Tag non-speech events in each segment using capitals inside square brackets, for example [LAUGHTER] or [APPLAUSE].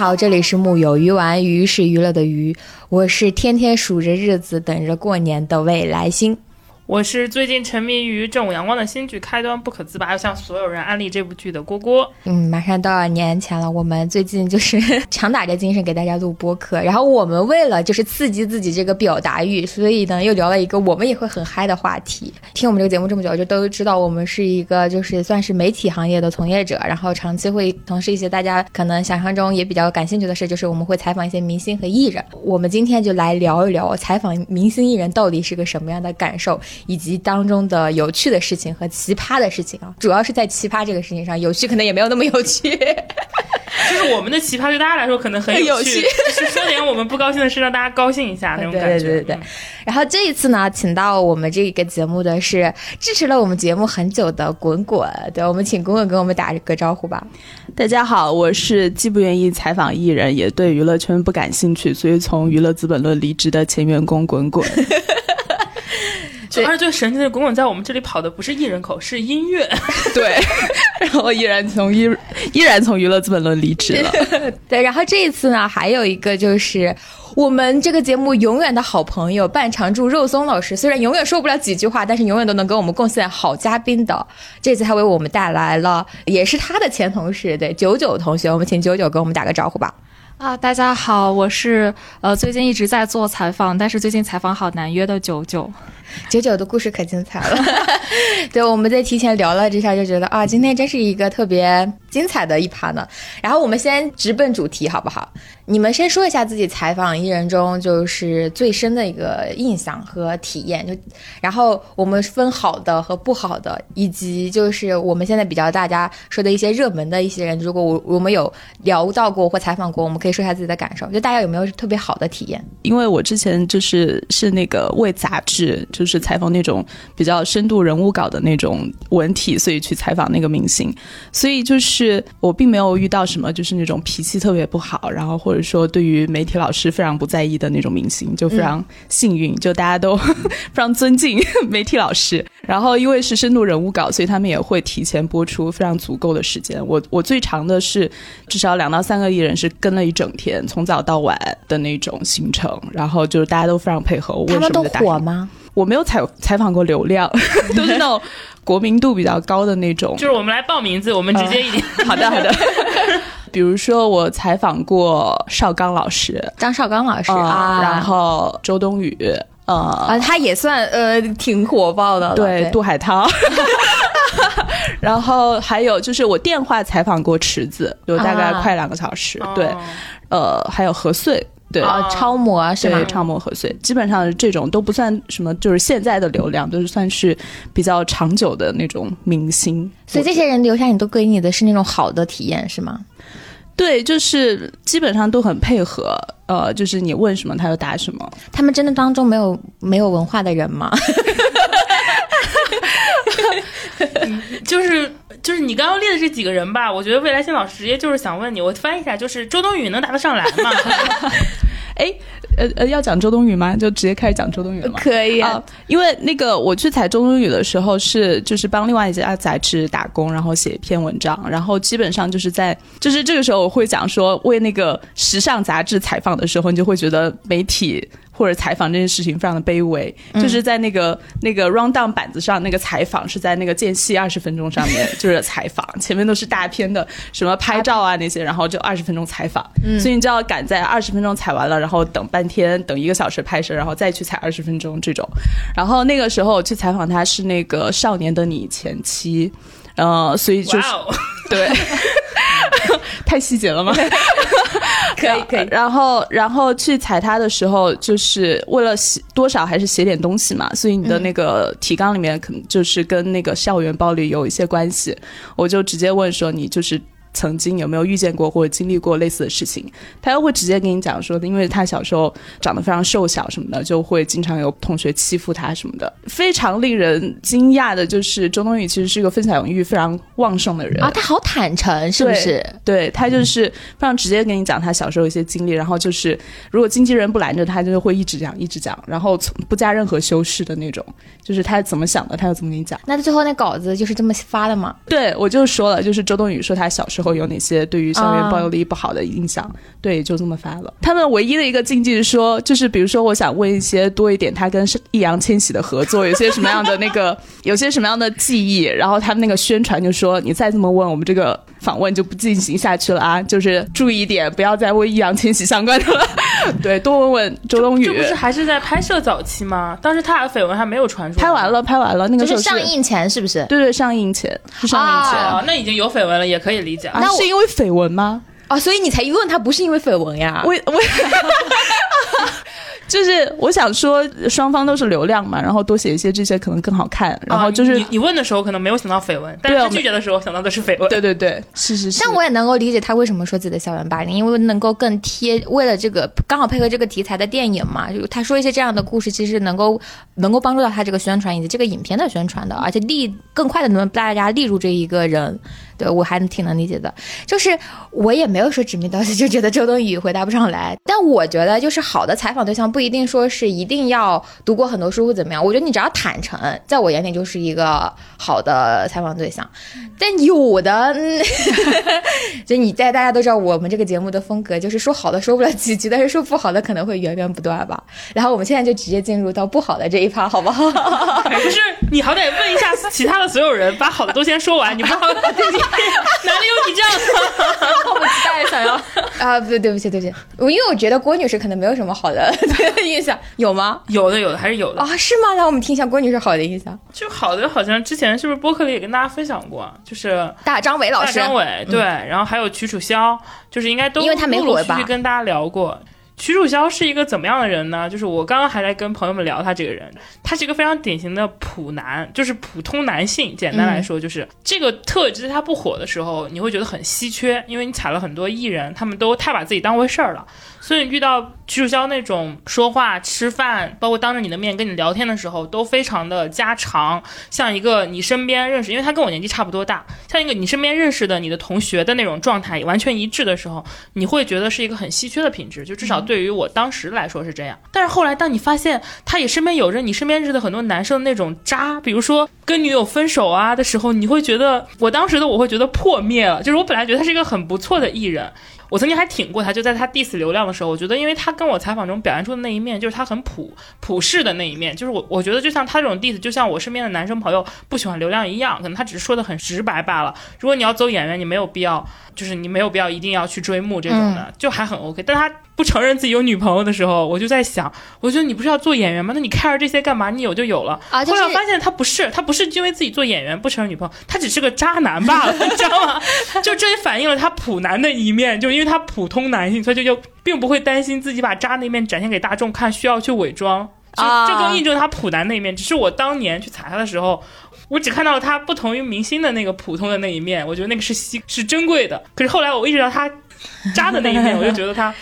好，这里是木有鱼丸，鱼是娱乐的鱼，我是天天数着日子等着过年的未来星。我是最近沉迷于正午阳光的新剧《开端不可自拔》，要向所有人安利这部剧的郭郭。嗯，马上到年前了，我们最近就是 [LAUGHS] 强打着精神给大家录播客，然后我们为了就是刺激自己这个表达欲，所以呢又聊了一个我们也会很嗨的话题。听我们这个节目这么久，就都知道我们是一个就是算是媒体行业的从业者，然后长期会从事一些大家可能想象中也比较感兴趣的事，就是我们会采访一些明星和艺人。我们今天就来聊一聊采访明星艺人到底是个什么样的感受，以及当中的有趣的事情和奇葩的事情啊，主要是在奇葩这个事情上，有趣可能也没有那么有趣。[LAUGHS] 就是我们的奇葩对大家来说可能很有趣，就是说点我们不高兴的事让大家高兴一下那种感觉。对对对对。然后这一次呢，请到我们这个节目的是支持了我们节目很久的滚滚，对，我们请滚滚跟我们打个招呼吧。大家好，我是既不愿意采访艺人，也对娱乐圈不感兴趣，所以从娱乐资本论离职的前员工滚滚。[LAUGHS] 而且最神奇的是，滚滚在我们这里跑的不是艺人口，是音乐。[LAUGHS] 对，然后依然从依依然从娱乐资本论离职了。[LAUGHS] 对，然后这一次呢，还有一个就是我们这个节目永远的好朋友半常驻肉松老师，虽然永远说不了几句话，但是永远都能给我们贡献好嘉宾的。这次他为我们带来了，也是他的前同事，对九九同学，我们请九九跟我们打个招呼吧。啊，大家好，我是呃最近一直在做采访，但是最近采访好难约的九九。九九的故事可精彩了，[LAUGHS] 对，我们在提前聊了这下，就觉得啊，今天真是一个特别精彩的一趴呢。然后我们先直奔主题，好不好？你们先说一下自己采访艺人中就是最深的一个印象和体验，就然后我们分好的和不好的，以及就是我们现在比较大家说的一些热门的一些人，如果我我们有聊到过或采访过，我们可以说一下自己的感受，就大家有没有特别好的体验？因为我之前就是是那个为杂志。是采访那种比较深度人物稿的那种文体，所以去采访那个明星。所以就是我并没有遇到什么就是那种脾气特别不好，然后或者说对于媒体老师非常不在意的那种明星，就非常幸运，就大家都 [LAUGHS] 非常尊敬 [LAUGHS] 媒体老师。然后因为是深度人物稿，所以他们也会提前播出非常足够的时间。我我最长的是至少两到三个艺人是跟了一整天，从早到晚的那种行程。然后就是大家都非常配合。我他们都火吗？我没有采采访过流量，[LAUGHS] 都是那种国民度比较高的那种。就是我们来报名字，我们直接一点。[LAUGHS] 好的，好的。[LAUGHS] 比如说我采访过邵刚老师，张绍刚老师啊，然后周冬雨，呃，啊，他也算呃挺火爆的。对，杜海涛。然后还有就是我电话采访过池子，有大概快两个小时。对，呃，还有何穗。对啊，超模是吗？超模和穗，基本上这种都不算什么，就是现在的流量都是算是比较长久的那种明星。所以这些人留下你都给你的是那种好的体验是吗？对，就是基本上都很配合，呃，就是你问什么他就答什么。他们真的当中没有没有文化的人吗？[LAUGHS] [LAUGHS] 就是。就是你刚刚列的这几个人吧，我觉得未来新老师直接就是想问你，我翻译一下，就是周冬雨能答得上来吗？[LAUGHS] [LAUGHS] 哎，呃呃，要讲周冬雨吗？就直接开始讲周冬雨了吗？可以啊，因为那个我去采周冬雨的时候是就是帮另外一家杂志打工，然后写一篇文章，然后基本上就是在就是这个时候我会讲说为那个时尚杂志采访的时候，你就会觉得媒体。或者采访这件事情非常的卑微，就是在那个那个 round down 板子上，那个采访是在那个间隙二十分钟上面就是采访，前面都是大片的什么拍照啊那些，然后就二十分钟采访，所以你就要赶在二十分钟采完了，然后等半天，等一个小时拍摄，然后再去采二十分钟这种。然后那个时候我去采访他是那个《少年的你》前妻，呃，所以就是对，[LAUGHS] 太细节了吗？可 [LAUGHS] 以可以，[LAUGHS] 然后然后去采他的时候，就是为了写多少还是写点东西嘛，所以你的那个提纲里面可能就是跟那个校园暴力有一些关系，我就直接问说你就是。曾经有没有遇见过或者经历过类似的事情？他又会直接跟你讲说，因为他小时候长得非常瘦小什么的，就会经常有同学欺负他什么的。非常令人惊讶的就是周冬雨其实是一个分享欲非常旺盛的人啊，他好坦诚，是不是？对他就是非常直接跟你讲他小时候一些经历，然后就是如果经纪人不拦着他，就会一直讲一直讲，然后从不加任何修饰的那种，就是他怎么想的，他就怎么跟你讲。那最后那稿子就是这么发的吗？对我就说了，就是周冬雨说他小时候。时候有哪些对于校园暴力不好的影响，对，就这么发了。他们唯一的一个禁忌是说，就是比如说，我想问一些多一点，他跟易烊千玺的合作有些什么样的那个，有些什么样的记忆，然后他们那个宣传就说，你再这么问，我们这个访问就不进行下去了啊，就是注意一点，不要再问易烊千玺相关的了，[LAUGHS] 对，多问问周冬雨。这不是还是在拍摄早期吗？当时他俩绯闻还没有传出，拍完了，拍完了，那个时候就是上映前是不是？对对，上映前是上映前。啊，那已经有绯闻了，也可以理解。啊，是因为绯闻吗？啊，所以你才一问他不是因为绯闻呀？我我。[LAUGHS] 就是我想说，双方都是流量嘛，然后多写一些这些可能更好看。然后就是你你问的时候可能没有想到绯闻，但是拒绝的时候想到的是绯闻。对对对，是是是。但我也能够理解他为什么说自己的校园霸凌，因为能够更贴，为了这个刚好配合这个题材的电影嘛，就他说一些这样的故事，其实能够能够帮助到他这个宣传以及这个影片的宣传的，而且立更快的能大家立入这一个人。对我还挺能理解的，就是我也没有说指名道姓，就觉得周冬雨回答不上来。但我觉得，就是好的采访对象不一定说是一定要读过很多书或怎么样。我觉得你只要坦诚，在我眼里就是一个好的采访对象。但有的，[LAUGHS] 就你在大家都知道我们这个节目的风格，就是说好的说不了几句，但是说不好的可能会源源不断吧。然后我们现在就直接进入到不好的这一趴，好不好？[LAUGHS] 不是，你好歹问一下其他的所有人，把好的都先说完，你不好。[LAUGHS] [LAUGHS] 哪里有你这样的？迫不及待想要啊！对对不起对不起，我因为我觉得郭女士可能没有什么好的 [LAUGHS] 印象，有吗？有的有的还是有的啊？是吗？来我们听一下郭女士好的印象。就好的，好像之前是不是播客里也跟大家分享过？就是大张伟老师，大张伟对，然后还有曲楚萧，就是应该都因为他没陆陆续续跟大家聊过。曲楚萧是一个怎么样的人呢？就是我刚刚还在跟朋友们聊他这个人，他是一个非常典型的普男，就是普通男性。简单来说，就是这个特质在他不火的时候，你会觉得很稀缺，因为你踩了很多艺人，他们都太把自己当回事儿了。所以遇到曲楚萧那种说话、吃饭，包括当着你的面跟你聊天的时候，都非常的家常，像一个你身边认识，因为他跟我年纪差不多大，像一个你身边认识的你的同学的那种状态完全一致的时候，你会觉得是一个很稀缺的品质，就至少对于我当时来说是这样。但是后来当你发现他也身边有着你身边认识的很多男生的那种渣，比如说跟女友分手啊的时候，你会觉得我当时的我会觉得破灭了，就是我本来觉得他是一个很不错的艺人。我曾经还挺过他，就在他 diss 流量的时候，我觉得，因为他跟我采访中表现出的那一面，就是他很普普世的那一面，就是我我觉得，就像他这种 diss，就像我身边的男生朋友不喜欢流量一样，可能他只是说的很直白罢了。如果你要走演员，你没有必要，就是你没有必要一定要去追慕这种的，就还很 OK。但他不承认自己有女朋友的时候，我就在想，我觉得你不是要做演员吗？那你 care 这些干嘛？你有就有了。啊，后来发现他不是，他不是因为自己做演员不承认女朋友，他只是个渣男罢了，[LAUGHS] 你知道吗？就这也反映了他普男的一面，就因为他普通男。性，所以就就并不会担心自己把渣那面展现给大众看，需要去伪装。啊，这更印证他普男那一面。只是我当年去踩他的时候，我只看到了他不同于明星的那个普通的那一面，我觉得那个是稀是珍贵的。可是后来我意识到他渣的那一面，我就觉得他，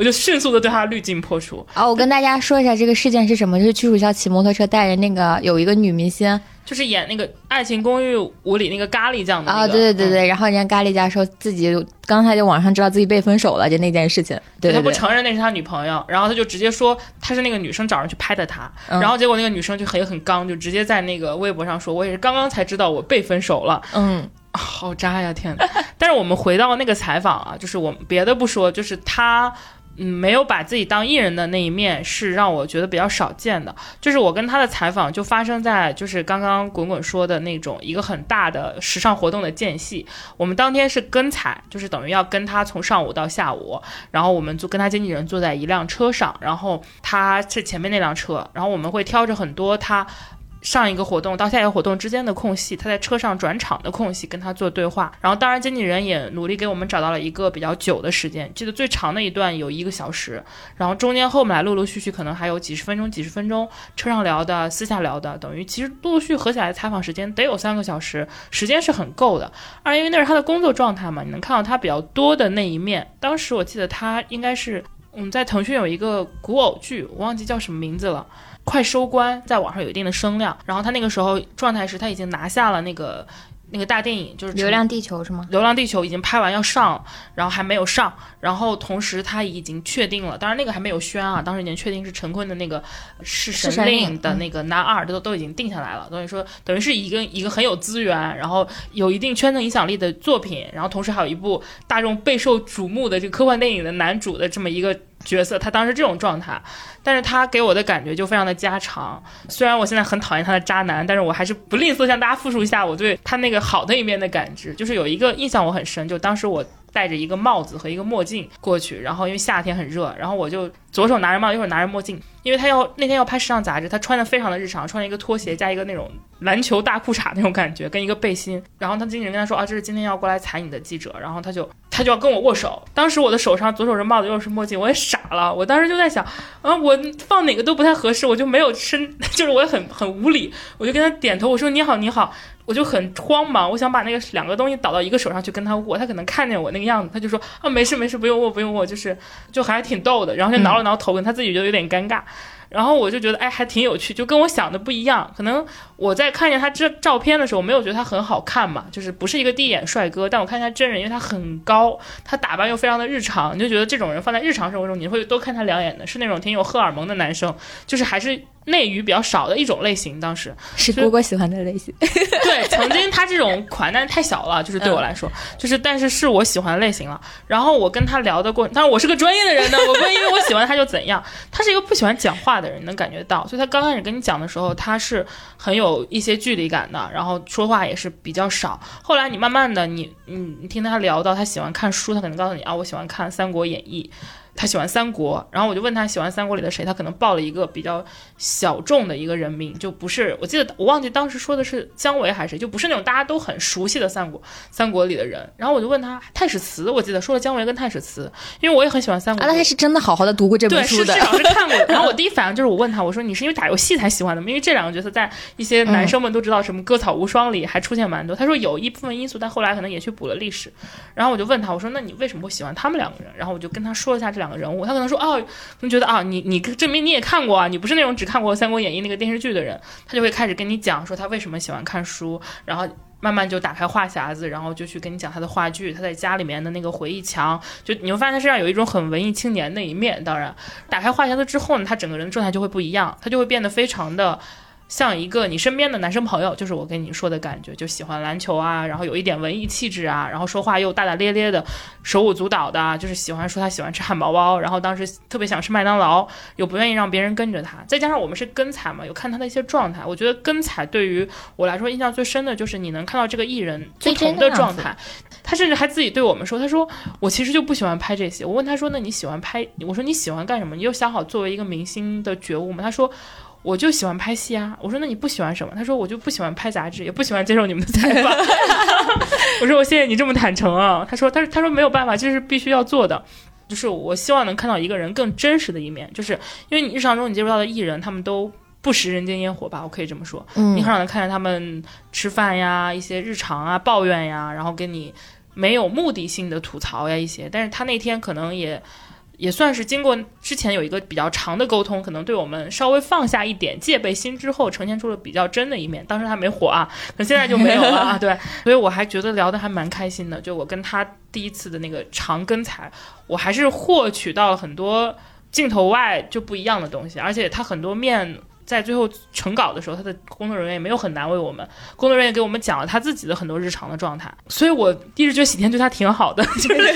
我就迅速的对他滤镜破除。啊，我跟大家说一下这个事件是什么，就是屈楚萧骑摩托车带着那个有一个女明星。就是演那个《爱情公寓五》里那个咖喱酱的啊，对对对对，然后人家咖喱酱说自己刚才就网上知道自己被分手了，就那件事情，对他不承认那是他女朋友，然后他就直接说他是那个女生找人去拍的他，然后结果那个女生就很很刚，就直接在那个微博上说，我也是刚刚才知道我被分手了，嗯，好渣呀，天呐。但是我们回到那个采访啊，就是我们别的不说，就是他。嗯，没有把自己当艺人的那一面是让我觉得比较少见的。就是我跟他的采访就发生在就是刚刚滚滚说的那种一个很大的时尚活动的间隙。我们当天是跟采，就是等于要跟他从上午到下午，然后我们就跟他经纪人坐在一辆车上，然后他是前面那辆车，然后我们会挑着很多他。上一个活动到下一个活动之间的空隙，他在车上转场的空隙跟他做对话，然后当然经纪人也努力给我们找到了一个比较久的时间，记得最长的一段有一个小时，然后中间后面来陆陆续续可能还有几十分钟、几十分钟车上聊的、私下聊的，等于其实陆陆续合起来采访时间得有三个小时，时间是很够的。二因为那是他的工作状态嘛，你能看到他比较多的那一面。当时我记得他应该是嗯在腾讯有一个古偶剧，我忘记叫什么名字了。快收官，在网上有一定的声量。然后他那个时候状态是他已经拿下了那个那个大电影，就是《流浪地球》是吗？《流浪地球》已经拍完要上，然后还没有上，然后同时他已经确定了，当然那个还没有宣啊，当时已经确定是陈坤的那个弑弑神神令令的那个男二，都都已经定下来了，等于说等于是一个一个很有资源，然后有一定圈层影响力的作品，然后同时还有一部大众备受瞩目的这个科幻电影的男主的这么一个角色，他当时这种状态，但是他给我的感觉就非常的家常。虽然我现在很讨厌他的渣男，但是我还是不吝啬向大家复述一下我对他那个好的一面的感知。就是有一个印象我很深，就当时我戴着一个帽子和一个墨镜过去，然后因为夏天很热，然后我就左手拿着帽，右手拿着墨镜，因为他要那天要拍时尚杂志，他穿的非常的日常，穿了一个拖鞋加一个那种篮球大裤衩那种感觉，跟一个背心。然后他经纪人跟他说啊，这是今天要过来采你的记者，然后他就他就要跟我握手。当时我的手上左手是帽子，右手是墨镜，我也傻了。我当时就在想，啊，我放哪个都不太合适，我就没有伸，就是我也很很无理，我就跟他点头，我说你好你好。我就很慌忙，我想把那个两个东西倒到一个手上去跟他握，他可能看见我那个样子，他就说啊没事没事，不用握不用握，就是就还挺逗的，然后就挠了然后头，跟他自己就有点尴尬。然后我就觉得，哎，还挺有趣，就跟我想的不一样。可能我在看见他这照片的时候，没有觉得他很好看嘛，就是不是一个第一眼帅哥。但我看他真人，因为他很高，他打扮又非常的日常，你就觉得这种人放在日常生活中，你会多看他两眼的，是那种挺有荷尔蒙的男生，就是还是内娱比较少的一种类型。当时是蝈蝈喜欢的类型。[LAUGHS] 对，曾经他这种款，但是太小了，就是对我来说，就是但是是我喜欢的类型了。然后我跟他聊的过程，但是我是个专业的人呢，我不会因为我喜欢他就怎样。他是一个不喜欢讲话的人，能感觉到，所以他刚开始跟你讲的时候，他是很有一些距离感的，然后说话也是比较少。后来你慢慢的，你你你听他聊到他喜欢看书，他可能告诉你啊，我喜欢看《三国演义》。他喜欢三国，然后我就问他喜欢三国里的谁，他可能报了一个比较小众的一个人名，就不是我记得我忘记当时说的是姜维还是谁，就不是那种大家都很熟悉的三国三国里的人。然后我就问他太史慈，我记得说了姜维跟太史慈，因为我也很喜欢三国。啊，那他是真的好好的读过这本，书的。是至少是看过的。然后我第一反应就是我问他，我说你是因为打游戏才喜欢的吗？因为这两个角色在一些男生们都知道什么《割草无双》里还出现蛮多。他说有一部分因素，但后来可能也去补了历史。然后我就问他，我说那你为什么会喜欢他们两个人？然后我就跟他说了一下这两人物，他可能说哦，可能觉得啊，你你证明你也看过啊，你不是那种只看过《三国演义》那个电视剧的人，他就会开始跟你讲说他为什么喜欢看书，然后。慢慢就打开话匣子，然后就去跟你讲他的话剧，他在家里面的那个回忆墙，就你会发现他身上有一种很文艺青年的一面。当然，打开话匣子之后呢，他整个人的状态就会不一样，他就会变得非常的像一个你身边的男生朋友，就是我跟你说的感觉，就喜欢篮球啊，然后有一点文艺气质啊，然后说话又大大咧咧的，手舞足蹈的，就是喜欢说他喜欢吃汉堡包，然后当时特别想吃麦当劳，又不愿意让别人跟着他，再加上我们是跟采嘛，有看他的一些状态，我觉得跟采对于我来说印象最深的就是你能看到这个艺人不同的状态。他甚至还自己对我们说：“他说我其实就不喜欢拍这些。”我问他说：“那你喜欢拍？”我说：“你喜欢干什么？你有想好作为一个明星的觉悟吗？”他说：“我就喜欢拍戏啊。”我说：“那你不喜欢什么？”他说：“我就不喜欢拍杂志，也不喜欢接受你们的采访。[LAUGHS] ”我说：“我谢谢你这么坦诚啊。”他说：“他他说没有办法，这是必须要做的。”就是我希望能看到一个人更真实的一面，就是因为你日常中你接触到的艺人，他们都不食人间烟火吧，我可以这么说。嗯你很少能看见他们吃饭呀、一些日常啊、抱怨呀，然后跟你没有目的性的吐槽呀一些。但是他那天可能也也算是经过之前有一个比较长的沟通，可能对我们稍微放下一点戒备心之后，呈现出了比较真的一面。当时他没火啊，可现在就没有了 [LAUGHS] 啊。对，所以我还觉得聊得还蛮开心的。就我跟他第一次的那个长跟采，我还是获取到了很多镜头外就不一样的东西，而且他很多面。在最后成稿的时候，他的工作人员也没有很难为我们，工作人员给我们讲了他自己的很多日常的状态，所以我一直觉得喜天对他挺好的，就 [LAUGHS] 是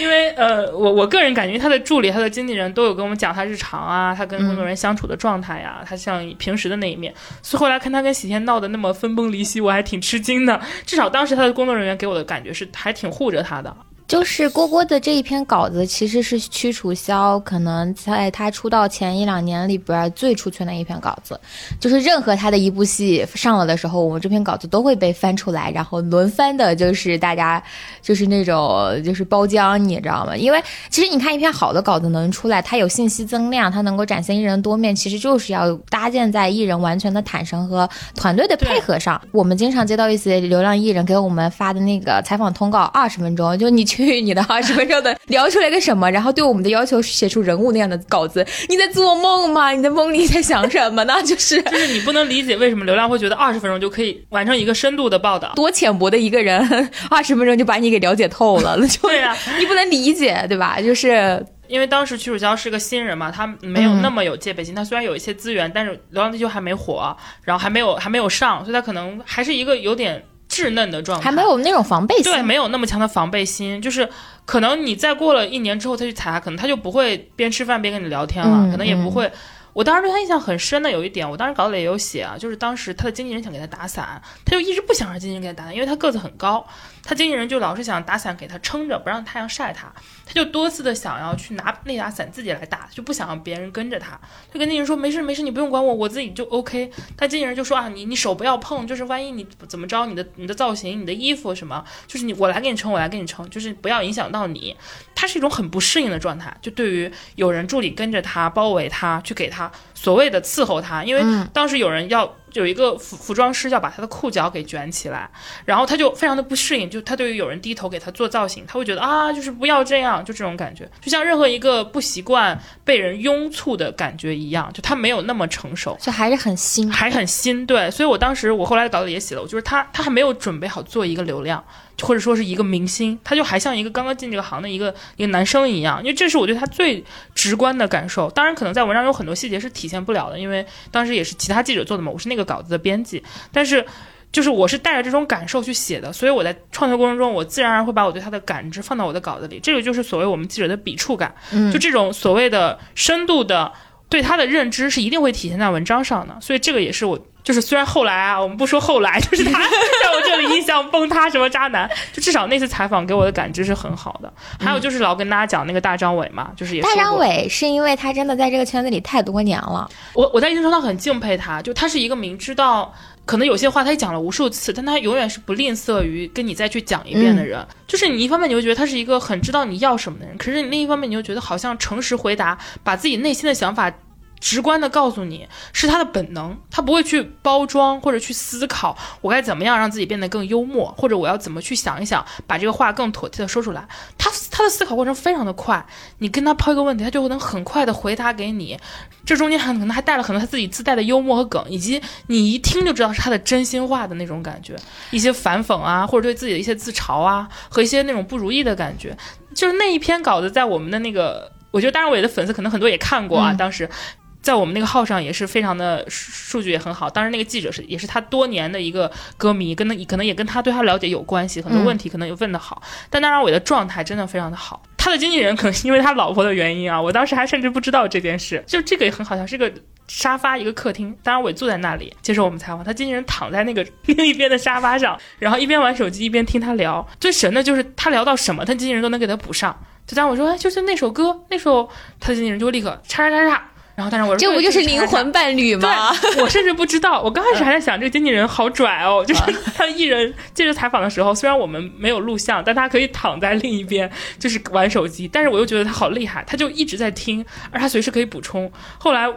因为呃，我我个人感觉他的助理、他的经纪人都有跟我们讲他日常啊，他跟工作人员相处的状态呀、他像平时的那一面，所以后来看他跟喜天闹得那么分崩离析，我还挺吃惊的。至少当时他的工作人员给我的感觉是还挺护着他的。就是郭郭的这一篇稿子，其实是屈楚萧可能在他出道前一两年里边最出圈的一篇稿子。就是任何他的一部戏上了的时候，我们这篇稿子都会被翻出来，然后轮番的，就是大家就是那种就是包浆，你知道吗？因为其实你看一篇好的稿子能出来，它有信息增量，它能够展现艺人多面，其实就是要搭建在艺人完全的坦诚和团队的配合上。我们经常接到一些流量艺人给我们发的那个采访通告，二十分钟，就你确去你的二十分钟的聊出来个什么，然后对我们的要求写出人物那样的稿子，你在做梦吗？你在梦里在想什么呢？[LAUGHS] 就是 [LAUGHS] 就是你不能理解为什么流量会觉得二十分钟就可以完成一个深度的报道。多浅薄的一个人，[LAUGHS] 二十分钟就把你给了解透了，那就对呀、你不能理解，对吧？就是因为当时屈楚萧是个新人嘛，他没有那么有戒备心。他虽然有一些资源，但是《流浪地球》还没火，然后还没有还没有上，所以他可能还是一个有点稚嫩的状态，还没有那种防备心。对，没有那么强的防备心。就是可能你再过了一年之后再去踩他，可能他就不会边吃饭边跟你聊天了，嗯可能也不会。我当时对他印象很深的有一点，我当时稿子里也有写啊，就是当时他的经纪人想给他打伞，他就一直不想让经纪人给他打伞，因为他个子很高，他经纪人就老是想打伞给他撑着，不让太阳晒他，他就多次的想要去拿那把伞自己来打，就不想让别人跟着他，就跟经纪人说没事没事，你不用管我，我自己就 OK。他经纪人就说啊，你你手不要碰，就是万一你怎么着，你的你的造型、你的衣服什么，就是你我来给你撑，我来给你撑，就是不要影响到你。他是一种很不适应的状态，就对于有人助理跟着他包围他，去给他所谓的伺候他，因为当时有人要有一个服服装师要把他的裤脚给卷起来，然后他就非常的不适应，就他对于有人低头给他做造型，他会觉得啊，就是不要这样，就这种感觉，就像任何一个不习惯被人拥簇的感觉一样，就他没有那么成熟。就还是很新。还很新，对，所以我当时我后来稿子也写了，我就是他他还没有准备好做一个流量，或者说是一个明星，他就还像一个刚刚进这个行的一个一个男生一样，因为这是我对他最直观的感受。当然，可能在文章有很多细节是体现不了的，因为当时也是其他记者做的嘛，我是那个稿子的编辑，但是。就是我是带着这种感受去写的，所以我在创作过程中，我自然而然会把我对他的感知放到我的稿子里。这个就是所谓我们记者的笔触感，嗯就这种所谓的深度的对他的认知是一定会体现在文章上的。所以这个也是我，就是虽然后来啊，我们不说后来，[LAUGHS] 就是他在我这里印象崩塌什么渣男，就至少那次采访给我的感知是很好的。还有就是老跟大家讲那个大张伟嘛，就是也大张伟是因为他真的在这个圈子里太多年了，我我在一定程度上很敬佩他，就他是一个明知道可能有些话他也讲了无数次，但他永远是不吝啬于跟你再去讲一遍的人。就是你一方面你会觉得他是一个很知道你要什么的人，可是你另一方面你又觉得好像诚实回答，把自己内心的想法。直观的告诉你是他的本能，他不会去包装或者去思考我该怎么样让自己变得更幽默，或者我要怎么去想一想把这个话更妥帖的说出来。他他的思考过程非常的快，你跟他抛一个问题，他就能很快的回答给你，这中间还可能还带了很多他自己自带的幽默和梗，以及你一听就知道是他的真心话的那种感觉，一些反讽啊，或者对自己的一些自嘲啊，和一些那种不如意的感觉，就是那一篇稿子在我们的那个，我觉得当然我的粉丝可能很多也看过啊，嗯当时。在我们那个号上也是非常的数数据也很好，当然那个记者是也是他多年的一个歌迷，跟他可能也跟他对他了解有关系，很多问题可能也问的好。但当然我的状态真的非常的好，他的经纪人可能是因为他老婆的原因啊，我当时还甚至不知道这件事，就这个也很好笑，是个沙发一个客厅，当然我也坐在那里接受我们采访，他经纪人躺在那个 [LAUGHS] 另一边的沙发上，然后一边玩手机一边听他聊。最神的就是他聊到什么，他经纪人都能给他补上。就当我说，哎，就是那首歌，那首他的经纪人就会立刻叉叉叉叉。然后，但是我说这不就是灵魂伴侣吗？我甚至不知道。我刚开始还在想，这个经纪人好拽哦，就是 [LAUGHS] 他艺人接着采访的时候，虽然我们没有录像，但他可以躺在另一边，就是玩手机。但是我又觉得他好厉害，他就一直在听，而他随时可以补充。后来。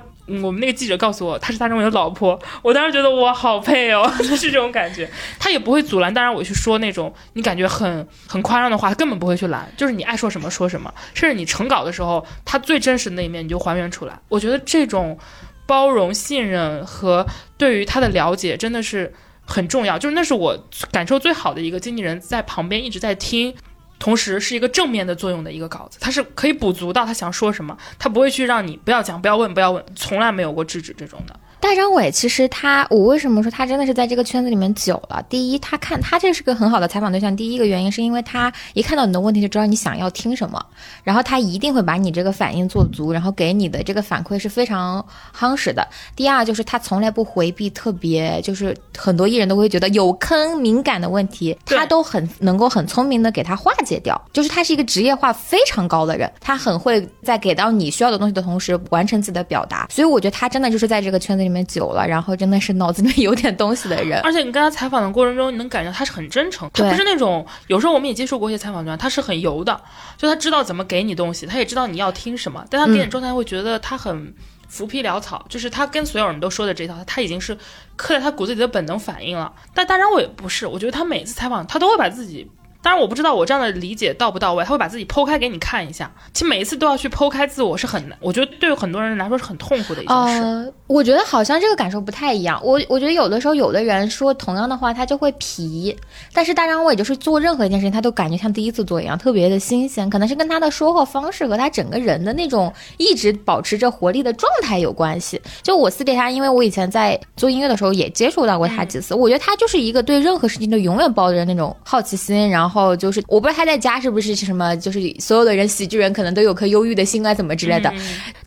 我们那个记者告诉我，她是大张伟的老婆。我当时觉得我好配哦，[LAUGHS] 是这种感觉。他也不会阻拦，当然我去说那种你感觉很很夸张的话，他根本不会去拦，就是你爱说什么说什么。甚至你成稿的时候，他最真实的那一面你就还原出来。我觉得这种包容、信任和对于他的了解真的是很重要，就是那是我感受最好的一个经纪人在旁边一直在听。同时是一个正面的作用的一个稿子，他是可以补足到他想说什么，他不会去让你不要讲、不要问、不要问，从来没有过制止这种的。大张伟其实他，我为什么说他真的是在这个圈子里面久了？第一，他看他这是个很好的采访对象。第一个原因是因为他一看到你的问题就知道你想要听什么，然后他一定会把你这个反应做足，然后给你的这个反馈是非常夯实的。第二就是他从来不回避特别，就是很多艺人都会觉得有坑敏感的问题，他都很能够很聪明的给他化解掉。就是他是一个职业化非常高的人，他很会在给到你需要的东西的同时完成自己的表达。所以我觉得他真的就是在这个圈子里面久了，然后真的是脑子里面有点东西的人。而且你跟他采访的过程中，你能感觉他是很真诚，他不是那种有时候我们也接受过一些采访专，他是很油的，就他知道怎么给你东西，他也知道你要听什么，但他给你状态会觉得他很浮皮潦草，就是他跟所有人都说的这套，他已经是刻在他骨子里的本能反应了。但当然我也不是，我觉得他每次采访他都会把自己当然我不知道我这样的理解到不到位，他会把自己剖开给你看一下。其实每一次都要去剖开自我是很难，我觉得对于很多人来说是很痛苦的一件事。我觉得好像这个感受不太一样。我我觉得有的时候有的人说同样的话，他就会皮，但是大张伟就是做任何一件事情，他都感觉像第一次做一样，特别的新鲜。可能是跟他的说话方式和他整个人的那种一直保持着活力的状态有关系。就我私底下，因为我以前在做音乐的时候也接触到过他几次，我觉得他就是一个对任何事情都永远抱着那种好奇心，然后就是我不知道他在家是不是什么，就是所有的人喜剧人可能都有颗忧郁的心啊，怎么之类的。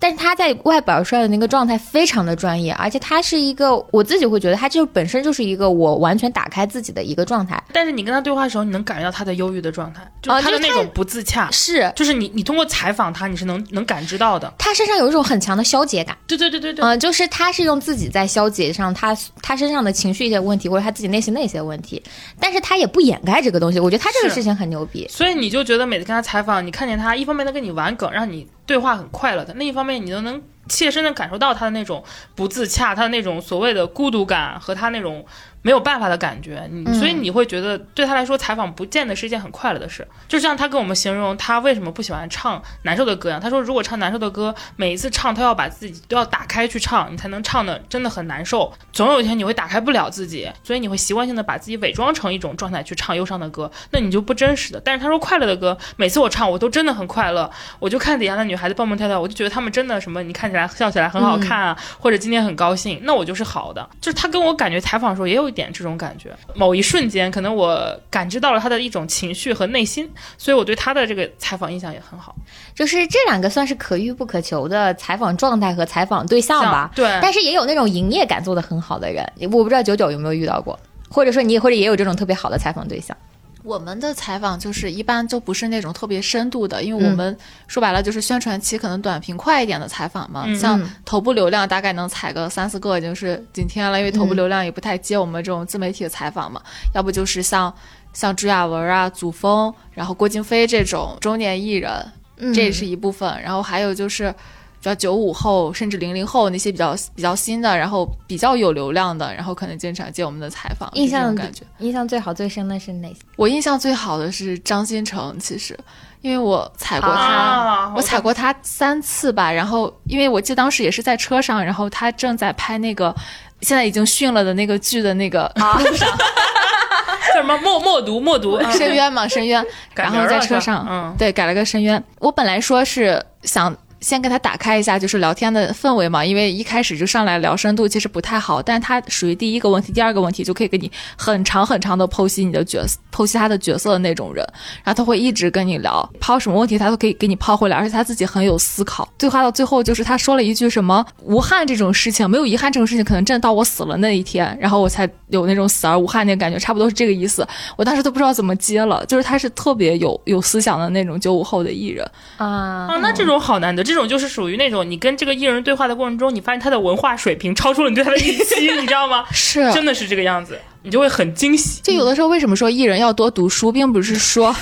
但是他在外表上的那个状态非常的专业，而且他是一个我自己会觉得他就本身就是一个我完全打开自己的一个状态。但是你跟他对话的时候，你能感觉到他的忧郁的状态，就他的那种不自洽，是就是你你通过采访他，你是能能感知到的。他身上有一种很强的消解感，对对对对对，嗯、就是他是用自己在消解上他他身上的情绪一些问题，或者他自己内心的一些问题，但是他也不掩盖这个东西。我觉得他这个事情很牛逼。所以你就觉得每次跟他采访，你看见他一方面能跟你玩梗，让你对话很快乐的；另一方面，你都能切身的感受到他的那种不自洽，他的那种所谓的孤独感和他那种没有办法的感觉。你、嗯所以你会觉得对他来说，采访不见得是一件很快乐的事。就像他跟我们形容他为什么不喜欢唱难受的歌一样，他说如果唱难受的歌，每一次唱他要把自己都要打开去唱，你才能唱的真的很难受。总有一天你会打开不了自己，所以你会习惯性的把自己伪装成一种状态去唱忧伤的歌，那你就不真实的。但是他说快乐的歌，每次我唱我都真的很快乐，我就看底下的女孩子蹦蹦跳跳，我就觉得她们真的什么，你看起来笑起来很好看啊，或者今天很高兴，那我就是好的。就是他跟我感觉采访的时候也有一点这种感觉，某一瞬间可能我感知到了他的一种情绪和内心，所以我对他的这个采访印象也很好。就是这两个算是可遇不可求的采访状态和采访对象吧。对，但是也有那种营业感做得很好的人，我不知道九九有没有遇到过，或者说你或者也有这种特别好的采访对象。我们的采访就是一般都不是那种特别深度的，因为嗯。我们说白了就是宣传期可能短平快一点的采访嘛，嗯。像嗯头部流量大概能采个三四个已经是顶天了，因为头部嗯流量也不太接我们这种自媒体的采访嘛，要不就是像像朱亚文啊、祖峰，然后郭京飞这种中年艺人，这也是一部分，然后还有就是。比较九五后甚至零零后那些比较比较新的，然后比较有流量的，然后可能经常接我们的采访，印象是这种感觉。印象最好最深的是哪些？我印象最好的是张新成，其实因为我踩过他，啊，我踩过他三次吧。然后因为我记得当时也是在车上，然后他正在拍那个现在已经训了的那个剧的那个路上 [LAUGHS] 叫什么默默读默读，嗯深渊嘛，深渊。然后在车上，嗯，对，改了个深渊。我本来说是想。先给他打开一下，就是聊天的氛围嘛，因为一开始就上来聊深度，其实不太好。但他属于第一个问题，第二个问题就可以给你很长很长的剖析你的角色，剖析他的角色的那种人。然后他会一直跟你聊，抛什么问题他都可以给你抛回来，而且他自己很有思考。对话到最后，就是他说了一句什么“无憾这种事情，没有遗憾这种事情，可能真的到我死了那一天，然后我才有那种死而无憾那个感觉，差不多是这个意思。我当时都不知道怎么接了，就是他是特别有有思想的那种九五后的艺人。啊啊，那这种好难得，这种就是属于那种你跟这个艺人对话的过程中，你发现他的文化水平超出了你对他的预期，你知道吗？[LAUGHS] 是真的是这个样子，你就会很惊喜。就有的时候，为什么说艺人要多读书，并不是说，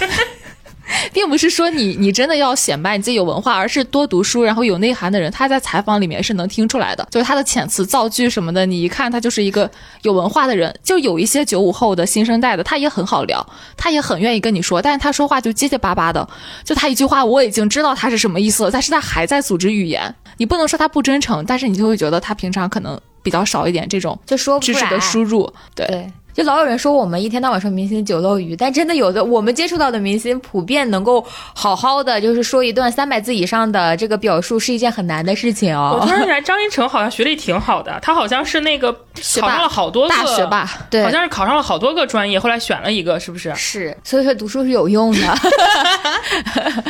[LAUGHS] 并不是说你你真的要显摆你自己有文化，而是多读书，然后有内涵的人，他在采访里面是能听出来的，就是他的遣词造句什么的，你一看他就是一个有文化的人。就有一些九五后的新生代的，他也很好聊，他也很愿意跟你说，但是他说话就结结巴巴的，就他一句话我已经知道他是什么意思了，但是他还在组织语言，你不能说他不真诚，但是你就会觉得他平常可能比较少一点这种就说知识的输入，对。对，就老有人说我们一天到晚说明星酒漏鱼，但真的有的我们接触到的明星，普遍能够好好的就是说一段三百字以上的这个表述，是一件很难的事情哦。我突然觉得张一成好像学历挺好的，他好像是那个考上了好多个大学霸，对好像是考上了好多个专业，后来选了一个，是不是？是，所以说读书是有用的。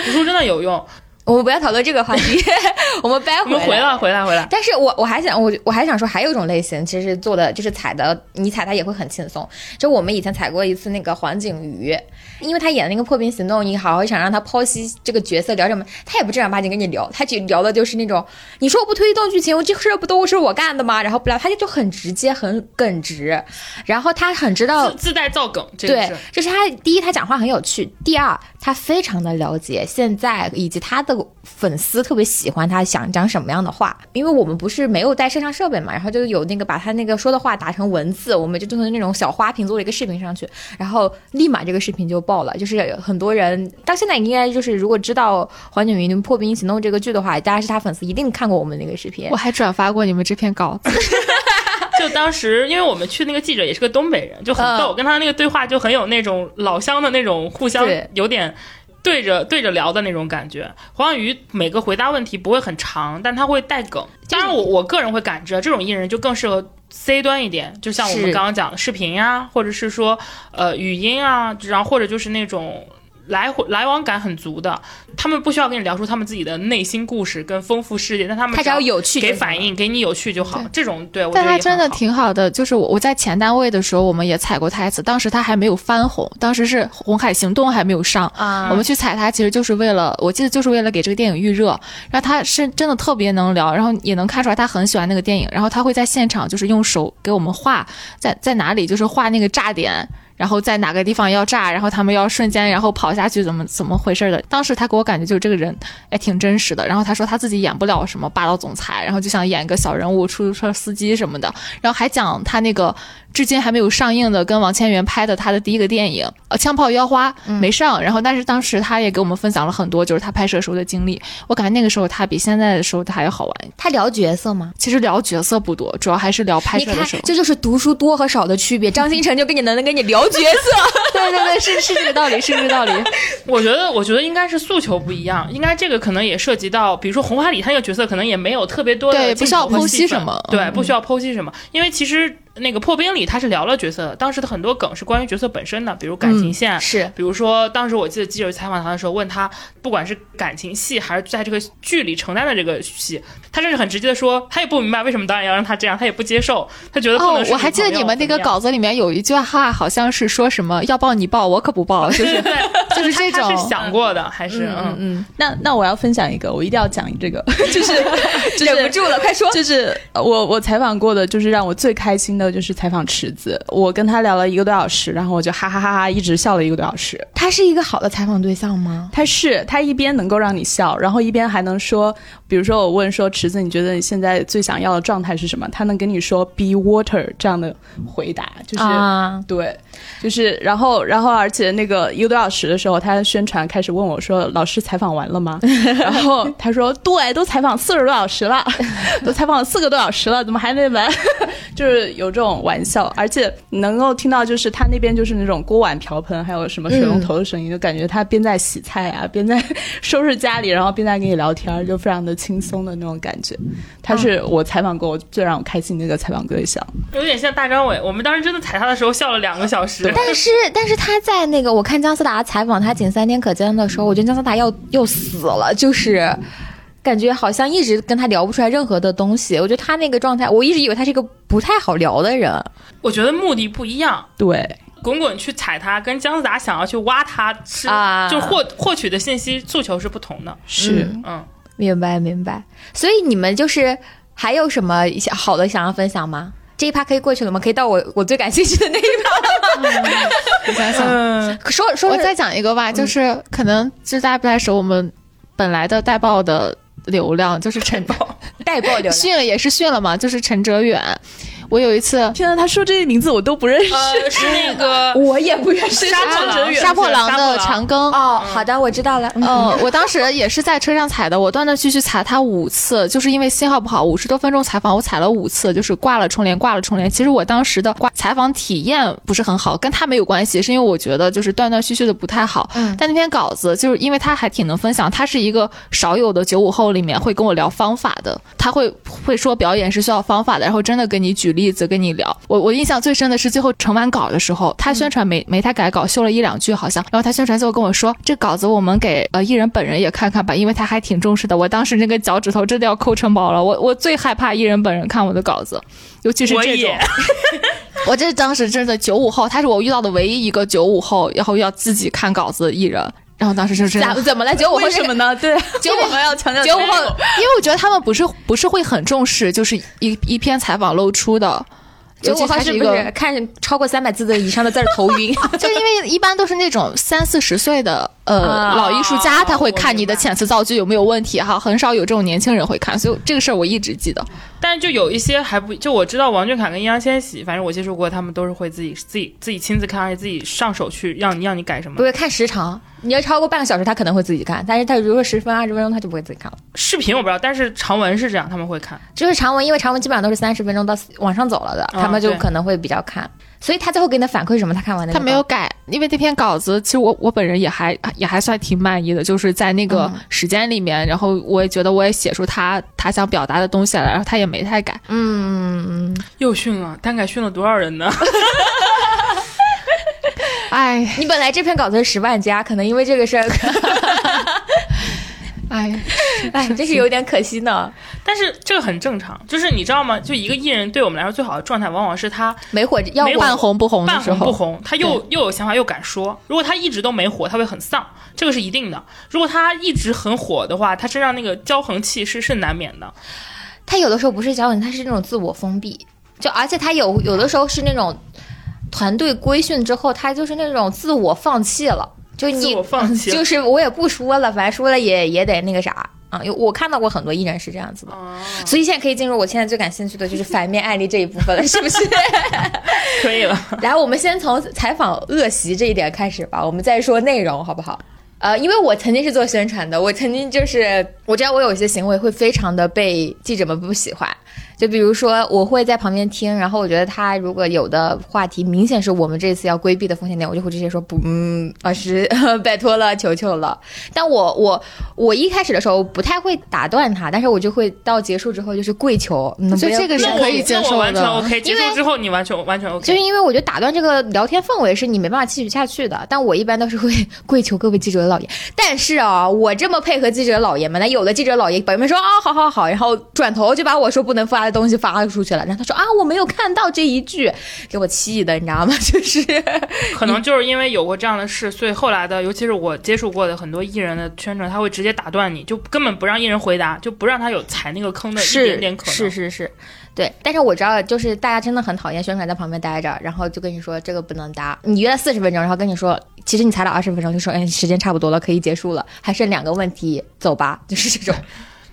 读书真的有用。我们不要讨论这个话题，[LAUGHS] 我们掰我们回来，回来，回来。但是我我还想我我还想说，还有一种类型，其实做的就是踩的，你踩它也会很轻松。就我们以前踩过一次那个黄景瑜，因为他演的那个破冰行动，你好好想让他剖析这个角色聊什么，他也不正儿八经跟你聊，他就聊的就是那种，你说我不推动剧情，我这事不都是我干的吗？然后不聊，他就就很直接，很耿直，然后他很知道自自带造梗，这个对是，就是他第一，他讲话很有趣；第二，他非常的了解现在以及他的的粉丝特别喜欢他想讲什么样的话，因为我们不是没有带摄像设备嘛，然后就有那个把他那个说的话打成文字，我们就做成那种小花瓶做了一个视频上去，然后立马这个视频就爆了，就是很多人到现在应该就是如果知道《黄景云破冰行动》这个剧的话，大家是他粉丝，一定看过我们那个视频。我。还转发过你们这篇稿子，[LAUGHS] 就当时，因为我们去那个记者也是个东北人，就很逗，跟他那个对话就很有那种老乡的那种互相有点对着对着聊的那种感觉。黄晓瑜每个回答问题不会很长，但他会带梗。当然我，我个人会感知，这种艺人就更适合 C 端一点，就像我们刚刚讲的视频呀、或者是说呃语音啊，然后或者就是那种。来回来往感很足的，他们不需要跟你聊出他们自己的内心故事跟丰富世界，但他们他只要有趣给反应，给你有趣就好。这种对我觉但他真的挺好的。就是我我在前单位的时候，我们也踩过他一次，当时他还没有翻红，当时是《红海行动》还没有上。啊我们去踩他，其实就是为了，我记得就是为了给这个电影预热。然后他是真的特别能聊，然后也能看出来他很喜欢那个电影。然后他会在现场就是用手给我们画，在在哪里就是画那个炸点，然后在哪个地方要炸，然后他们要瞬间然后跑下去，怎么怎么回事的。当时他给我感觉就是这个人哎挺真实的。然后他说他自己演不了什么霸道总裁，然后就想演个小人物、出租车司机什么的。然后还讲他那个至今还没有上映的跟王千源拍的他的第一个电影呃《枪炮腰花》没上，然后但是当时他也给我们分享了很多就是他拍摄时候的经历。我感觉那个时候他比现在的时候他还要好玩。他聊角色吗？其实聊角色不多，主要还是聊拍摄的时候，。这就是读书多和少的区别。张新成就跟你能能跟你聊角色，[LAUGHS] 对对对，是是这个道理，是这个道理。我觉得，我觉得应该是诉求不一样，应该这个可能也涉及到，比如说红花里他那个角色可能也没有特别多的对不需要剖析什么对，嗯不需要剖析什么，因为其实那个破冰里他是聊了角色的，当时的很多梗是关于角色本身的，比如感情线。是比如说，当时我记得记者采访他的时候，问他，不管是感情戏还是在这个剧里承担的这个戏，他甚至很直接的说，他也不明白为什么导演要让他这样，他也不接受，他觉得不能是，哦我还记得你们那个稿子里面有一句话，好像是说什么要抱你抱，我可不抱，[LAUGHS] 就是对，就是这种他他是想过的，还是嗯嗯，那那我要分享一个，我一定要讲这个，[LAUGHS] 就是 [LAUGHS] 就是忍不住了，快说。就是呃我我采访过的，就是让我最开心的就是采访池子，我跟他聊了一个多小时，然后我就哈哈哈哈一直笑了一个多小时。他是一个好的采访对象吗？他是他一边能够让你笑，然后一边还能说，比如说我问说池子，你觉得你现在最想要的状态是什么？他能跟你说 be water 这样的回答，就是、啊，对，就是然后然后而且那个一个多小时的时候，他宣传开始问我说，老师采访完了吗？[LAUGHS] 然后他说对，都采访四十多小时了，都采访了四个多小时了，怎么还没完？[LAUGHS] 就是有这种玩笑，而且能够听到，就是他那边就是那种锅碗瓢盆，还有什么水龙头的声音，就感觉他边在洗菜啊，边在收拾家里，然后边在跟你聊天，就非常的轻松的那种感觉。他是我采访过我最让我开心的一个采访对象。有点像大张伟。我们当时真的踩他的时候笑了两个小时。但是但是他在那个我看姜思达采访他仅三天可见的时候，我觉得姜思达要要死了，就是。感觉好像一直跟他聊不出来任何的东西，我觉得他那个状态，我一直以为他是一个不太好聊的人。我觉得目的不一样。对，滚滚去踩他，跟姜思达想要去挖他，是、啊就获获取的信息诉求是不同的。是。嗯，明白明白。所以你们就是还有什么想好的想要分享吗？这一趴可以过去了吗？可以到我我最感兴趣的那一趴了吗？我想想，嗯，说说我再讲一个吧，就是可能就是大家不太熟，我们本来的带报的流量就是陈 [LAUGHS] 带爆流量。训了也是训了嘛，就是陈哲远。我有一次天呐，他说这些名字我都不认识。呃，是那个 [LAUGHS] 我也不认识杀破狼，杀破狼的长。庚。哦，好的，我知道了。嗯嗯，我当时也是在车上踩的，我断断续续踩他五次，就是因为信号不好，五十多分钟采访我踩了五次，就是挂了重连，挂了重连。其实我当时的挂采访体验不是很好，跟他没有关系，是因为我觉得就是断断续续的不太好。嗯但那篇稿子就是因为他还挺能分享，他是一个少有的九五后里面会跟我聊方法的，他会会说表演是需要方法的，然后真的跟你举例子跟你聊。我我印象最深的是最后成完稿的时候，他宣传没没太改稿，修了一两句好像，然后他宣传最后跟我说，这稿子我们给呃艺人本人也看看吧，因为他还挺重视的。我当时那个脚趾头真的要抠成包了，我我最害怕艺人本人看我的稿子，尤其是这种也。[LAUGHS] 我这当时真的九五后，他是我遇到的唯一一个九五后，然后要自己看稿子的艺人。然后当时就真的怎怎么了？九五后为什么呢？对，[LAUGHS] 九五我们要强调九五后，因为我觉得他们不是不是会很重视，就是一一篇采访露出的。结果他是不是一个是看超过三百字的以上的字儿头晕？[LAUGHS] 就因为一般都是那种三四十岁的呃、啊老艺术家，他会看你的遣词造句有没有问题哈，很少有这种年轻人会看，所以这个事儿我一直记得。但是就有一些还不，就我知道王俊凯跟易烊千玺，反正我接触过，他们都是会自己自己自己亲自看，而且自己上手去让你让你改什么不。会看时长，你要超过半个小时，他可能会自己看，但是他如果说十分二十分钟，他就不会自己看了。视频我不知道，但是长文是这样，他们会看。就是长文，因为长文基本上都是三十分钟到往上走了的，嗯他们就可能会比较看。所以他最后给你的反馈是什么？他看完那个他没有改，因为那篇稿子其实我我本人也还也还算挺满意的，就是在那个嗯时间里面，然后我也觉得我也写出他他想表达的东西来，然后他也没太改。嗯嗯，又训了，单改训了多少人呢？[LAUGHS] 哎你本来这篇稿子是十万加，可能因为这个事儿，[LAUGHS] 哎，哎，真是有点可惜呢。但是这个很正常，就是你知道吗？就一个艺人对我们来说最好的状态，往往是他没火要半红不红的半时候，红不红，他又又有想法又敢说。如果他一直都没火，他会很丧，这个是一定的。如果他一直很火的话，他身上那个骄横气势是难免的。他有的时候不是脚本，他是那种自我封闭，就而且他有有的时候是那种团队规训之后，他就是那种自我放弃了，就你自我放弃 [LAUGHS] 就是我也不说了，反正说了也也得那个啥啊。有我看到过很多艺人是这样子的，哦，所以现在可以进入我现在最感兴趣的就是反面案例这一部分了，是不是？[LAUGHS] 可以了。[LAUGHS] 来，我们先从采访恶习这一点开始吧，我们再说内容，好不好？呃，因为我曾经是做宣传的，我曾经就是我知道我有一些行为会非常的被记者们不喜欢，就比如说我会在旁边听，然后我觉得他如果有的话题明显是我们这次要规避的风险点，我就会直接说不，嗯，老师 [LAUGHS] 拜托了，求求了。但我我我一开始的时候不太会打断他，但是我就会到结束之后就是跪求，嗯，所以不要这个是可以接受那我完全的 OK。结因为束之后你完全完全 OK。就是因为我觉得打断这个聊天氛围是你没办法继续下去的，但我一般都是会 [LAUGHS] 跪求各位记者老爷。但是啊，我这么配合记者老爷们，那有的记者老爷表面说啊好好好，然后转头就把我说不能发的东西发出去了，然后他说啊我没有看到这一句，给我气的，你知道吗？[LAUGHS] 就是可能就是因为有过这样的事，所以后来的，尤其是我接触过的很多艺人的宣传，他会直接打断你，就根本不让艺人回答，就不让他有踩那个坑的一点点可能。是是是，对。但是我知道，就是大家真的很讨厌宣传在旁边待着，然后就跟你说这个不能搭，你约了四十分钟，然后跟你说其实你才了二十分钟，就说哎时间差不多了，可以结束了，还剩两个问题，走吧，就是这种。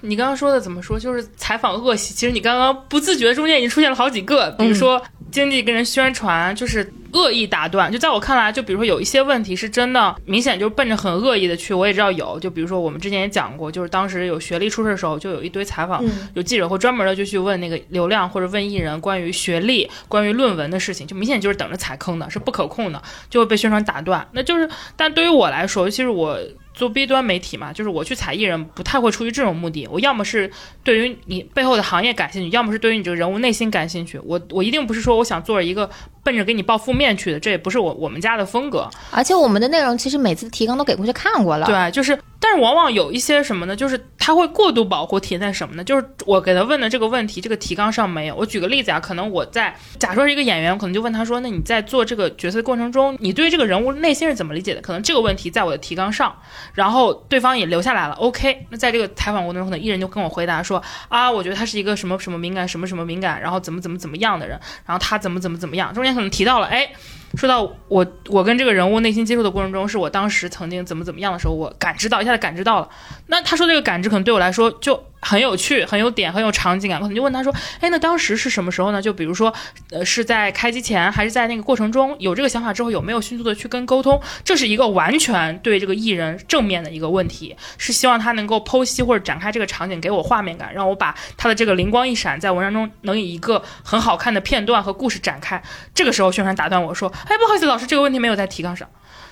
你刚刚说的怎么说？就是采访恶习。其实你刚刚不自觉中间已经出现了好几个，比如说经济跟人宣传，就是恶意打断。就在我看来，就比如说有一些问题是真的明显就是奔着很恶意的去，我也知道有。就比如说我们之前也讲过，就是当时有学历出事的时候，就有一堆采访，有记者会专门的就去问那个流量或者问艺人关于学历、关于论文的事情，就明显就是等着踩坑的，是不可控的，就会被宣传打断。那就是，但对于我来说，尤其是我。做 B 端媒体嘛，就是我去采艺人，不太会出于这种目的。我要么是对于你背后的行业感兴趣，要么是对于你这个人物内心感兴趣。我我一定不是说我想做一个奔着给你报负面去的，这也不是我我们家的风格。而且我们的内容其实每次提纲都给过去看过了，对，就是，但是往往有一些什么呢？就是他会过度保护体现在什么呢？就是我给他问的这个问题，这个提纲上没有。我举个例子啊，可能我在假说是一个演员，我可能就问他说：“那你在做这个角色的过程中，你对这个人物内心是怎么理解的？”可能这个问题在我的提纲上，然后对方也留下来了。OK，那在这个采访过程中，可能艺人就跟我回答说：“啊，我觉得他是一个什么什么敏感，什么什么敏感，然后怎么怎么怎么样的人，然后他怎么怎么怎么样。”中间可能提到了，哎。说到我，我跟这个人物内心接触的过程中，是我当时曾经怎么怎么样的时候，我感知到一下子感知到了。那他说这个感知可能对我来说就很有趣、很有点、很有场景感。我可能就问他说：“哎，那当时是什么时候呢？就比如说，呃，是在开机前，还是在那个过程中有这个想法之后，有没有迅速的去跟沟通？这是一个完全对这个艺人正面的一个问题，是希望他能够剖析或者展开这个场景，给我画面感，让我把他的这个灵光一闪，在文章中能以一个很好看的片段和故事展开。这个时候，宣传打断我说：“哎，不好意思，老师，这个问题没有在提纲上。”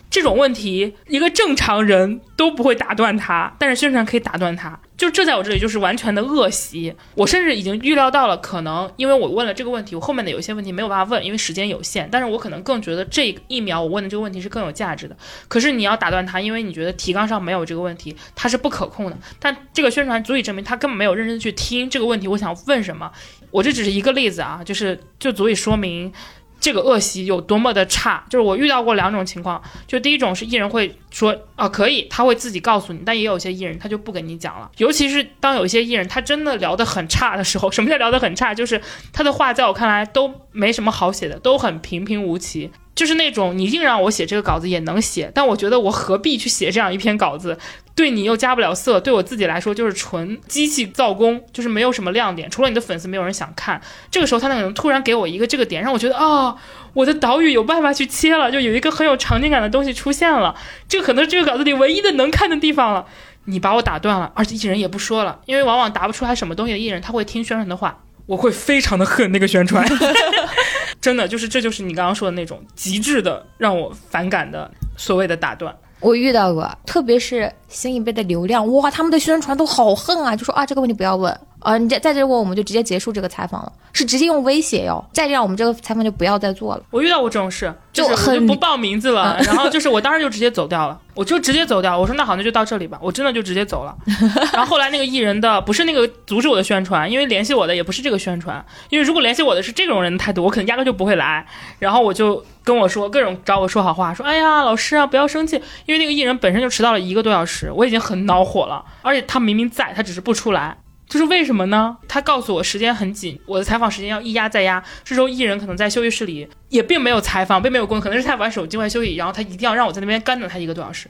这种问题，一个正常人都不会打断他，但是宣传可以打断他。就这在我这里就是完全的恶习。我甚至已经预料到了，可能因为我问了这个问题，我后面的有一些问题没有办法问，因为时间有限。但是我可能更觉得这一秒我问的这个问题是更有价值的。可是你要打断他，因为你觉得提纲上没有这个问题，它是不可控的。但这个宣传足以证明他根本没有认真去听这个问题，我想问什么。我这只是一个例子啊，就是就足以说明。这个恶习有多么的差。就是我遇到过两种情况，就第一种是艺人会说啊可以，他会自己告诉你，但也有些艺人他就不跟你讲了。尤其是当有一些艺人他真的聊得很差的时候，[LAUGHS] 什么叫聊得很差？就是他的话在我看来都没什么好写的，都很平平无奇。就是那种你硬让我写这个稿子也能写，但我觉得我何必去写这样一篇稿子？对你又加不了色，对我自己来说就是纯机器造工，就是没有什么亮点。除了你的粉丝，没有人想看。这个时候他可能突然给我一个这个点，让我觉得啊，我的岛屿有办法去切了，就有一个很有场景感的东西出现了。这个可能是这个稿子里唯一的能看的地方了。你把我打断了，而且艺人也不说了，因为往往答不出来什么东西的艺人，他会听宣传的话，我会非常的恨那个宣传。[LAUGHS] [LAUGHS] 真的就是，这就是你刚刚说的那种极致的让我反感的所谓的打断。我遇到过，特别是新一辈的流量，哇，他们的宣传都好横啊，就说啊这个问题不要问。啊，你再再这问我们就直接结束这个采访了，是直接用威胁哟，再这样我们这个采访就不要再做了。我遇到过这种事，就是就不报名字了，然后就是我当时就直接走掉了，我就直接走掉，我说那好，那就到这里吧，我真的就直接走了。[LAUGHS] 然后后来那个艺人的不是那个阻止我的宣传，因为联系我的也不是这个宣传，因为如果联系我的是这种人的态度，我可能压根就不会来。然后我就跟我说各种找我说好话，说哎呀老师啊不要生气，因为那个艺人本身就迟到了一个多小时，我已经很恼火了，而且他明明在，他只是不出来。就是为什么呢？他告诉我时间很紧，我的采访时间要一压再压。这时候艺人可能在休息室里，也并没有采访，并没有工作，可能是他玩手机玩休息，然后他一定要让我在那边干等他一个多小时。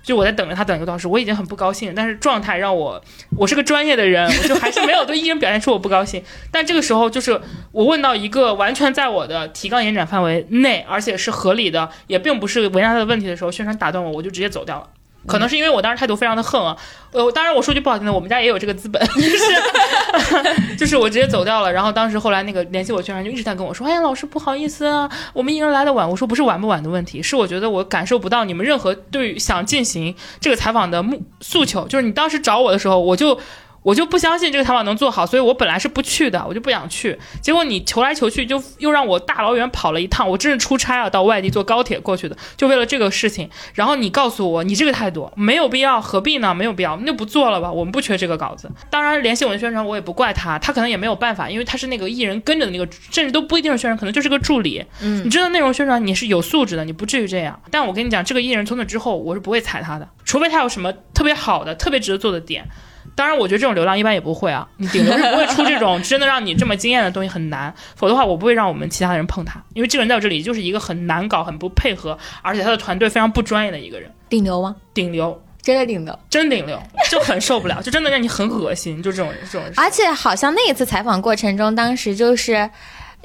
就我在等着他等一个多小时，我已经很不高兴，但是状态让我，我是个专业的人，我就还是没有对艺人表现出我不高兴。但这个时候就是我问到一个完全在我的提纲延展范围内，而且是合理的，也并不是为难他的问题的时候，宣传打断我，我就直接走掉了。可能是因为我当时态度非常的横啊，呃，当然我说句不好听的，我们家也有这个资本，就是 [LAUGHS] 就是我直接走掉了。然后当时后来那个联系我宣传就一直在跟我说，哎呀，老师不好意思啊，我们一人来的晚。我说不是晚不晚的问题，是我觉得我感受不到你们任何对想进行这个采访的目诉求。就是你当时找我的时候，我就。我就不相信这个淘宝能做好，所以我本来是不去的，我就不想去。结果你求来求去，就又让我大老远跑了一趟，我真是出差啊，到外地坐高铁过去的，就为了这个事情。然后你告诉我，你这个态度没有必要，何必呢？没有必要，那就不做了吧。我们不缺这个稿子。当然，联系我的宣传，我也不怪他，他可能也没有办法，因为他是那个艺人跟着的那个，甚至都不一定是宣传，可能就是个助理。嗯你真的内容宣传你是有素质的，你不至于这样。但我跟你讲，这个艺人从那之后，我是不会踩他的，除非他有什么特别好的、特别值得做的点。当然，我觉得这种流量一般也不会啊，你 [LAUGHS] 顶流是不会出这种真的让你这么惊艳的东西，很难。否则的话，我不会让我们其他人碰他，因为这个人在我这里就是一个很难搞、很不配合，而且他的团队非常不专业的一个人，顶流吗？顶流，真的顶流。真顶流，就很受不了，就真的让你很恶心，就这种这种人。而且好像那一次采访过程中，当时就是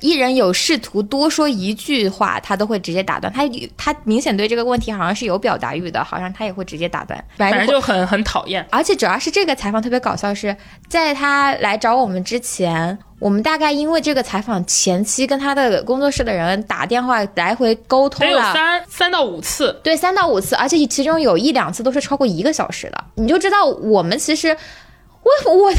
艺人有试图多说一句话，他都会直接打断。他他明显对这个问题好像是有表达欲的，好像他也会直接打断。反反正正就很很讨厌。而且主要是这个采访特别搞笑是，在他来找我们之前，我们大概因为这个采访前期跟他的工作室的人打电话来回沟通了。三三到五次，对，三到五次，而且其中有一两次都是超过一个小时的，你就知道我们其实，我我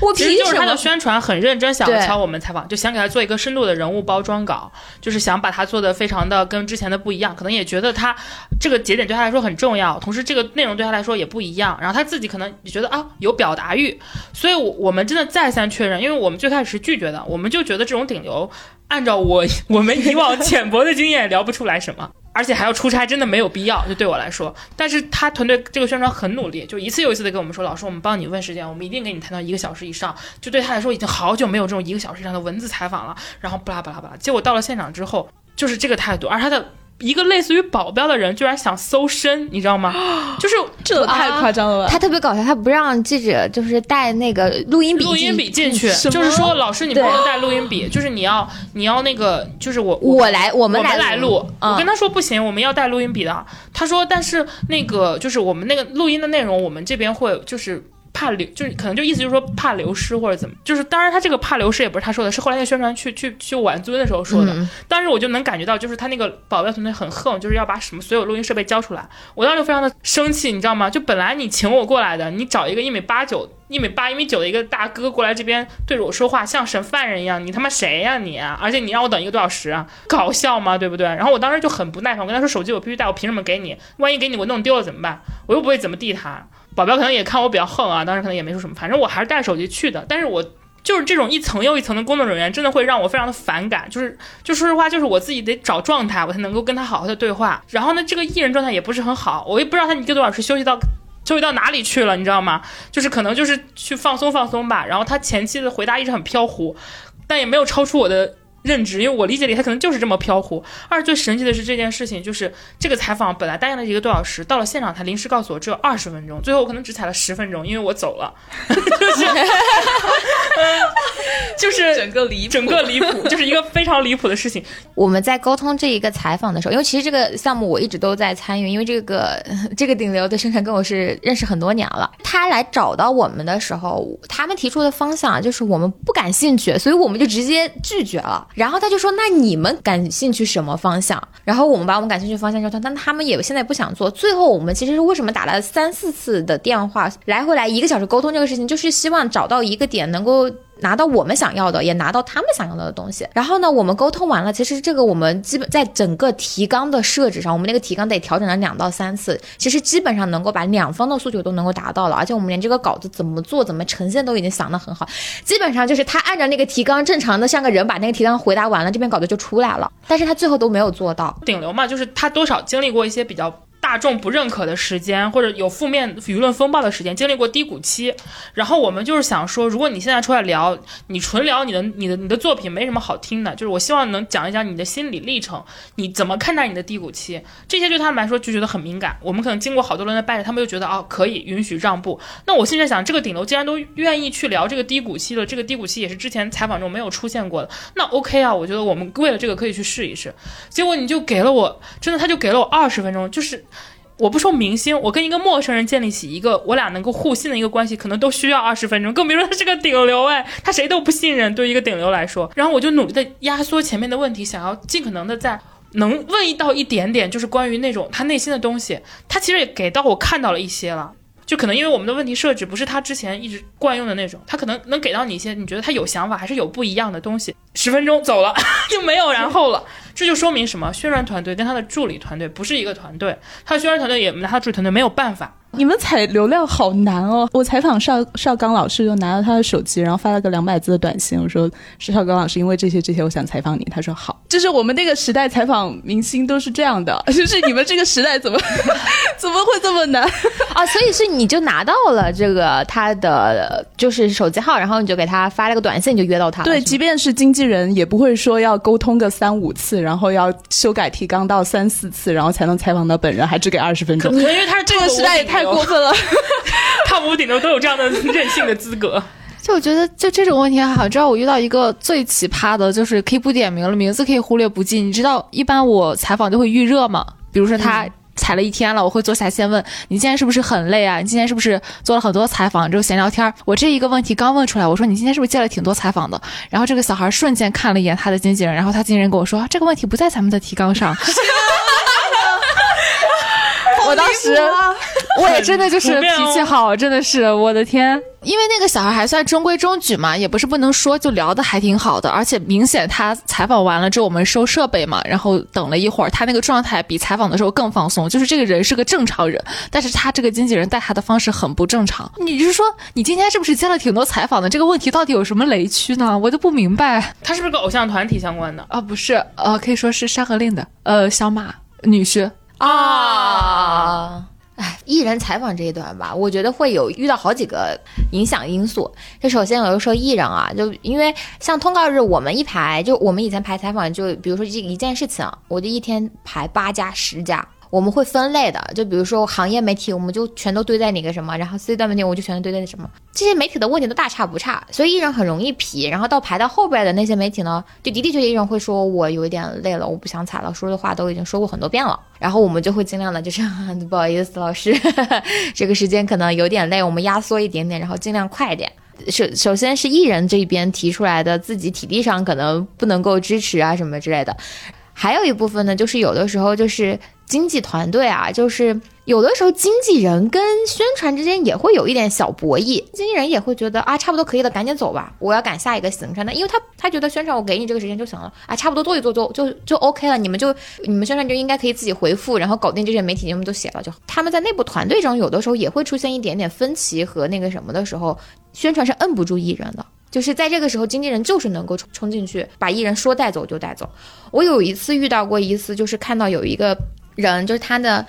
我其凭什么实就是他的？宣传很认真，想要敲我们采访，就想给他做一个深度的人物包装稿，就是想把他做的非常的跟之前的不一样，可能也觉得他这个节点对他来说很重要，同时这个内容对他来说也不一样，然后他自己可能也觉得啊有表达欲，所以我我们真的再三确认，因为我们最开始是拒绝的，我们就觉得这种顶流，按照我 [LAUGHS] 我们以往浅薄的经验聊不出来什么。而且还要出差，真的没有必要，就对我来说。但是他团队这个宣传很努力，就一次又一次的跟我们说，老师，我们帮你问时间，我们一定给你谈到一个小时以上。就对他来说，已经好久没有这种一个小时以上的文字采访了。然后巴拉巴拉巴拉，结果到了现场之后，就是这个态度，而他的。一个类似于保镖的人居然想搜身，你知道吗？[GASPS] 就是这太夸张了吧？他特别搞笑，他不让记者就是带那个录音笔录音笔进去，就是说老师你不能带录音笔，就是你要你要那个，就是我我来，我我们来来录，嗯我跟他说不行，我们要带录音笔的。他说，但是那个就是我们那个录音的内容，我们这边会就是。怕流，就是可能就意思就是说怕流失或者怎么，就是当然他这个怕流失也不是他说的，是后来在宣传去去去挽尊的时候说的。嗯当时我就能感觉到，就是他那个保镖团队很横，就是要把什么所有录音设备交出来。我当时就非常的生气，你知道吗？就本来你请我过来的，你找一个一米八九、一米八、一米九的一个大哥过来这边对着我说话，像审犯人一样，你他妈谁呀、你啊？而且你让我等一个多小时啊，搞笑吗？对不对？然后我当时就很不耐烦，我跟他说手机我必须带，我凭什么给你？万一给你我弄丢了怎么办？我又不会怎么地他。保镖可能也看我比较横啊，当时可能也没说什么，反正我还是带手机去的。但是我就是这种一层又一层的工作人员，真的会让我非常的反感。就是就说实话，就是我自己得找状态，我才能够跟他好好的对话。然后呢，这个艺人状态也不是很好，我也不知道他一个多小时休息到休息到哪里去了，你知道吗？就是可能就是去放松放松吧。然后他前期的回答一直很飘忽，但也没有超出我的。认知，因为我理解里他可能就是这么飘忽。二最神奇的是这件事情，就是这个采访本来答应了一个多小时，到了现场他临时告诉我只有二十分钟，最后我可能只采了十分钟，因为我走了，[LAUGHS] 就是就是 [LAUGHS] 整个离整个离谱，就是一个非常离谱的事情。我们在沟通这一个采访的时候，因为其实这个项目我一直都在参与，因为这个 [LAUGHS] 这个顶流的生产跟我是认识很多年了。他来找到我们的时候，他们提出的方向就是我们不感兴趣，所以我们就直接拒绝了。然后他就说：“那你们感兴趣什么方向？”然后我们把我们感兴趣方向说，但他们也现在不想做。最后我们其实是为什么打了三四次的电话，来回来一个小时沟通这个事情，就是希望找到一个点能够。拿到我们想要的，也拿到他们想要的东西。然后呢，我们沟通完了，其实这个我们基本在整个提纲的设置上，我们那个提纲得调整了两到三次。其实基本上能够把两方的诉求都能够达到了，而且我们连这个稿子怎么做、怎么呈现都已经想得很好。基本上就是他按照那个提纲正常的像个人把那个提纲回答完了，这篇稿子就出来了。但是他最后都没有做到。顶流嘛，就是他多少经历过一些比较。大众不认可的时间，或者有负面舆论风暴的时间，经历过低谷期，然后我们就是想说，如果你现在出来聊，你纯聊你的、你的、你的作品没什么好听的，就是我希望能讲一讲你的心理历程，你怎么看待你的低谷期，这些对他们来说就觉得很敏感。我们可能经过好多轮的掰扯，他们就觉得哦，可以允许让步。那我现在想，这个顶楼既然都愿意去聊这个低谷期了，这个低谷期也是之前采访中没有出现过的，那 OK 啊，我觉得我们为了这个可以去试一试。结果你就给了我，真的他就给了我二十分钟，就是。我不说明星，我跟一个陌生人建立起一个我俩能够互信的一个关系，可能都需要二十分钟，更别说他是个顶流哎，他谁都不信任，对于一个顶流来说。然后我就努力的压缩前面的问题，想要尽可能的在能问到一点点，就是关于那种他内心的东西。他其实也给到我看到了一些了，就可能因为我们的问题设置不是他之前一直惯用的那种，他可能能给到你一些你觉得他有想法，还是有不一样的东西。十分钟走了 [LAUGHS] 就没有然后了。这就说明什么？宣传团队跟他的助理团队不是一个团队，他的宣传团队也拿他助理团队没有办法。你们采流量好难哦！我采访邵邵刚老师，就拿了他的手机，然后发了个两百字的短信，我说是邵刚老师，因为这些这些，我想采访你。他说好。就是我们那个时代采访明星都是这样的，[LAUGHS] 就是你们这个时代怎么 [LAUGHS] 怎么会这么难啊？所以是你就拿到了这个他的就是手机号，然后你就给他发了个短信，你就约到他。对，即便是经纪人也不会说要沟通个三五次，然后要修改提纲到三四次，然后才能采访到本人，还只给二十分钟。因为他是这个时代也太。过分了，看 [LAUGHS] 屋顶的都有这样的任性的资格。就我觉得，就这种问题还好。知道我遇到一个最奇葩的，就是可以不点名了，名字可以忽略不计。你知道，一般我采访就会预热嘛，比如说他采了一天了，我会坐下先问你今天是不是很累啊？你今天是不是做了很多采访？之后闲聊天。我这一个问题刚问出来，我说你今天是不是接了挺多采访的？然后这个小孩瞬间看了一眼他的经纪人，然后他经纪人跟我说，这个问题不在咱们的提纲上。[LAUGHS] 我当时，[LAUGHS] 我也真的就是脾气好，真的是我的天！因为那个小孩还算中规中矩嘛，也不是不能说，就聊的还挺好的。而且明显他采访完了之后，我们收设备嘛，然后等了一会儿，他那个状态比采访的时候更放松。就是这个人是个正常人，但是他这个经纪人带他的方式很不正常。你是说你今天是不是接了挺多采访的？这个问题到底有什么雷区呢？我就不明白。他是不是跟偶像团体相关的啊？不是，呃，可以说是山河令的，呃，小马女婿。啊，哎，艺人采访这一段吧，我觉得会有遇到好几个影响因素。就首先，我就说艺人啊，就因为像通告日，我们一排就我们以前排采访，就比如说这一件事情，我就一天排八家十家。我们会分类的，就比如说行业媒体，我们就全都堆在哪个什么，然后 C 端媒体我就全都堆在什么。这些媒体的问题都大差不差，所以艺人很容易皮。然后到排到后边的那些媒体呢，就的的确确艺人会说，我有一点累了，我不想踩了，说的话都已经说过很多遍了。然后我们就会尽量的，就是 [LAUGHS] 不好意思，老师，这个时间可能有点累，我们压缩一点点，然后尽量快一点。首首先是艺人这边提出来的，自己体力上可能不能够支持啊什么之类的。还有一部分呢，就是有的时候就是经纪团队啊，就是有的时候经纪人跟宣传之间也会有一点小博弈，经纪人也会觉得啊，差不多可以了，赶紧走吧，我要赶下一个行程那，因为他他觉得宣传我给你这个时间就行了啊，差不多做一做就就就 OK 了，你们就你们宣传就应该可以自己回复，然后搞定这些媒体节目都写了就好。他们在内部团队中有的时候也会出现一点点分歧和那个什么的时候，宣传是摁不住艺人的。就是在这个时候，经纪人就是能够冲冲进去，把艺人说带走就带走。我有一次遇到过一次，就是看到有一个人，就是他的，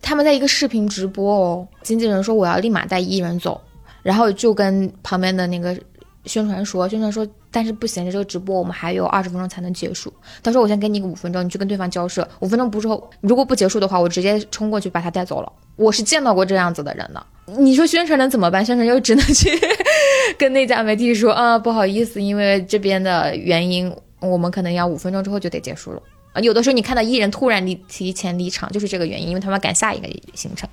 他们在一个视频直播哦，经纪人说我要立马带艺人走，然后就跟旁边的那个宣传说，宣传说，但是不行，这个直播我们还有二十分钟才能结束。他说我先给你个五分钟，你去跟对方交涉，五分钟不之后，如果不结束的话，我直接冲过去把他带走了。我是见到过这样子的人的。你说宣传能怎么办？宣传又只能去 [LAUGHS] 跟那家媒体说啊，不好意思，因为这边的原因，我们可能要五分钟之后就得结束了。啊，有的时候你看到艺人突然离提前离场，就是这个原因，因为他们赶下一个行程。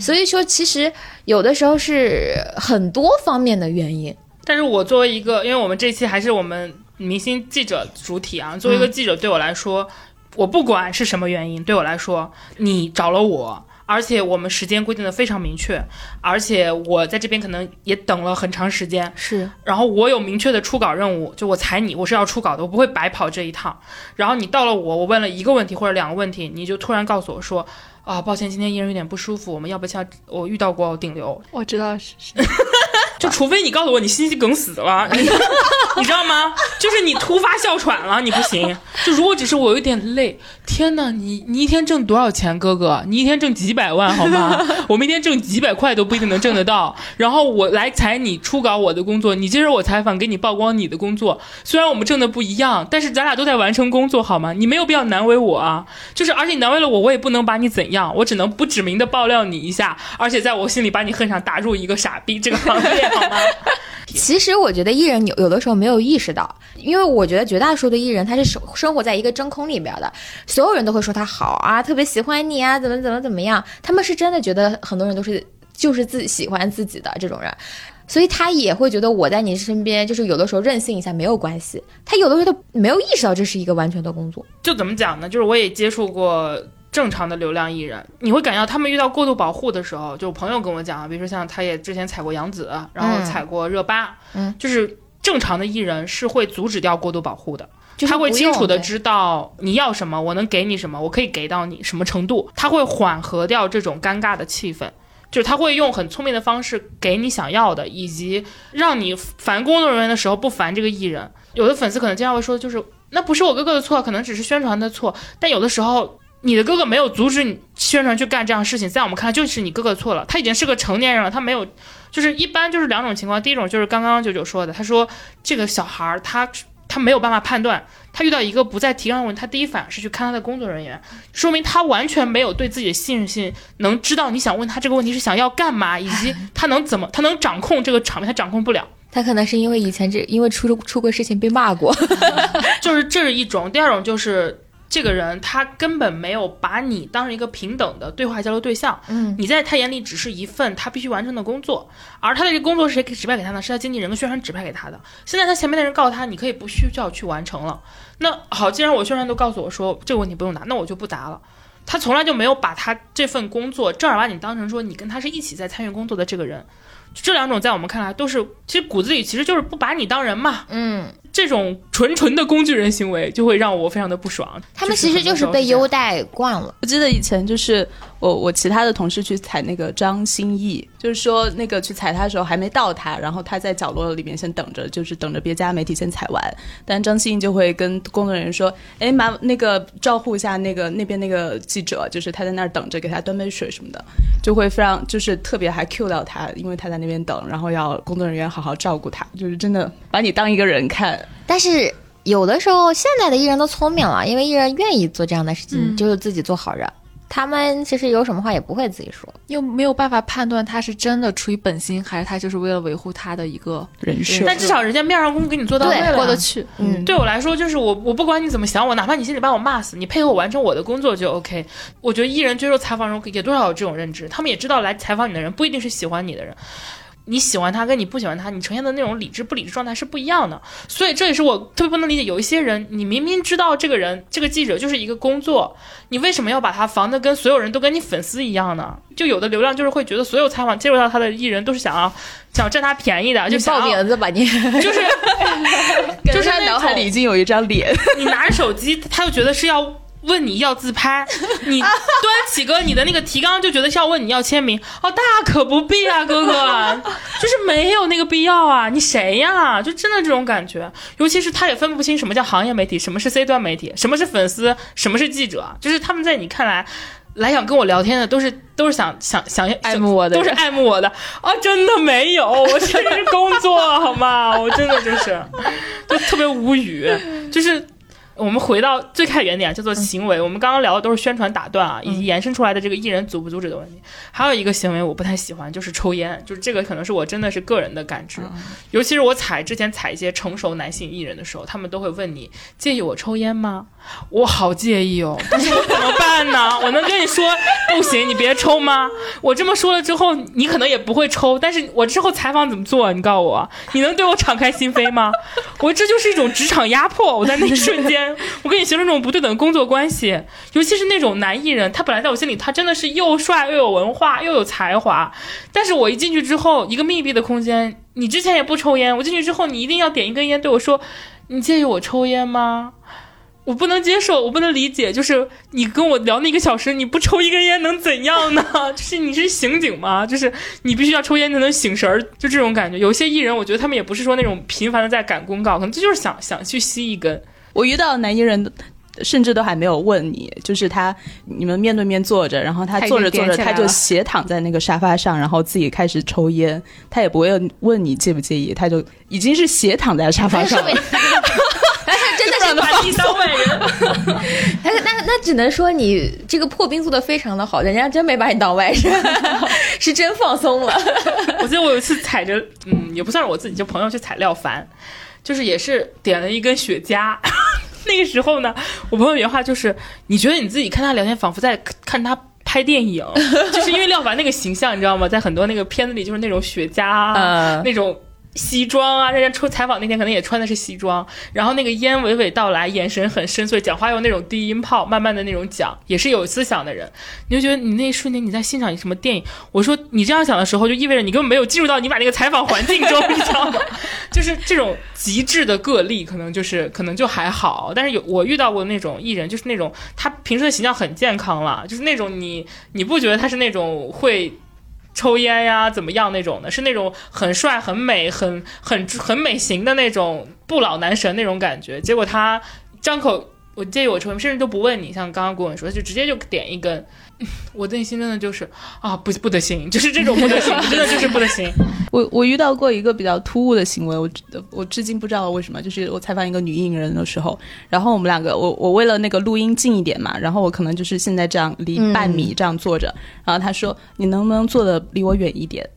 所以说，其实有的时候是很多方面的原因。但是我作为一个，因为我们这期还是我们明星记者主体啊，作为一个记者，对我来说，我不管是什么原因，对我来说，你找了我。而且我们时间规定的非常明确，而且我在这边可能也等了很长时间，是。然后我有明确的初稿任务，就我踩你，我是要初稿的，我不会白跑这一趟。然后你到了我，我问了一个问题或者两个问题，你就突然告诉我说，啊，抱歉，今天艺人有点不舒服，我们要不下我遇到过顶流，我知道是是。[LAUGHS] 就除非你告诉我你心肌梗死了，你 [LAUGHS] 你知道吗？就是你突发哮喘了，你不行。就如果只是我有点累，天哪，你你一天挣多少钱，哥哥？你一天挣几百万好吗？[LAUGHS] 我们一天挣几百块都不一定能挣得到。然后我来采你初稿我的工作，你接着我采访给你曝光你的工作。虽然我们挣的不一样，但是咱俩都在完成工作好吗？你没有必要难为我啊。就是而且你难为了我，我也不能把你怎样，我只能不指名的爆料你一下，而且在我心里把你恨上，打入一个傻逼这个行列。好吗？[LAUGHS] 其实我觉得艺人有有的时候没有意识到，因为我觉得绝大多数的艺人他是生生活在一个真空里边的，所有人都会说他好啊，特别喜欢你啊，怎么怎么怎么样，他们是真的觉得很多人都是就是自己喜欢自己的这种人，所以他也会觉得我在你身边，就是有的时候任性一下没有关系，他有的时候他没有意识到这是一个完全的工作，就怎么讲呢？就是我也接触过。正常的流量艺人，你会感觉到他们遇到过度保护的时候，就朋友跟我讲啊，比如说像他也之前踩过杨紫，然后踩过热巴，嗯，就是正常的艺人是会阻止掉过度保护的，他会清楚的。知道你要什么，我能给你什么，我可以给到你什么程度，他会缓和掉这种尴尬的气氛，就是他会用很聪明的方式给你想要的，以及让你烦工作人员的时候不烦这个艺人。有的粉丝可能经常会说，就是那不是我哥哥的错，可能只是宣传的错，但有的时候。你的哥哥没有阻止你宣传去干这样事情，在我们看来就是你哥哥错了。他已经是个成年人了，他没有，就是一般就是两种情况。第一种就是刚刚九九说的，他说这个小孩儿他他没有办法判断，他遇到一个不在提纲问题，他第一反应是去看他的工作人员，说明他完全没有对自己的信任心，能知道你想问他这个问题是想要干嘛，以及他能怎么他能掌控这个场面，他掌控不了。他可能是因为以前这因为出出过事情被骂过，[LAUGHS] 就是这是一种。第二种就是。这个人他根本没有把你当成一个平等的对话交流对象，嗯，你在他眼里只是一份他必须完成的工作，而他的这个工作是谁指派给他呢？是他经纪人跟宣传指派给他的。现在他前面的人告诉他，你可以不需要去完成了。那好，既然我宣传都告诉我说这个问题不用答，那我就不答了。他从来就没有把他这份工作正儿八经当成说你跟他是一起在参与工作的这个人。这两种在我们看来都是，其实骨子里其实就是不把你当人嘛。嗯。这种纯纯的工具人行为就会让我非常的不爽。他们其实就是被优待惯了。我记得以前就是我我其他的同事去踩那个张歆艺，就是说那个去踩他的时候还没到他，然后他在角落里面先等着，就是等着别家媒体先踩完。但张歆艺就会跟工作人员说：“哎，麻那个照顾一下那个那边那个记者，就是他在那儿等着，给他端杯水什么的，就会非常就是特别还 Q 到他，因为他在那边等，然后要工作人员好好照顾他，就是真的把你当一个人看。”但是有的时候，现在的艺人都聪明了，因为艺人愿意做这样的事情，就是自己做好人。他们其实有什么话也不会自己说，又没有办法判断他是真的出于本心，还是他就是为了维护他的一个人设。但至少人家面上功夫给你做到位了，过得去。嗯，对我来说，就是我我不管你怎么想我，哪怕你心里把我骂死，你配合我完成我的工作就 OK。我觉得艺人接受采访中也多少有这种认知，他们也知道来采访你的人不一定是喜欢你的人。你喜欢他跟你不喜欢他，你呈现的那种理智不理智状态是不一样的。所以这也是我特别不能理解，有一些人，你明明知道这个人这个记者就是一个工作，你为什么要把他防的跟所有人都跟你粉丝一样呢？就有的流量就是会觉得所有采访接触到他的艺人都是想要想占他便宜的，就报名字吧你，[LAUGHS] 就是 [LAUGHS] 就是他脑海里已经有一张脸，你拿着手机，他就觉得是要问你要自拍，[LAUGHS] 你端起个你的那个提纲就觉得是要问你要签名，哦，大可不必啊，哥哥，[LAUGHS] 就是没有那个必要啊，你谁呀？就真的这种感觉，尤其是他也分不清什么叫行业媒体，什么是 C 端媒体，什么是粉丝，什么是记者，就是他们在你看来。来想跟我聊天的都是都是想想想爱慕我的都是爱慕我的啊！真的没有，我这是工作好吗？我真的就是就特别无语，就是。我们回到最开始原点，叫做行为。我们刚刚聊的都是宣传打断啊，以及延伸出来的这个艺人阻不阻止的问题。还有一个行为我不太喜欢，就是抽烟，就是这个可能是我真的是个人的感知。尤其是我采之前采一些成熟男性艺人的时候，他们都会问你介意我抽烟吗？我好介意哦，但是我怎么办呢？[LAUGHS] 我能跟你说不行，你别抽吗？我这么说了之后，你可能也不会抽，但是我之后采访怎么做？你告诉我，你能对我敞开心扉吗？我这就是一种职场压迫。我在那一瞬间，[LAUGHS] 我跟你形成这种不对等的工作关系，尤其是那种男艺人，他本来在我心里，他真的是又帅又有文化又有才华，但是我一进去之后，一个密闭的空间，你之前也不抽烟，我进去之后，你一定要点一根烟对我说，你介意我抽烟吗？我不能接受，我不能理解，就是你跟我聊那一个小时，你不抽一根烟能怎样呢？[LAUGHS] 就是你是刑警吗？就是你必须要抽烟才能醒神儿，就这种感觉。有些艺人，我觉得他们也不是说那种频繁的在赶公告，可能这就是想想去吸一根。我遇到的男艺人。甚至都还没有问你，就是他，你们面对面坐着，然后他坐着坐着，他就斜躺在那个沙发上，然后自己开始抽烟，他也不会问你介不介意，他就已经是斜躺在沙发上了。[LAUGHS] 真的是把第三外人，那那那只能说你这个破冰做的非常的好，人家真没把你当外人，是真放松了。[LAUGHS] 我记得我有一次踩着，嗯，也不算是我自己，就朋友去踩廖凡，就是也是点了一根雪茄。[LAUGHS] 那个时候呢，我朋友原话就是：“你觉得你自己看他聊天，仿佛在看他拍电影，就是因为廖凡那个形象，你知道吗？在很多那个片子里，就是那种雪茄啊，嗯那种。”西装啊，人家出采访那天可能也穿的是西装，然后那个烟娓娓道来，眼神很深邃，讲话用那种低音炮，慢慢的那种讲，也是有思想的人。你就觉得你那一瞬间你在欣赏什么电影？我说你这样想的时候，就意味着你根本没有进入到你把那个采访环境中，你知道吗？就是这种极致的个例，可能就是可能就还好，但是有我遇到过那种艺人，就是那种他平时的形象很健康了，就是那种你你不觉得他是那种会。抽烟呀，怎么样那种的？是那种很帅、很美、很很很美型的那种不老男神那种感觉。结果他张口，我建议我抽烟，甚至都不问你，像刚刚顾问说，就直接就点一根。[LAUGHS] 我内心真的就是啊，不不得行，就是这种不得行，真的就是不得行。[LAUGHS] 我我遇到过一个比较突兀的行为，我我至今不知道为什么，就是我采访一个女艺人的时候，然后我们两个，我我为了那个录音近一点嘛，然后我可能就是现在这样离半米这样坐着，然后她说你能不能坐的离我远一点？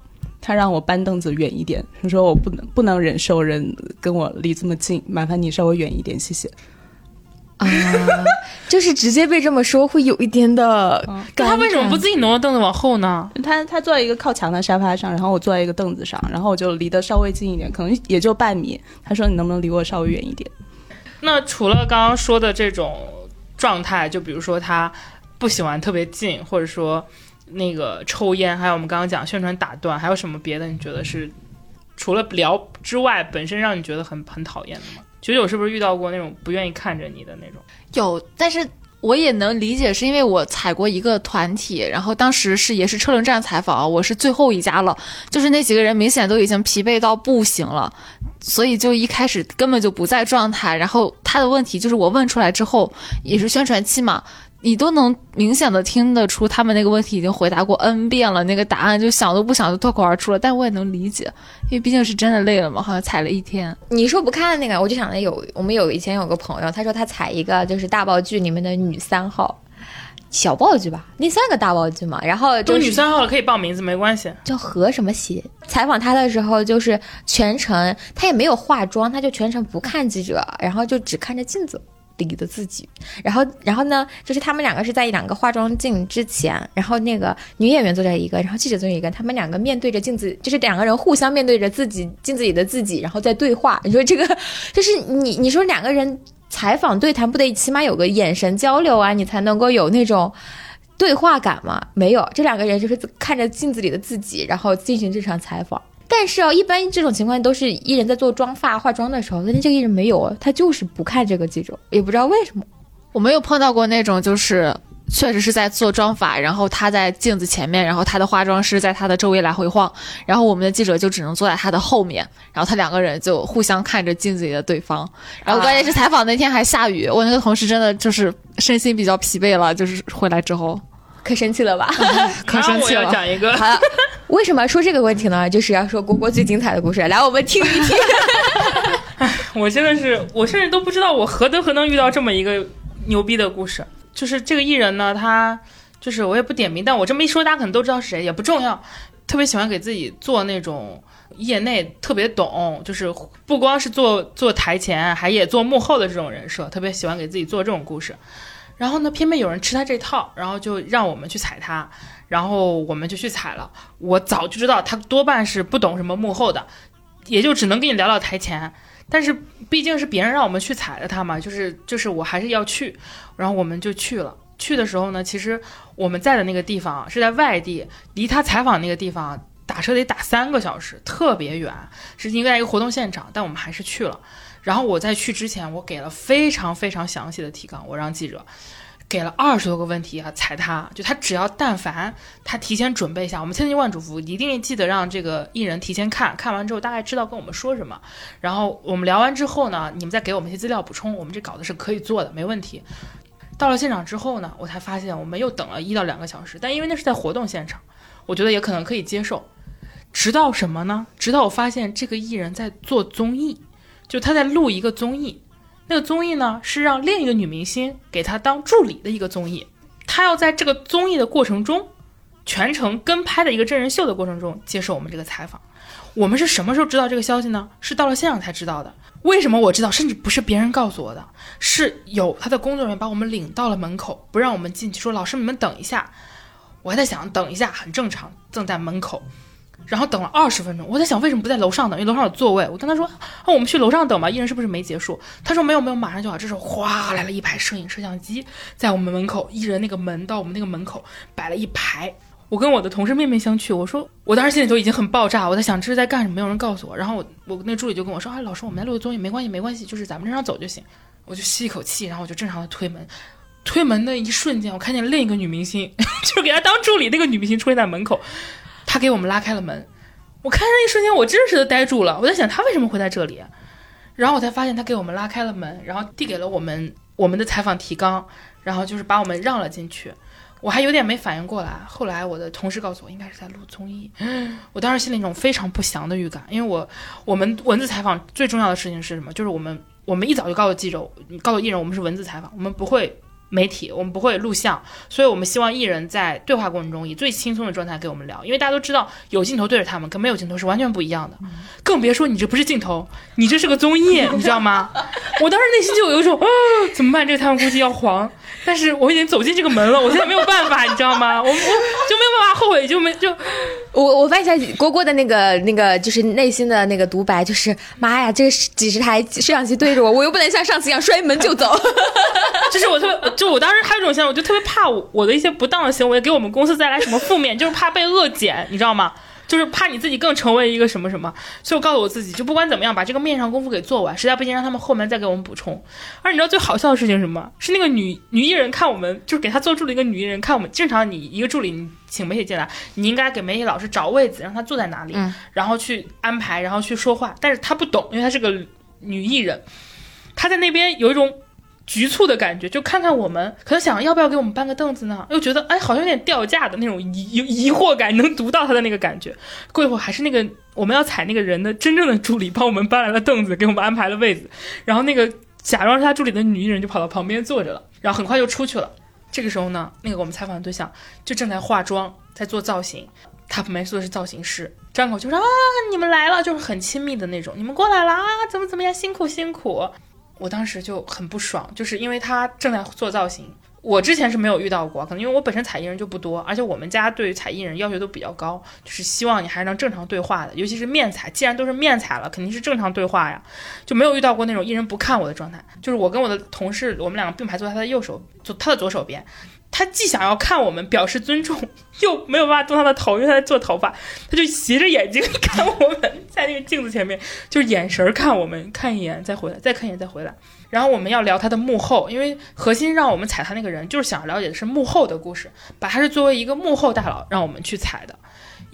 她让我搬凳子远一点，她说我不能不能忍受人跟我离这么近，麻烦你稍微远一点，谢谢。啊，[LAUGHS] 就是直接被这么说，会有一点的。他为什么不自己挪个凳子往后呢？他他坐在一个靠墙的沙发上，然后我坐在一个凳子上，然后我就离得稍微近一点，可能也就半米。他说你能不能离我稍微远一点？那除了刚刚说的这种状态，就比如说他不喜欢特别近，或者说那个抽烟，还有我们刚刚讲宣传打断，还有什么别的？你觉得是除了聊之外，本身让你觉得很很讨厌的吗？九九是不是遇到过那种不愿意看着你的那种？有，但是我也能理解，是因为我踩过一个团体，然后当时是也是车轮战采访，我是最后一家了，就是那几个人明显都已经疲惫到不行了，所以就一开始根本就不在状态。然后他的问题就是我问出来之后，也是宣传期嘛。你都能明显的听得出，他们那个问题已经回答过 n 遍了，那个答案就想都不想就脱口而出了。但我也能理解，因为毕竟是真的累了嘛，好像踩了一天。你说不看那个，我就想着有我们有以前有个朋友，他说他踩一个就是大爆剧里面的女三号，小爆剧吧，那三个大爆剧嘛，然后就是女三号了，可以报名字，没关系。叫何什么喜。采访他的时候，就是全程他也没有化妆，他就全程不看记者，然后就只看着镜子。里的自己。然后，然后呢，就是他们两个是在两个化妆镜之前，然后那个女演员坐在一个，然后记者坐在一个，他们两个面对着镜子，就是两个人互相面对着自己镜子里的自己，然后在对话。你说这个，就是你你说两个人采访对谈，不得起码有个眼神交流啊，你才能够有那种。对话感吗？没有，这两个人就是看着镜子里的自己，然后进行这场采访。但是哦，一般这种情况都是艺人在做妆发、化妆的时候，但是这个艺人没有，他就是不看这个记者，也不知道为什么。我没有碰到过那种就是确实是在做妆发，然后他在镜子前面，然后他的化妆师在他的周围来回晃，然后我们的记者就只能坐在他的后面，然后他两个人就互相看着镜子里的对方。然后关键是采访那天还下雨，我那个同事真的就是身心比较疲惫了，就是回来之后可生气了吧？[LAUGHS] 可生气了。讲一个，好了，为什么说这个问题呢？就是要说郭郭最精彩的故事，来我们听一听。[LAUGHS] 我真的是，我甚至都不知道我何德何能遇到这么一个牛逼的故事。就是这个艺人呢，他就是我也不点名，但我这么一说，大家可能都知道是谁，也不重要。特别喜欢给自己做那种业内特别懂，就是不光是做做台前，还也做幕后的这种人设，特别喜欢给自己做这种故事。然后呢，偏偏有人吃他这套，然后就让我们去踩他，然后我们就去踩了。我早就知道他多半是不懂什么幕后的，也就只能跟你聊聊台前。但是毕竟是别人让我们去踩的他嘛，就是就是我还是要去，然后我们就去了。去的时候呢，其实我们在的那个地方是在外地，离他采访那个地方打车得打三个小时，特别远，是应该一个活动现场，但我们还是去了。然后我在去之前，我给了非常非常详细的提纲，我让记者给了二十多个问题啊，踩他，就他只要但凡他提前准备一下，我们千叮万嘱咐，一定记得让这个艺人提前看看完之后，大概知道跟我们说什么。然后我们聊完之后呢，你们再给我们一些资料补充，我们这稿子是可以做的，没问题。到了现场之后呢，我才发现我们又等了一到两个小时，但因为那是在活动现场，我觉得也可能可以接受。直到什么呢？直到我发现这个艺人在做综艺，就他在录一个综艺，那个综艺呢是让另一个女明星给她当助理的一个综艺，她要在这个综艺的过程中，全程跟拍的一个真人秀的过程中接受我们这个采访。我们是什么时候知道这个消息呢？是到了现场才知道的。为什么我知道？甚至不是别人告诉我的，是有他的工作人员把我们领到了门口，不让我们进去，说老师你们等一下。我还在想，等一下很正常，正在门口。然后等了二十分钟，我在想为什么不在楼上等？因为楼上有座位。我跟他说：“啊，我们去楼上等吧。”艺人是不是没结束？他说：“没有，没有，马上就好。”这时候哗来了一排摄影摄像机，在我们门口，艺人那个门到我们那个门口摆了一排。我跟我的同事面面相觑，我说我当时心里就已经很爆炸，我在想这是在干什么，没有人告诉我。然后我我那助理就跟我说：“啊，老师，我们在录综艺，没关系，没关系，就是咱们正常走就行。”我就吸一口气，然后我就正常的推门。推门的一瞬间，我看见另一个女明星，[LAUGHS] 就给她当助理那个女明星出现在门口，他给我们拉开了门。我看那一瞬间，我真实的呆住了。我在想，他为什么会在这里？然后我才发现，他给我们拉开了门，然后递给了我们我们的采访提纲，然后就是把我们让了进去。我还有点没反应过来，后来我的同事告诉我，应该是在录综艺。[GASPS] 我当时心里那种非常不祥的预感，因为我我们文字采访最重要的事情是什么？就是我们我们一早就告诉记者，告诉艺人，我们是文字采访，我们不会媒体，我们不会录像，所以我们希望艺人在对话过程中以最轻松的状态给我们聊，因为大家都知道有镜头对着他们跟没有镜头是完全不一样的，更别说你这不是镜头，你这是个综艺，你知道吗？我当时内心就有一种 [LAUGHS] 啊，怎么办？这个他们估计要黄。但是我已经走进这个门了，我现在没有办法，你知道吗？我我就没有办法后悔，就没就我我发现一下郭郭的那个那个就是内心的那个独白，就是妈呀，这几十台摄像机对着我，我又不能像上次一样摔门就走。[LAUGHS] 就是我特别，就我当时还有一种想法，我就特别怕我我的一些不当的行为给我们公司带来什么负面，就是怕被恶减，你知道吗？就是怕你自己更成为一个什么什么，所以我告诉我自己，就不管怎么样，把这个面上功夫给做完，实在不行让他们后面再给我们补充。而你知道最好笑的事情是什么？是那个女女艺人看我们，就是给她做助理一个女艺人看我们。正常你一个助理，你请媒体进来，你应该给媒体老师找位子，让她坐在哪里，嗯然后去安排，然后去说话。但是她不懂，因为她是个女艺人，她在那边有一种。局促的感觉，就看看我们，可能想要不要给我们搬个凳子呢？又觉得哎，好像有点掉价的那种疑疑惑感，能读到他的那个感觉。过一会儿还是那个我们要踩那个人的真正的助理帮我们搬来了凳子，给我们安排了位子，然后那个假装是他助理的女艺人就跑到旁边坐着了，然后很快就出去了。这个时候呢，那个我们采访的对象就正在化妆，在做造型，他旁边坐的是造型师，张口就说啊，你们来了，就是很亲密的那种，你们过来了啊，怎么怎么样，辛苦辛苦。我当时就很不爽，就是因为他正在做造型。我之前是没有遇到过，可能因为我本身彩艺人就不多，而且我们家对于采艺人要求都比较高，就是希望你还是能正常对话的，尤其是面彩，既然都是面彩了，肯定是正常对话呀，就没有遇到过那种艺人不看我的状态。就是我跟我的同事，我们两个并排坐在他的右手，坐他的左手边，他既想要看我们表示尊重，[LAUGHS] 又没有办法动他的头，因为他在做头发，他就斜着眼睛看我们，在那个镜子前面，就是眼神看我们，看一眼再回来，再看一眼再回来。然后我们要聊他的幕后，因为核心让我们踩他那个人，就是想了解的是幕后的故事，把他是作为一个幕后大佬让我们去踩的。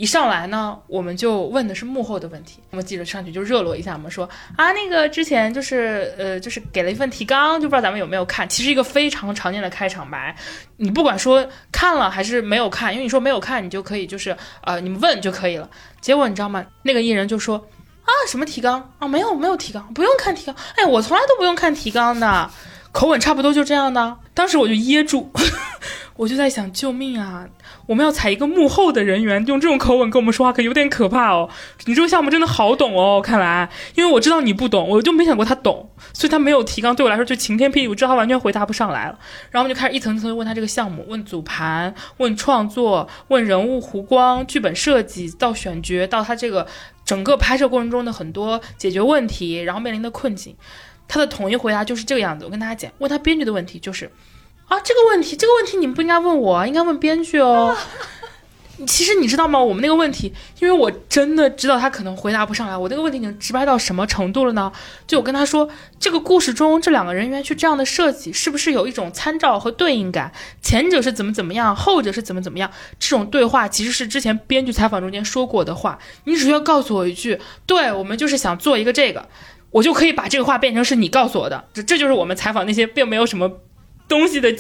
一上来呢，我们就问的是幕后的问题，那么记者上去就热络一下，我们说啊，那个之前就是呃，就是给了一份提纲，就不知道咱们有没有看。其实一个非常常见的开场白，你不管说看了还是没有看，因为你说没有看，你就可以就是呃，你们问就可以了。结果你知道吗？那个艺人就说。啊，什么提纲啊？没有，没有提纲，不用看提纲。哎，我从来都不用看提纲的，口吻差不多就这样的。当时我就噎住，[LAUGHS] 我就在想，救命啊！我们要采一个幕后的人员，用这种口吻跟我们说话，可有点可怕哦。你这个项目真的好懂哦，看来，因为我知道你不懂，我就没想过他懂，所以他没有提纲，对我来说就晴天霹雳，我知道他完全回答不上来了。然后我们就开始一层层问他这个项目，问组盘，问创作，问人物弧光、剧本设计，到选角，到他这个。整个拍摄过程中的很多解决问题，然后面临的困境，他的统一回答就是这个样子。我跟大家讲，问他编剧的问题就是，啊，这个问题，这个问题你们不应该问我，应该问编剧哦。[LAUGHS] 其实你知道吗？我们那个问题，因为我真的知道他可能回答不上来。我那个问题已经直白到什么程度了呢？就我跟他说，这个故事中这两个人员去这样的设计，是不是有一种参照和对应感？前者是怎么怎么样，后者是怎么怎么样？这种对话其实是之前编剧采访中间说过的话。你只需要告诉我一句，对我们就是想做一个这个，我就可以把这个话变成是你告诉我的。这这就是我们采访那些并没有什么东西的。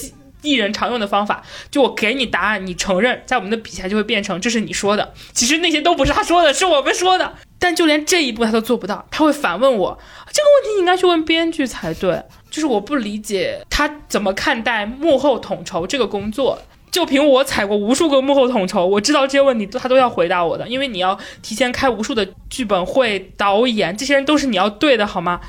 艺人常用的方法，就我给你答案，你承认，在我们的笔下就会变成这是你说的。其实那些都不是他说的，是我们说的。但就连这一步他都做不到，他会反问我这个问题，你应该去问编剧才对。就是我不理解他怎么看待幕后统筹这个工作。就凭我踩过无数个幕后统筹，我知道这些问题他都要回答我的，因为你要提前开无数的剧本会、导演，这些人都是你要对的，好吗？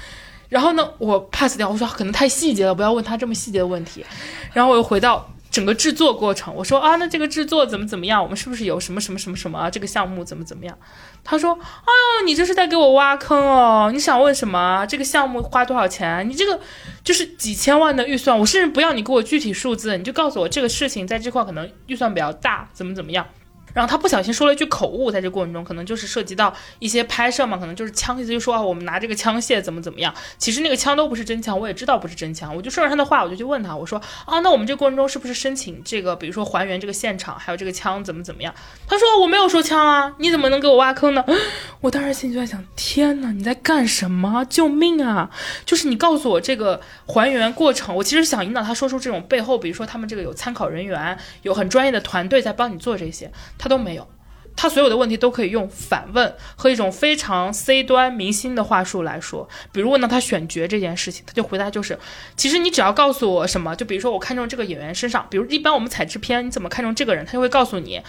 然后呢，我 pass 掉，我说可能太细节了，不要问他这么细节的问题。然后我又回到整个制作过程，我说啊，那这个制作怎么怎么样？我们是不是有什么什么什么什么啊？这个项目怎么怎么样？他说，哎呦，你这是在给我挖坑哦！你想问什么？这个项目花多少钱？你这个就是几千万的预算，我甚至不要你给我具体数字，你就告诉我这个事情在这块可能预算比较大，怎么怎么样。然后他不小心说了一句口误，在这过程中可能就是涉及到一些拍摄嘛，可能就是枪，意思就说啊，我们拿这个枪械怎么怎么样。其实那个枪都不是真枪，我也知道不是真枪。我就顺着他的话，我就去问他，我说啊，那我们这过程中是不是申请这个，比如说还原这个现场，还有这个枪怎么怎么样？他说我没有说枪啊，你怎么能给我挖坑呢？[LAUGHS] 我当时心里就在想，天哪，你在干什么？救命啊！就是你告诉我这个还原过程，我其实想引导他说出这种背后，比如说他们这个有参考人员，有很专业的团队在帮你做这些。他都没有，他所有的问题都可以用反问和一种非常 C 端明星的话术来说。比如问到他选角这件事情，他就回答就是：其实你只要告诉我什么，就比如说我看中这个演员身上，比如一般我们采制片，你怎么看中这个人，他就会告诉你。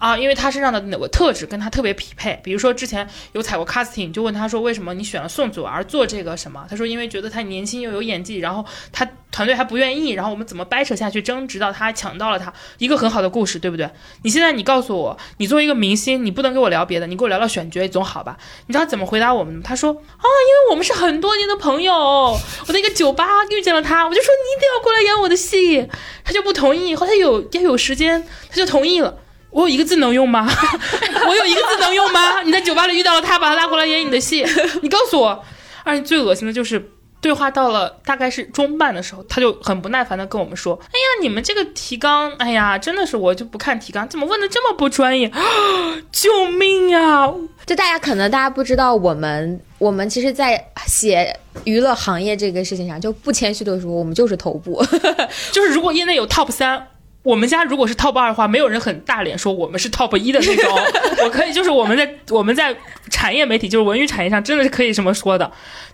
啊，因为他身上的哪个特质跟他特别匹配，比如说之前有采过 casting，就问他说为什么你选了宋祖儿做这个什么？他说因为觉得他年轻又有演技，然后他团队还不愿意，然后我们怎么掰扯下去争，直到他抢到了他一个很好的故事，对不对？你现在你告诉我，你作为一个明星，你不能跟我聊别的，你跟我聊聊选角总好吧？你知道怎么回答我们吗？他说啊，因为我们是很多年的朋友，我在一个酒吧遇见了他，我就说你一定要过来演我的戏，他就不同意，后来有要有时间，他就同意了。我有一个字能用吗？[LAUGHS] 我有一个字能用吗？你在酒吧里遇到了他，把他拉过来演你的戏，[LAUGHS] 你告诉我。而且最恶心的就是，对话到了大概是中半的时候，他就很不耐烦的跟我们说：“哎呀，你们这个提纲，哎呀，真的是我就不看提纲，怎么问的这么不专业？[GASPS] 救命啊！就大家可能大家不知道，我们我们其实，在写娱乐行业这个事情上，就不谦虚的说，我们就是头部，[LAUGHS] 就是如果业内有 top 三。我们家如果是 top 二的话，没有人很大脸说我们是 top 一的那种。[LAUGHS] 我可以，就是我们在我们在产业媒体，就是文娱产业上，真的是可以这么说的。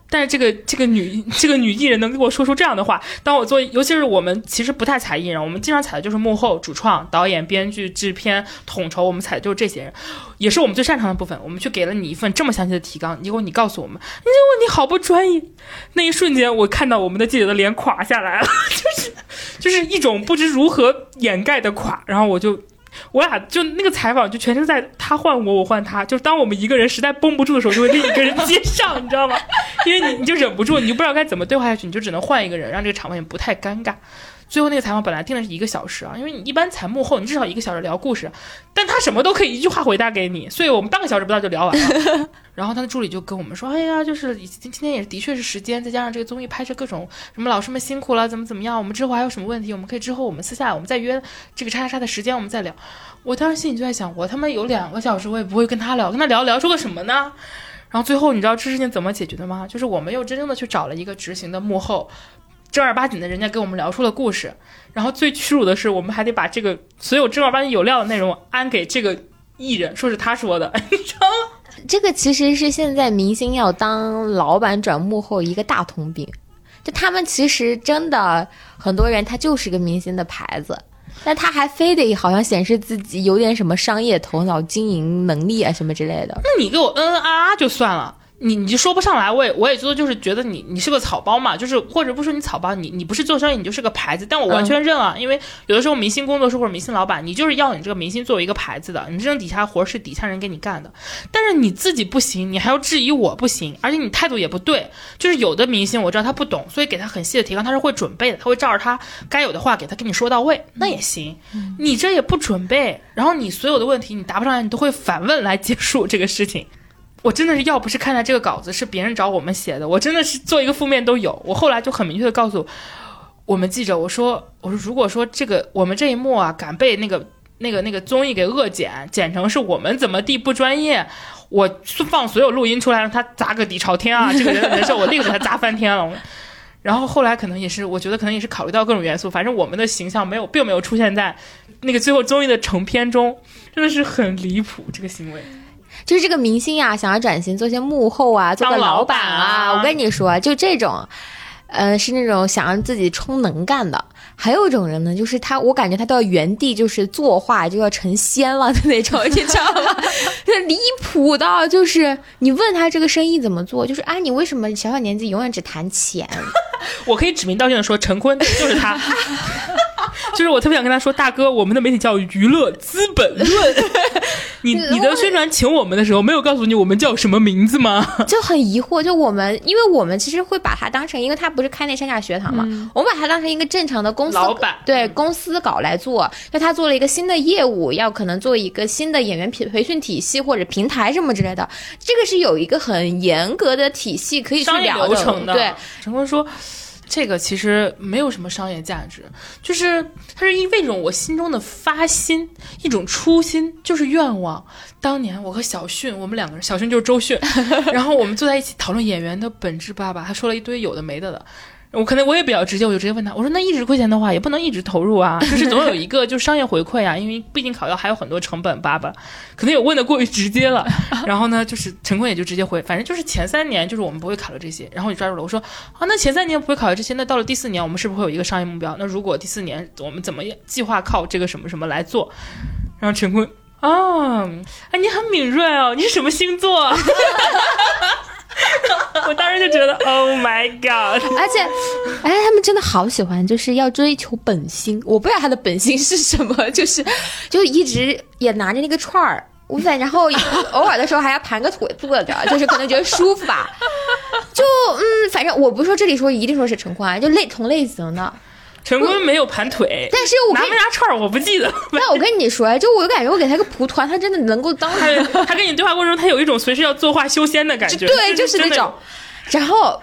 但是这个这个女这个女艺人能给我说出这样的话，当我做，尤其是我们其实不太踩艺人，我们经常踩的就是幕后主创、导演、编剧、制片、统筹，我们踩的就是这些人，也是我们最擅长的部分。我们去给了你一份这么详细的提纲，结果你告诉我们，你这问题好不专业。那一瞬间，我看到我们的记者的脸垮下来了，就是就是一种不知如何掩盖的垮，然后我就。我俩就那个采访，就全是在他换我，我换他。就当我们一个人实在绷不住的时候，就会另一个人接上，你知道吗？因为你你就忍不住，你就不知道该怎么对话下去，你就只能换一个人，让这个场面不太尴尬。最后那个采访本来定的是一个小时啊，因为你一般采幕后，你至少一个小时聊故事，但他什么都可以一句话回答给你，所以我们半个小时不到就聊完了。[LAUGHS] 然后他的助理就跟我们说：“哎呀，就是今天也的确是时间，再加上这个综艺拍摄各种什么，老师们辛苦了，怎么怎么样？我们之后还有什么问题，我们可以之后我们私下我们再约这个叉叉叉的时间，我们再聊。”我当时心里就在想，我他妈有两个小时，我也不会跟他聊，跟他聊聊出个什么呢？然后最后你知道这事情怎么解决的吗？就是我们又真正的去找了一个执行的幕后。正儿八经的人家给我们聊出了故事，然后最屈辱的是，我们还得把这个所有正儿八经有料的内容安给这个艺人，说是他说的，[LAUGHS] 你知道吗？[LAUGHS] 这个其实是现在明星要当老板转幕后一个大通病，就他们其实真的很多人他就是个明星的牌子，但他还非得好像显示自己有点什么商业头脑、经营能力啊什么之类的。那你给我嗯嗯啊啊就算了。你你就说不上来，我也我也觉得就是觉得你你是个草包嘛，就是或者不说你草包，你你不是做生意，你就是个牌子。但我完全认啊，因为有的时候明星工作室或者明星老板，你就是要你这个明星作为一个牌子的，你这种底下活是底下人给你干的。但是你自己不行，你还要质疑我不行，而且你态度也不对。就是有的明星我知道他不懂，所以给他很细的提纲，他是会准备的，他会照着他该有的话给他跟你说到位，那也行。你这也不准备，然后你所有的问题你答不上来，你都会反问来结束这个事情。我真的是要不是看到这个稿子是别人找我们写的，我真的是做一个负面都有。我后来就很明确的告诉我们记者，我说我说如果说这个我们这一幕啊敢被那个 [LAUGHS] 那个那个综艺给恶剪，剪成是我们怎么地不专业，我放所有录音出来让他砸个底朝天啊！这个人的人设我立刻给他砸翻天了。然后后来可能也是，我觉得可能也是考虑到各种元素，反正我们的形象没有并没有出现在那个最后综艺的成片中，真的是很离谱这个行为。就是这个明星啊，想要转型做些幕后啊，做个老板啊。我跟你说，就这种，呃，是那种想让自己充能干的。还有一种人呢，就是他，我感觉他到原地就是作画就要成仙了的那种，你知道吗？[LAUGHS] 离谱到就是你问他这个生意怎么做，就是啊，你为什么小小年纪永远只谈钱？[LAUGHS] 我可以指名道姓的说，陈坤就是他。就是我特别想跟他说，大哥，我们的媒体叫娱乐资本论。[LAUGHS] 你你的宣传请我们的时候，没有告诉你我们叫什么名字吗？[LAUGHS] 就很疑惑。就我们，因为我们其实会把它当成，因为他不是开那山下学堂嘛，我们把它当成一个正常的公司老板，对公司搞来做。就他做了一个新的业务，要可能做一个新的演员培培训体系或者平台什么之类的，这个是有一个很严格的体系可以去流程的。对，陈坤说。这个其实没有什么商业价值，就是它是意味着我心中的发心，一种初心，就是愿望。当年我和小迅，我们两个人，小迅就是周迅，[LAUGHS] 然后我们坐在一起讨论演员的本质。爸爸他说了一堆有的没的的。我可能我也比较直接，我就直接问他，我说那一直亏钱的话，也不能一直投入啊，[LAUGHS] 就是总有一个就是商业回馈啊，因为毕竟考药还有很多成本。爸爸可能也问的过于直接了，[LAUGHS] 然后呢，就是陈坤也就直接回，反正就是前三年就是我们不会考虑这些，然后我就抓住了，我说啊，那前三年不会考虑这些，那到了第四年我们是不是会有一个商业目标？那如果第四年我们怎么计划靠这个什么什么来做？然后陈坤啊，哎，你很敏锐哦，你是什么星座？[LAUGHS] [LAUGHS] 我当时就觉得，Oh my God！而且，哎，他们真的好喜欢，就是要追求本心。我不知道他的本心是什么，[LAUGHS] 就是，就一直也拿着那个串儿，我反然后偶尔的时候还要盘个腿坐着，就是可能觉得舒服吧。就嗯，反正我不是说这里说一定说是陈宽，就类同类型的。陈坤没有盘腿，[LAUGHS] 但是我拿没拿串儿我不记得。[LAUGHS] 但我跟你说，就我感觉我给他个蒲团，他真的能够当。他他跟你对话过程中，他有一种随时要作画修仙的感觉。对，就是那种。然后，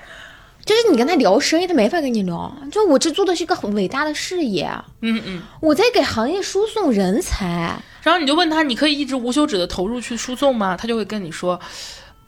就是你跟他聊生意，他没法跟你聊。就我这做的是一个很伟大的事业。嗯嗯。我在给行业输送人才。然后你就问他，你可以一直无休止的投入去输送吗？他就会跟你说。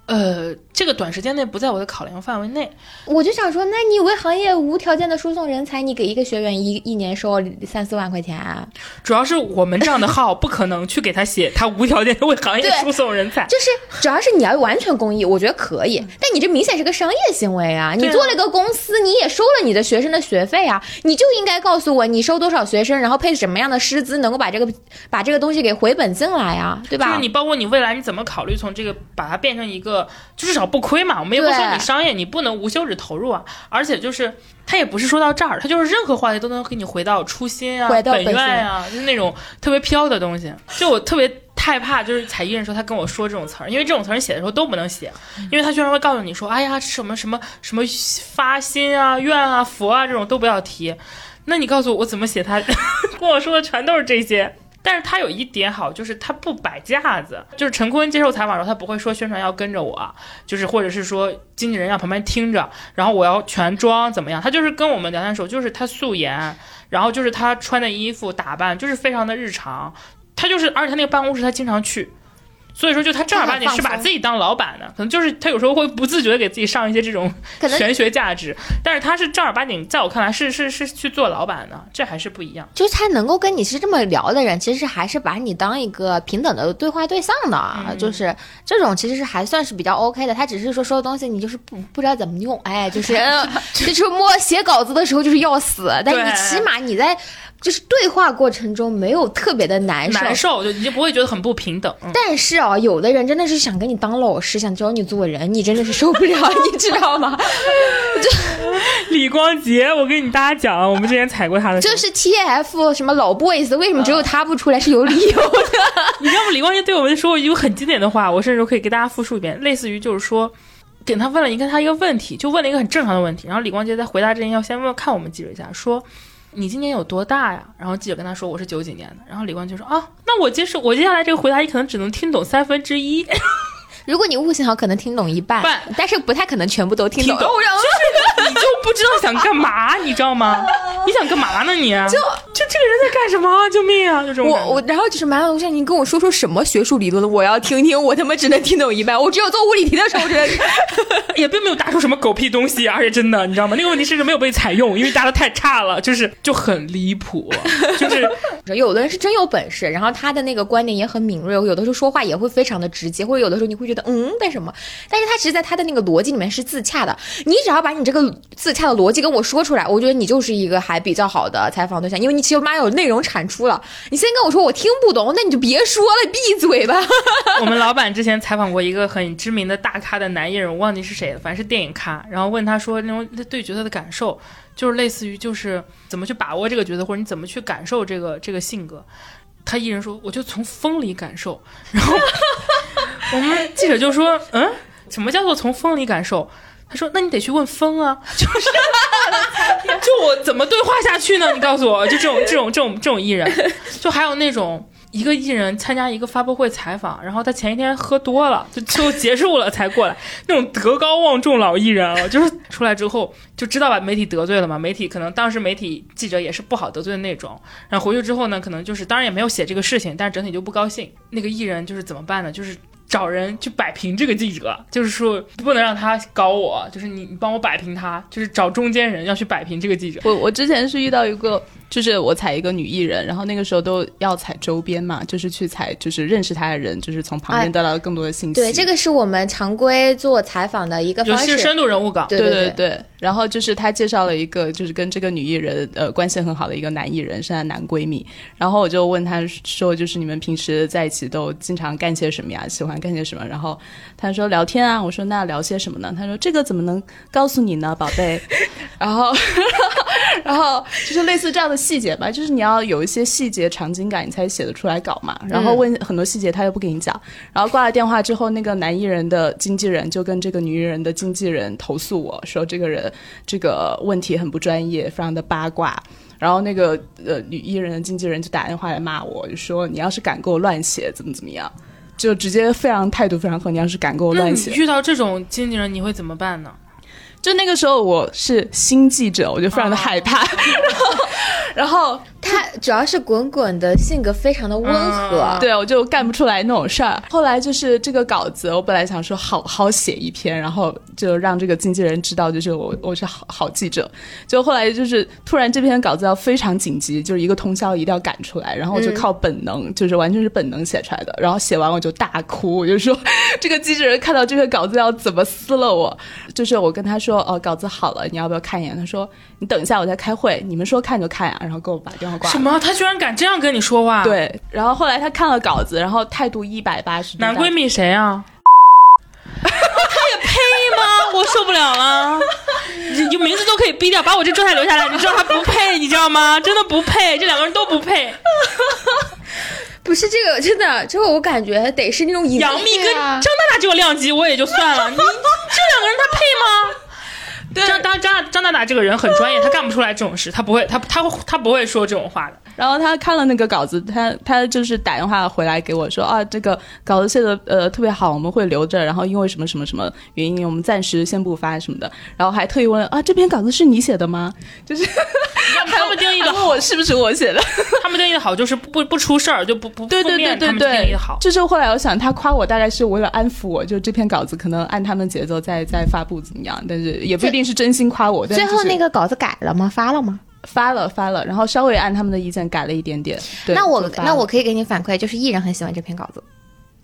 呃，这个短时间内不在我的考量范围内。我就想说，那你为行业无条件的输送人才，你给一个学员一一年收三四万块钱啊，主要是我们这样的号不可能去给他写，他无条件的为行业 [LAUGHS] 输送人才。就是主要是你要完全公益，我觉得可以，但你这明显是个商业行为啊！你做了一个公司，你也收了你的学生的学费啊，你就应该告诉我你收多少学生，然后配什么样的师资，能够把这个把这个东西给回本进来啊，对吧？就是你，包括你未来你怎么考虑从这个把它变成一个，就至少不亏嘛。我们也不说你商业，你不能无休止投入啊。而且就是他也不是说到这儿，他就是任何话题都能给你回到初心啊、本回到本愿啊，就是那种特别飘的东西。就我特别害怕，就是采艺人说他跟我说这种词儿，因为这种词儿写的时候都不能写，因为他居然会告诉你说，哎呀，什么什么什么发心啊、愿啊、佛啊这种都不要提。那你告诉我我怎么写他？[LAUGHS] 跟我说的全都是这些。但是他有一点好，就是他不摆架子。就是陈坤接受采访的时候，他不会说宣传要跟着我，就是或者是说经纪人要旁边听着，然后我要全装怎么样？他就是跟我们聊天的时候，就是他素颜，然后就是他穿的衣服打扮，就是非常的日常。他就是，而且他那个办公室他经常去，所以说就他正儿八经是把自己当老板的，可能就是他有时候会不自觉的给自己上一些这种玄学价值，但是他是正儿八经，在我看来是是是去做老板的，这还是不一样。就是他能够跟你是这么聊的人，其实还是把你当一个平等的对话对象的，啊，嗯就是这种其实是还算是比较 OK 的。他只是说说的东西你就是不不知道怎么用，哎，就是 [LAUGHS] 就是摸写稿子的时候就是要死，但你起码你在就是对话过程中没有特别的难受。难受，就你就不会觉得很不平等。嗯但是啊，有的人真的是想跟你当老师，想教你做人，你真的是受不了，[LAUGHS] 你知道吗？[LAUGHS] 李光洁，我跟你大家讲，我们之前踩过他的，就是 TF 什么老 boys，为什么只有他不出来是有理由的？你知道吗？李光洁对我们说过一句很经典的话，我甚至可以给大家复述一遍，类似于就是说。给他问了一个他一个问题，就问了一个很正常的问题，然后李光洁在回答之前要先问看我们记者一下，说你今年有多大呀？然后记者跟他说我是九几年的，然后李光洁说啊，那我接受我接下来这个回答你可能只能听懂三分之一，如果你悟性好，可能听懂一半，半但是不太可能全部都听懂。听懂，[LAUGHS] 就是你就不知道想干嘛，你知道吗？[LAUGHS] 你想干嘛呢你？就就这个人在干什么？救命啊！就这种我我，然后就是满脑子想你跟我说说什么学术理论，我要听听，我他妈只能听懂一半，我只有做物理题的时候，我只能。[LAUGHS] 也并没有答出什么狗屁东西，而且真的，你知道吗？那个问题甚至没有被采用，因为答的太差了，就是就很离谱，就是有的人是真有本事，然后他的那个观点也很敏锐，有的时候说话也会非常的直接，或者有的时候你会觉嗯为什么，但是他其实在他的那个逻辑里面是自洽的。你只要把你这个自洽的逻辑跟我说出来，我觉得你就是一个还比较好的采访对象，因为你起码有内容产出了。你先跟我说我听不懂，那你就别说了，闭嘴吧。[LAUGHS] 我们老板之前采访过一个很知名的大咖的男艺人，我忘记是谁了，反正是电影咖，然后问他说那种对角色的感受，就是类似于就是怎么去把握这个角色，或者你怎么去感受这个这个性格。他艺人说，我就从风里感受，然后 [LAUGHS] 我们记者就说，嗯，什么叫做从风里感受？他说：“那你得去问风啊，[LAUGHS] 就是，就我怎么对话下去呢？你告诉我，就这种这种这种这种艺人，就还有那种一个艺人参加一个发布会采访，然后他前一天喝多了，就就结束了才过来，[LAUGHS] 那种德高望重老艺人啊，就是出来之后就知道把媒体得罪了嘛，媒体可能当时媒体记者也是不好得罪的那种，然后回去之后呢，可能就是当然也没有写这个事情，但是整体就不高兴。那个艺人就是怎么办呢？就是。”找人去摆平这个记者，就是说不能让他搞我，就是你你帮我摆平他，就是找中间人要去摆平这个记者。我我之前是遇到一个，就是我采一个女艺人，然后那个时候都要采周边嘛，就是去采，就是认识她的人，就是从旁边得到更多的信息。对，这个是我们常规做采访的一个方式。尤其是深度人物稿，对对对对，然后就是他介绍了一个，就是跟这个女艺人呃关系很好的一个男艺人，是她男闺蜜。然后我就问他说，就是你们平时在一起都经常干些什么呀？喜欢干些什么？然后他说聊天啊。我说那聊些什么呢？他说这个怎么能告诉你呢，宝贝？[LAUGHS] 然后 [LAUGHS] 然后就是类似这样的细节吧，就是你要有一些细节场景感，你才写得出来稿嘛。然后问很多细节，他又不给你讲。然后挂了电话之后，那个男艺人的经纪人就跟这个女艺人的经纪人投诉我说，这个人这个问题很不专业，非常的八卦。然后那个呃女艺人的经纪人就打电话来骂我，就说你要是敢给我乱写，怎么怎么样，就直接非常态度非常狠。你要是敢跟我那你乱写，遇到这种经纪人，你会怎么办呢？就那个时候我是新记者，我就非常的害怕，[LAUGHS] 然后然后他主要是滚滚的性格非常的温和，嗯对我就干不出来那种事儿。后来就是这个稿子，我本来想说好好写一篇，然后就让这个经纪人知道，就是我我是好好记者。就后来就是突然这篇稿子要非常紧急，就是一个通宵一定要赶出来，然后我就靠本能，就是完全是本能写出来的。然后写完我就大哭，我就说 [LAUGHS] 这个经纪人看到这个稿子要怎么撕了我。就是我跟他说哦稿子好了，你要不要看一眼？他说你等一下我在开会，你们说看就看啊、然后给我把电话挂了。什么？他居然敢这样跟你说话？，对，然后后来他看了稿子，然后态度一百八十度。男闺蜜谁啊？[LAUGHS] 他也配吗？我受不了了，[LAUGHS] 你你名字都可以逼掉，把我这状态留下来。你知道他不配，你知道吗？真的不配，这两个人都不配。[LAUGHS] 不是这个真的，这个我感觉得是那种隐杨幂跟张大大这个量级我也就算了，你这两个人他配吗？张张张张大大这个人很专业，他干不出来这种事，他不会，他他会他不会说这种话的。然后他看了那个稿子，他他就是打电话回来给我说啊，这个稿子写的呃特别好，我们会留着，然后因为什么什么什么原因，我们暂时先不发什么的。然后还特意问啊，这篇稿子是你写的吗？就是 [LAUGHS] 他们定义的还问我是不是我写的？他们定义的好就是不不出事儿，就不不对对对对对定义的好。就是后来我想，他夸我大概是为了安抚我，就这篇稿子可能按他们节奏再再发布怎么样，但是也不一定是真心夸我。但最后那个稿子改了吗？发了吗？发了发了，然后稍微按他们的意见改了一点点。对那我那我可以给你反馈，就是艺人很喜欢这篇稿子。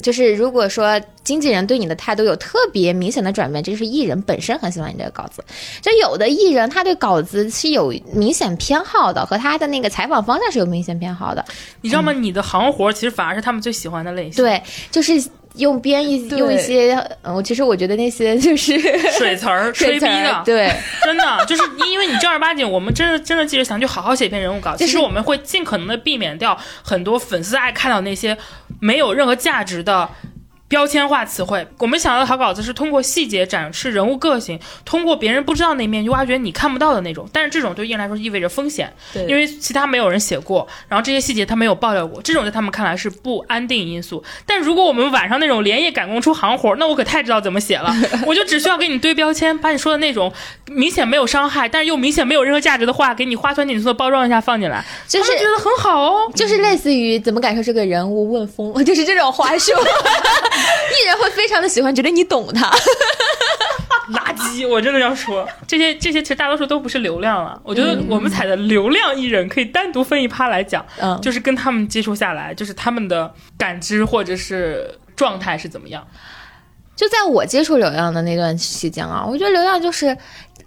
就是如果说经纪人对你的态度有特别明显的转变，这就是艺人本身很喜欢你这个稿子。就有的艺人他对稿子是有明显偏好的，和他的那个采访方向是有明显偏好的。你知道吗？你的行活其实反而是他们最喜欢的类型。，对，就是用编一对用一些，呃我其实我觉得那些就是 [LAUGHS] 水词儿、吹逼的，对，[LAUGHS] 真的就是因为你正儿八经，我们真的真的记者想去好好写一篇人物稿。其实我们会尽可能的避免掉很多粉丝爱看到那些没有任何价值的。标签化词汇，我们想要的好稿子是通过细节展示人物个性，通过别人不知道那一面去挖掘你看不到的那种。但是这种对艺人来说意味着风险，对因为其他没有人写过，然后这些细节他没有爆料过，这种在他们看来是不安定因素。但如果我们晚上那种连夜赶工出行活，那我可太知道怎么写了。[LAUGHS] 我就只需要给你堆标签，把你说的那种明显没有伤害，但是又明显没有任何价值的话，给你花团锦簇的包装一下放进来，就是觉得很好哦。就是类似于怎么感受这个人物问风，[LAUGHS] 就是这种话术，[LAUGHS] [LAUGHS] 艺人会非常的喜欢，觉得你懂他。[LAUGHS] 垃圾，我真的要说，这些这些其实大多数都不是流量了。我觉得我们采的流量艺人可以单独分一趴来讲，嗯就是跟他们接触下来，就是他们的感知或者是状态是怎么样。就在我接触流量的那段期间啊，我觉得流量就是，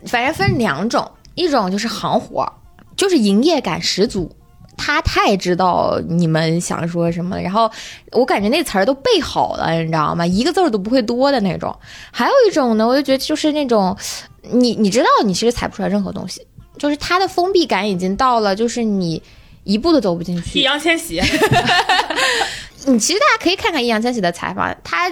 反正分两种，一种就是行活，就是营业感十足。他太知道你们想说什么，然后我感觉那词儿都背好了，你知道吗？一个字儿都不会多的那种。还有一种呢，我就觉得就是那种，你你知道你其实采不出来任何东西，就是他的封闭感已经到了，就是你一步都走不进去易。烊千玺，[LAUGHS] 你其实大家可以看看易烊千玺的采访，他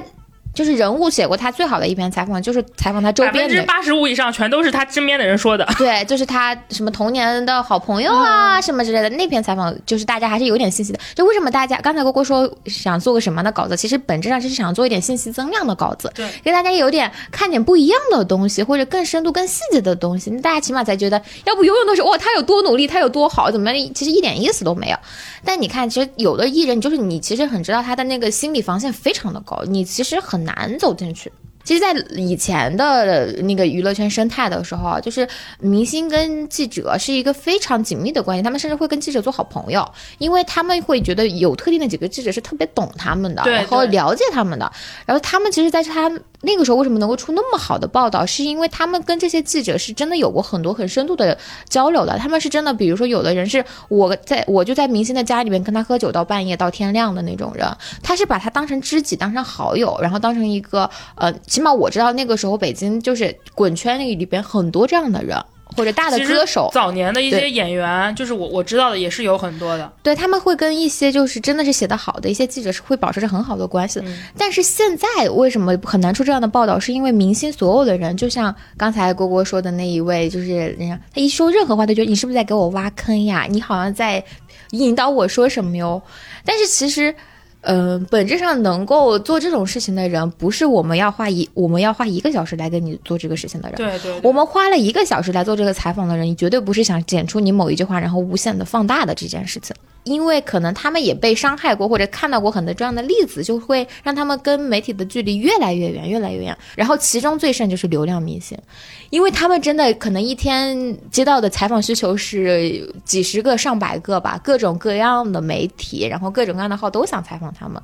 就是人物写过他最好的一篇采访，就是采访他周边的。分之八十五以上全都是他身边的人说的。对，就是他什么童年的好朋友啊，什么之类的。那篇采访就是大家还是有点信息的。就为什么大家刚才郭郭说想做个什么样的稿子，其实本质上就是想做一点信息增量的稿子，对，给大家有点看点不一样的东西，或者更深度、更细节的东西。那大家起码才觉得，要不永远都是哇，他有多努力，他有多好，怎么样？其实一点意思都没有。但你看，其实有的艺人，就是你其实很知道他的那个心理防线非常的高，你其实很难走进去。其实，在以前的那个娱乐圈生态的时候啊，就是明星跟记者是一个非常紧密的关系，他们甚至会跟记者做好朋友，因为他们会觉得有特定的几个记者是特别懂他们的，然后了解他们的，然后他们其实在他那个时候为什么能够出那么好的报道，是因为他们跟这些记者是真的有过很多很深度的交流的，他们是真的，比如说有的人是我在我就在明星的家里面跟他喝酒到半夜到天亮的那种人，他是把他当成知己，当成好友，然后当成一个呃，起码我知道那个时候北京就是滚圈里里边很多这样的人。或者大的歌手，早年的一些演员，就是我我知道的也是有很多的。对他们会跟一些就是真的是写的好的一些记者是会保持着很好的关系的。但是现在为什么很难出这样的报道？是因为明星所有的人，就像刚才郭郭说的那一位，就是人家他一说任何话他觉得你是不是在给我挖坑呀？你好像在引导我说什么哟？但是其实。嗯、本质上能够做这种事情的人，不是我们要花一我们要花一个小时来跟你做这个事情的人。对对，对我们花了一个小时来做这个采访的人，你绝对不是想剪出你某一句话，然后无限的放大的这件事情。因为可能他们也被伤害过，或者看到过很多这样的例子，就会让他们跟媒体的距离越来越远，越来越远。然后其中最甚就是流量明星，因为他们真的可能一天接到的采访需求是几十个、上百个吧，各种各样的媒体，然后各种各样的号都想采访他们，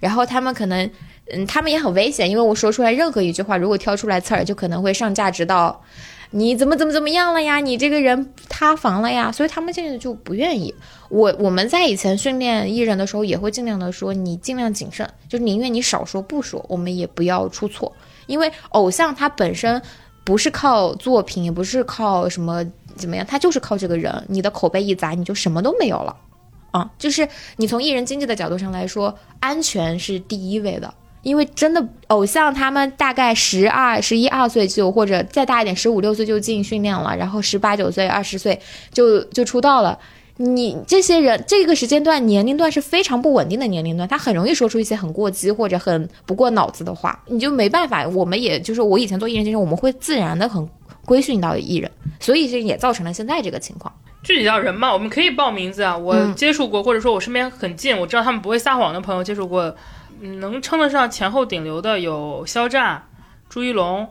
然后他们可能，嗯，他们也很危险，因为我说出来任何一句话，如果挑出来刺儿，就可能会上价值到。你怎么怎么怎么样了呀？你这个人塌房了呀？所以他们现在就不愿意。我我们在以前训练艺人的时候，也会尽量的说，你尽量谨慎，就是宁愿你少说不说，我们也不要出错。因为偶像他本身不是靠作品，也不是靠什么怎么样，他就是靠这个人。你的口碑一砸，你就什么都没有了。啊，就是你从艺人经济的角度上来说，安全是第一位的。因为真的偶像他们大概十二、十一二岁就或者再大一点十五六岁就进训练了，然后十八九岁、二十岁就就出道了。你这些人这个时间段年龄段是非常不稳定的年龄段，他很容易说出一些很过激或者很不过脑子的话，你就没办法。我们也就是我以前做艺人经纪人，我们会自然的很规训到艺人，所以这也造成了现在这个情况。具体到人嘛，我们可以报名字啊。我嗯接触过，或者说我身边很近，我知道他们不会撒谎的朋友接触过，嗯能称得上前后顶流的有肖战、朱一龙，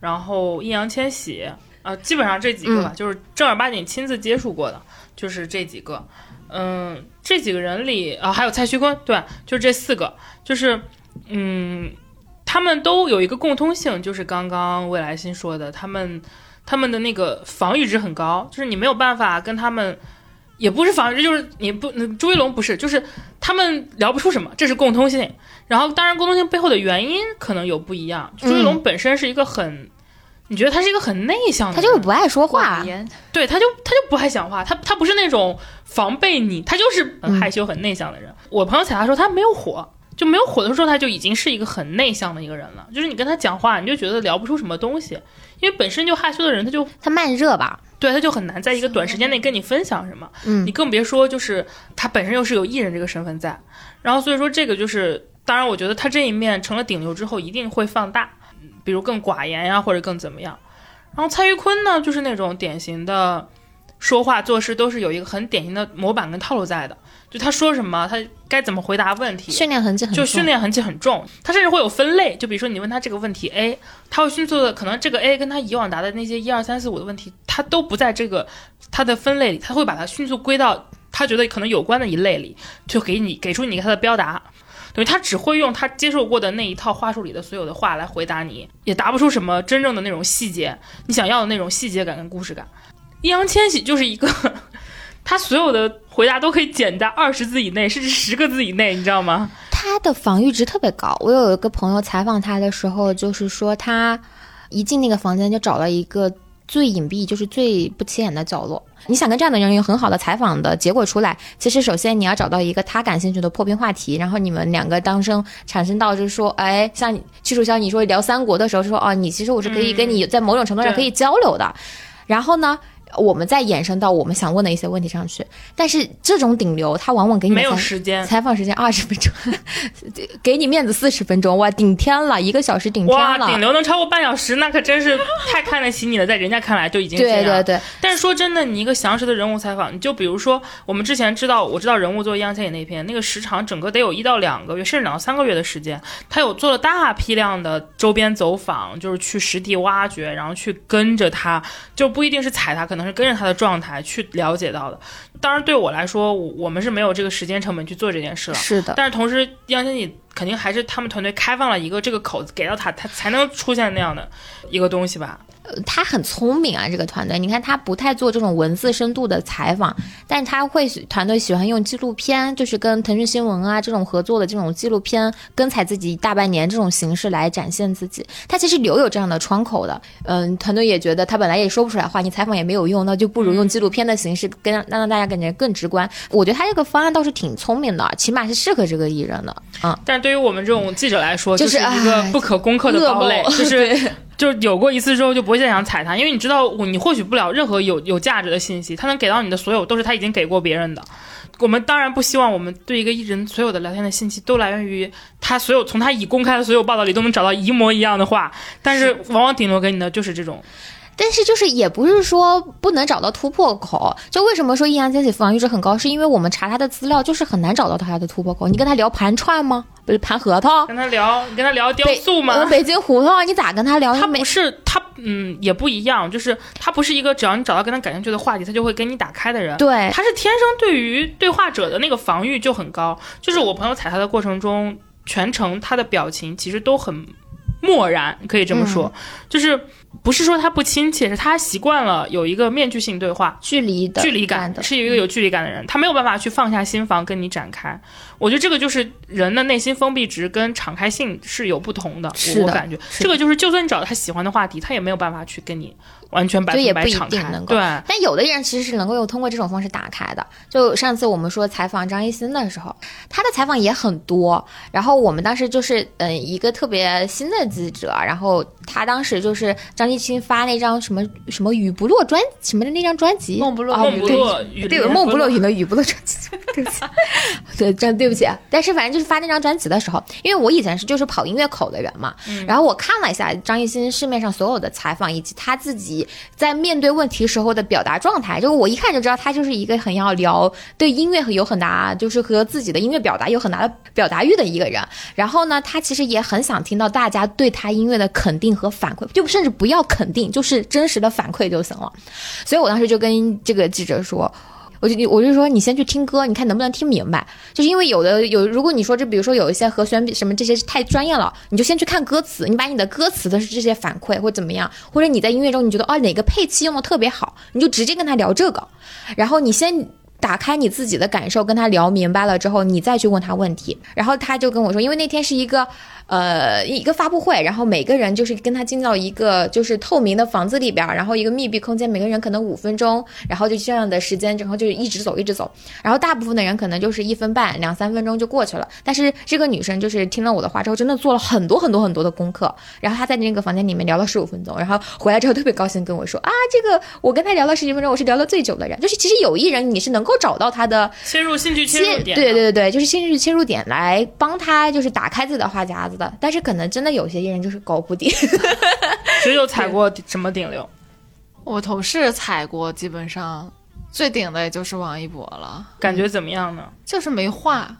然后易烊千玺，啊、基本上这几个吧，就是正儿八经亲自接触过的，就是这几个。嗯，这几个人里啊，还有蔡徐坤，对，就是这四个，就是嗯，他们都有一个共通性，就是刚刚未来新说的，他们他们的那个防御值很高，就是你没有办法跟他们，也不是防御，就是你不，那朱一龙不是，就是他们聊不出什么，这是共通性。然后当然共通性背后的原因可能有不一样。朱一龙本身是一个很，你觉得他是一个很内向的人，他就是不爱说话对，他就他就不爱讲话，他他不是那种防备你，他就是很嗯害羞、很内向的人。我朋友采他说他没有火，就没有火的时候，他就已经是一个很内向的一个人了。就是你跟他讲话，你就觉得聊不出什么东西，因为本身就害羞的人，他就他慢热吧。对他就很难在一个短时间内跟你分享什么。嗯你更别说就是他本身又是有艺人这个身份在，然后所以说这个就是，当然我觉得他这一面成了顶流之后一定会放大，比如更寡言呀，或者更怎么样。然后蔡徐坤呢，就是那种典型的说话做事都是有一个很典型的模板跟套路在的，就他说什么，他该怎么回答问题，训练痕迹很就重训练痕迹很重，他甚至会有分类，就比如说你问他这个问题 A，他会迅速的，可能这个 A 跟他以往答的那些一二三四五的问题，他都不在这个他的分类里，他会把它迅速归到他觉得可能有关的一类里，就给你给出你他的标答。等于他只会用他接受过的那一套话术里的所有的话来回答你，也答不出什么真正的那种细节，你想要的那种细节感跟故事感。[LAUGHS] 易烊千玺就是一个，他所有的回答都可以简在二十字以内，甚至十个字以内，你知道吗？他的防御值特别高。我有一个朋友采访他的时候，就是说他一进那个房间就找了一个最隐蔽，就是最不起眼的角落。你想跟这样的人有很好的采访的结果出来，其实首先你要找到一个他感兴趣的破冰话题，然后你们两个当生产生到就是说，哎，像屈楚萧你说聊三国的时候说，哦，你其实我是可以跟你在某种程度上可以交流的。然后呢，我们再延伸到我们想问的一些问题上去。但是这种顶流，他往往给你没有时间。采访时间二十分钟，[LAUGHS] 给你面子四十分钟，哇，顶天了，一个小时顶天哇，了。顶流能超过半小时，那可真是太看得起你了，在人家看来就已经。对对对，但是说真的，你一个详实的人物采访，你就比如说我们之前知道，我知道人物做易烊千玺那篇，那个时长整个得有一到两个月，甚至两到三个月的时间。他有做了大批量的周边走访，就是去实地挖掘，然后去跟着他，就不一定是踩他，可能是跟着他的状态去了解到的。当然，对我来说，我我们是没有这个时间成本去做这件事了。是的，但是同时，易烊千玺肯定还是他们团队开放了一个这个口子给到他，他才能出现那样的一个东西吧。呃他很聪明啊，这个团队。你看他不太做这种文字深度的采访，但他会团队喜欢用纪录片，就是跟腾讯新闻啊这种合作的这种纪录片，跟采自己大半年这种形式来展现自己。他其实留有这样的窗口的。嗯，团队也觉得他本来也说不出来话，你采访也没有用，那就不如用纪录片的形式跟让让大家感觉更直观。我觉得他这个方案倒是挺聪明的，起码是适合这个艺人的。嗯，但是对于我们这种记者来说，就是是一个不可攻克的 [LAUGHS] 堡垒，就是就有过一次之后就不会再想踩他，因为你知道你获取不了任何有有价值的信息，他能给到你的所有都是他已经给过别人的。我们当然不希望我们对一个艺人所有的聊天的信息都来源于他所有从他已公开的所有报道里都能找到一模一样的话，但是往往顶多给你的就是这种。但是就是也不是说不能找到突破口，就为什么说易烊千玺防御值很高，是因为我们查他的资料就是很难找到他的突破口。你跟他聊盘串吗？[LAUGHS] 不是盘核桃？跟他聊，你跟他聊雕塑吗？呃北京胡同，你咋跟他聊？他不是他，嗯，也不一样，就是他不是一个只要你找到跟他感兴趣的话题，他就会给你打开的人。对，他是天生对于对话者的那个防御就很高。就是我朋友踩他的过程中，全程他的表情其实都很漠然，可以这么说，就是不是说他不亲切，是他习惯了有一个面具性对话。距离的距离感的，是一个有距离感的人，他没有办法去放下心房跟你展开。我觉得这个就是人的内心封闭值跟敞开性是有不同的。我我感觉这个就是，就算你找到他喜欢的话题，他也没有办法去跟你完全百分百敞开。能够对，但有的人其实是能够用通过这种方式打开的。就上次我们说采访张艺兴的时候，他的采访也很多。然后我们当时就是嗯一个特别新的记者，然后他当时就是张艺兴发那张什么什么雨不落专什么的那张专辑，梦不落。啊梦不对落雨对，梦不落雨的雨不落专辑，[LAUGHS] 对不起，[LAUGHS] 对，真对不起。但是反正就是发那张专辑的时候，因为我以前是就是跑音乐口的人嘛，然后我看了一下张艺兴市面上所有的采访，以及他自己在面对问题时候的表达状态，就我一看就知道他就是一个很要聊对音乐有很大，就是和自己的音乐表达有很大的表达欲的一个人。然后呢，他其实也很想听到大家对他音乐的肯定和反馈，就甚至不要肯定，就是真实的反馈就行了。所以我当时就跟这个记者说。我就我就说你先去听歌，你看能不能听明白。就是因为有的有，如果你说这比如说有一些和弦什么这些太专业了，你就先去看歌词，你把你的歌词的这些反馈或怎么样，或者你在音乐中你觉得哦哪个配器用的特别好，你就直接跟他聊这个，然后你先。打开你自己的感受，跟他聊明白了之后，你再去问他问题。然后他就跟我说，因为那天是一个呃一个发布会，然后每个人就是跟他进到一个就是透明的房子里边，然后一个密闭空间，每个人可能五分钟，然后就这样的时间，然后就一直走一直走。然后大部分的人可能就是一分半两三分钟就过去了，但是这个女生就是听了我的话之后，真的做了很多很多很多的功课。然后她在那个房间里面聊了十五分钟，然后回来之后特别高兴跟我说啊，这个我跟她聊了十几分钟，我是聊了最久的人。就是其实有一人你是能够找到他的切入兴趣切切入点。对对对对，就是兴趣切入点来帮他就是打开自己的话匣子的。但是可能真的有些艺人就是高不低，[LAUGHS] 谁有踩过什么顶流？我同事踩过，基本上最顶的也就是王一博了，感觉怎么样呢？就是没话，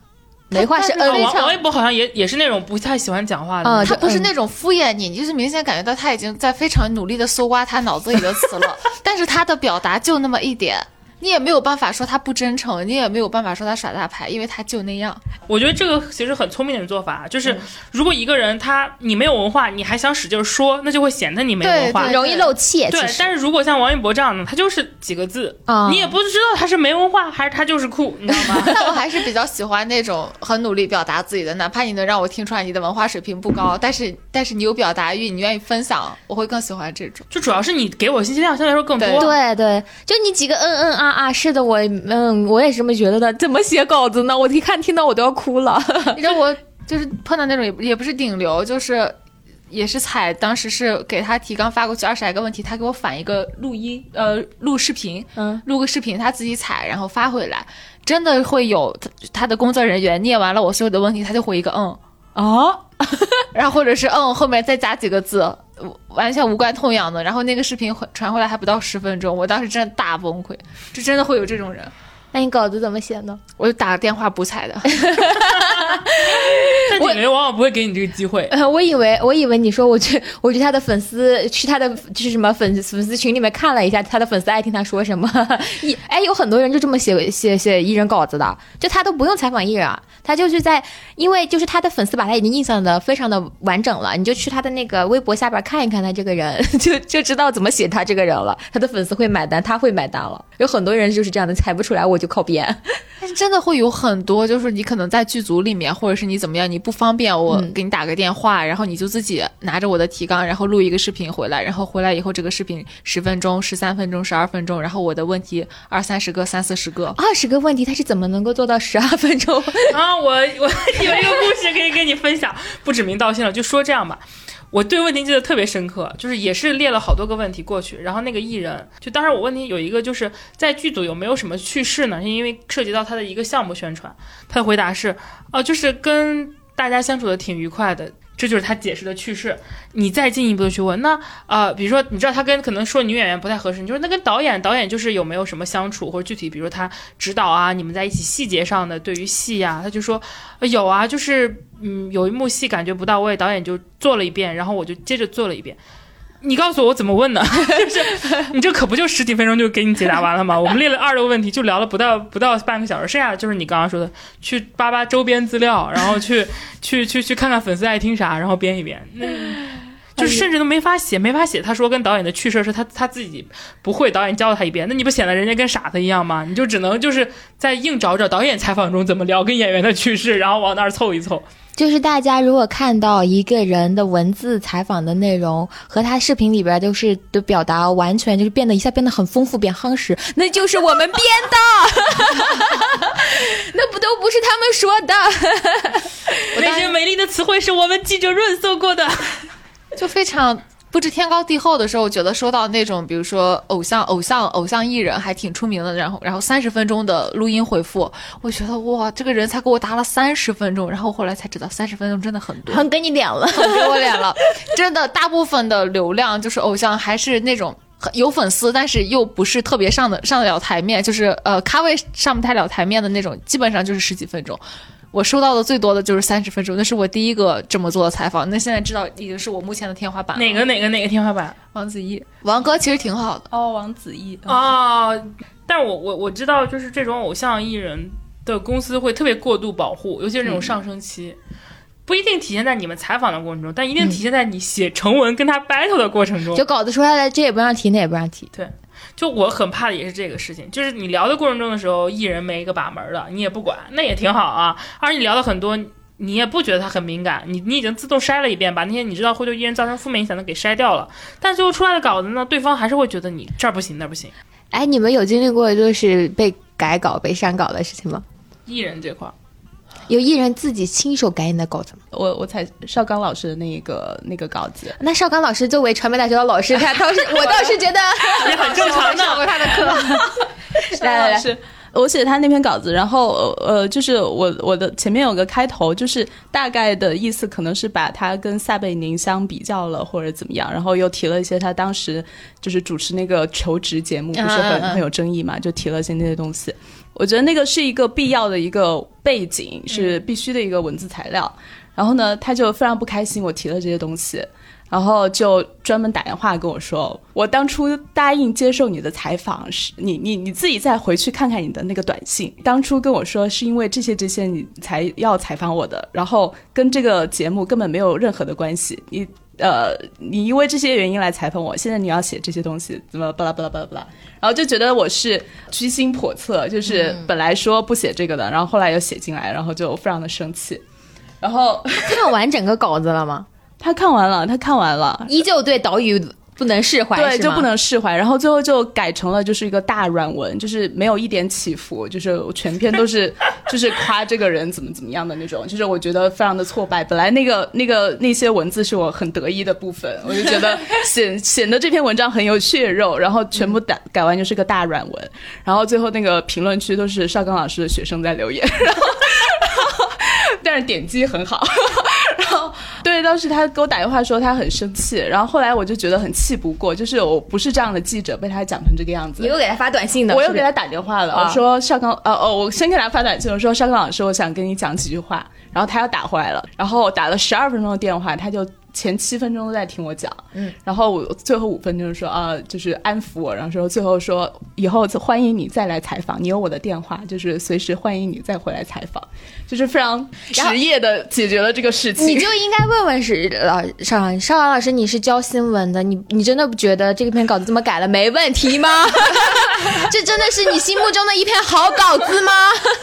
没话是王王一博好像也也是那种不太喜欢讲话的嗯。他不是那种敷衍你，你就是明显感觉到他已经在非常努力的搜刮他脑子里的词了，[LAUGHS] 但是他的表达就那么一点，你也没有办法说他不真诚，你也没有办法说他耍大牌，因为他就那样。我觉得这个其实很聪明的做法，嗯就是如果一个人他你没有文化，你还想使劲说，那就会显得你没文化。对容易漏气。对但是如果像王一博这样的，他就是几个字，啊你也不知道他是没文化还是他就是酷，你知道吗？[LAUGHS] 但我还是比较喜欢那种很努力表达自己的，哪怕你能让我听出来你的文化水平不高，但是但是你有表达欲，你愿意分享，我会更喜欢这种。就主要是你给我信息量相对来说更多。对对对，就你几个嗯嗯啊啊，是的，我嗯，我也是这么觉得的。怎么写稿子呢？我一看听到我都要哭了。[LAUGHS] 你知道我就是碰到那种也不也不是顶流，就是也是采，当时是给他提纲发过去二十来个问题，他给我反一个录音，呃，录视频，嗯，录个视频他自己采，然后发回来，真的会有他他的工作人员念完了我所有的问题，他就回一个嗯，哦，[LAUGHS] 然后或者是嗯后面再加几个字。完全无关痛痒的，然后那个视频回传回来还不到十分钟，我当时真的大崩溃，这真的会有这种人，那你稿子怎么写呢？我就打个电话补彩的。[LAUGHS] 但顶流往往不会给你这个机会。呃，我以为我以为你说我去我去他的粉丝去他的就是什么粉粉丝群里面看了一下他的粉丝爱听他说什么，[LAUGHS] 一哎有很多人就这么写写写艺人稿子的，就他都不用采访艺人啊，他就是在因为就是他的粉丝把他已经印象的非常的完整了，你就去他的那个微博下边看一看他这个人，[LAUGHS] 就就知道怎么写他这个人了，他的粉丝会买单，他会买单了，有很多人就是这样的，猜不出来我就靠边，[LAUGHS] 但是真的会有很多，就是你可能在剧组里面，或者是你怎么样，你不方便我嗯给你打个电话，然后你就自己拿着我的提纲，然后录一个视频回来，然后回来以后这个视频十分钟、十三分钟、十二分钟，然后我的问题二三十个、三四十个。二十个问题他是怎么能够做到十二分钟？[LAUGHS] 啊，我我有一个故事可以跟你分享，不指名道姓了，就说这样吧。我对问题记得特别深刻，就是也是列了好多个问题过去，然后那个艺人就当时我问题有一个就是在剧组有没有什么趣事呢？是因为涉及到他的一个项目宣传，他的回答是，哦、就是跟大家相处的挺愉快的。这就是他解释的趣事。你再进一步的去问，那呃，比如说你知道他跟可能说女演员不太合适，你就说那跟导演，导演就是有没有什么相处，或者具体比如说他指导啊，你们在一起细节上的对于戏啊，他就说、有啊，就是嗯有一幕戏感觉不到位，导演就做了一遍，然后我就接着做了一遍。你告诉我我怎么问呢？[LAUGHS] 就是你这可不就十几分钟就给你解答完了吗？我们列了二十个问题，就聊了不到不到半个小时，剩下的就是你刚刚说的，去扒扒周边资料，然后去去去去看看粉丝爱听啥，然后编一编。就甚至都没法写，没法写。他说跟导演的趣事是他他自己不会，导演教了他一遍，那你不显得人家跟傻子一样吗？你就只能就是在硬找找导演采访中怎么聊跟演员的趣事，然后往那儿凑一凑。就是大家如果看到一个人的文字采访的内容和他视频里边都是的表达完全就是变得一下变得很丰富变夯实，那就是我们编的，[LAUGHS] 那不都不是他们说的。那些美丽的词汇是我们记者润色过的。就非常不知天高地厚的时候，我觉得收到那种，比如说偶像、偶像、偶像艺人还挺出名的，然后然后三十分钟的录音回复，我觉得哇，这个人才给我答了三十分钟，[LAUGHS] 然后后来才知道三十分钟真的很多，很给你脸了，很给我脸了，真的，大部分的流量就是偶像还是那种。很有粉丝，但是又不是特别上的上得了台面，就是呃咖位上不太了台面的那种，基本上就是十几分钟。我收到的最多的就是三十分钟，那是我第一个这么做的采访。那现在知道已经是我目前的天花板。哪个哪个哪个天花板？王子异，王哥其实挺好的。哦，王子异哦，但我我我知道，就是这种偶像艺人的公司会特别过度保护，尤其是那种上升期。不一定体现在你们采访的过程中，但一定体现在你写成文跟他 battle 的过程中。就稿子出来了，这也不让提，那也不让提。对，就我很怕的也是这个事情，就是你聊的过程中的时候，艺人没一个把门的，你也不管，那也挺好啊。而你聊的很多，你也不觉得他很敏感，你你已经自动筛了一遍，把那些你知道会对艺人造成负面影响的给筛掉了。但最后出来的稿子呢，对方还是会觉得你这儿不行那儿不行。哎，你们有经历过就是被改稿、被删稿的事情吗？艺人这块儿。有艺人自己亲手改你的稿子吗？我我采邵刚老师的那个那个稿子，那邵刚老师作为传媒大学的老师，他倒是我倒是觉得 [LAUGHS] 也很正常的。[LAUGHS] 上过他的课，[LAUGHS] 来来来，是我写他那篇稿子，然后呃，就是我我的前面有个开头，就是大概的意思可能是把他跟撒贝宁相比较了，或者怎么样，然后又提了一些他当时就是主持那个求职节目，不是很很有争议嘛，就提了一些那些东西。我觉得那个是一个必要的一个背景，是必须的一个文字材料。然后呢，他就非常不开心，我提了这些东西。然后就专门打电话跟我说，我当初答应接受你的采访是，你你你自己再回去看看你的那个短信，当初跟我说是因为这些这些你才要采访我的，然后跟这个节目根本没有任何的关系，你呃你因为这些原因来采访我，现在你要写这些东西，怎么巴拉巴拉巴拉。巴拉，然后就觉得我是居心叵测，就是本来说不写这个的，[LAUGHS] 然后后来又写进来，然后就非常的生气，然 [LAUGHS] 后看完整个稿子了吗？他看完了，他看完了，依旧对岛屿不能释怀，对，就不能释怀。然后最后就改成了就是一个大软文，就是没有一点起伏，就是全篇都是 [LAUGHS] 就是夸这个人怎么怎么样的那种。就是我觉得非常的挫败。本来那个那个那些文字是我很得意的部分，我就觉得显显得这篇文章很有血肉，然后全部改改完就是个大软文。然后最后那个评论区都是邵刚老师的学生在留言，然后然后但是点击很好。[LAUGHS] 然后，对，当时他给我打电话说他很生气，然后后来我就觉得很气不过，就是我不是这样的记者，被他讲成这个样子。你又给他发短信的，我又给他打电话了，我说邵刚，呃哦，我先给他发短信，我说邵刚老师，我想跟你讲几句话，然后他又打回来了，然后打了十二分钟的电话，他就。前七分钟都在听我讲，嗯，然后我最后五分钟说啊，就是安抚我，然后说最后说以后欢迎你再来采访，你有我的电话，就是随时欢迎你再回来采访，就是非常 [LAUGHS] 职业的解决了这个事情。你就应该问问是老邵邵阳老师，你是教新闻的，你你真的不觉得这篇稿子这么改了没问题吗？[LAUGHS] 这真的是你心目中的一篇好稿子吗？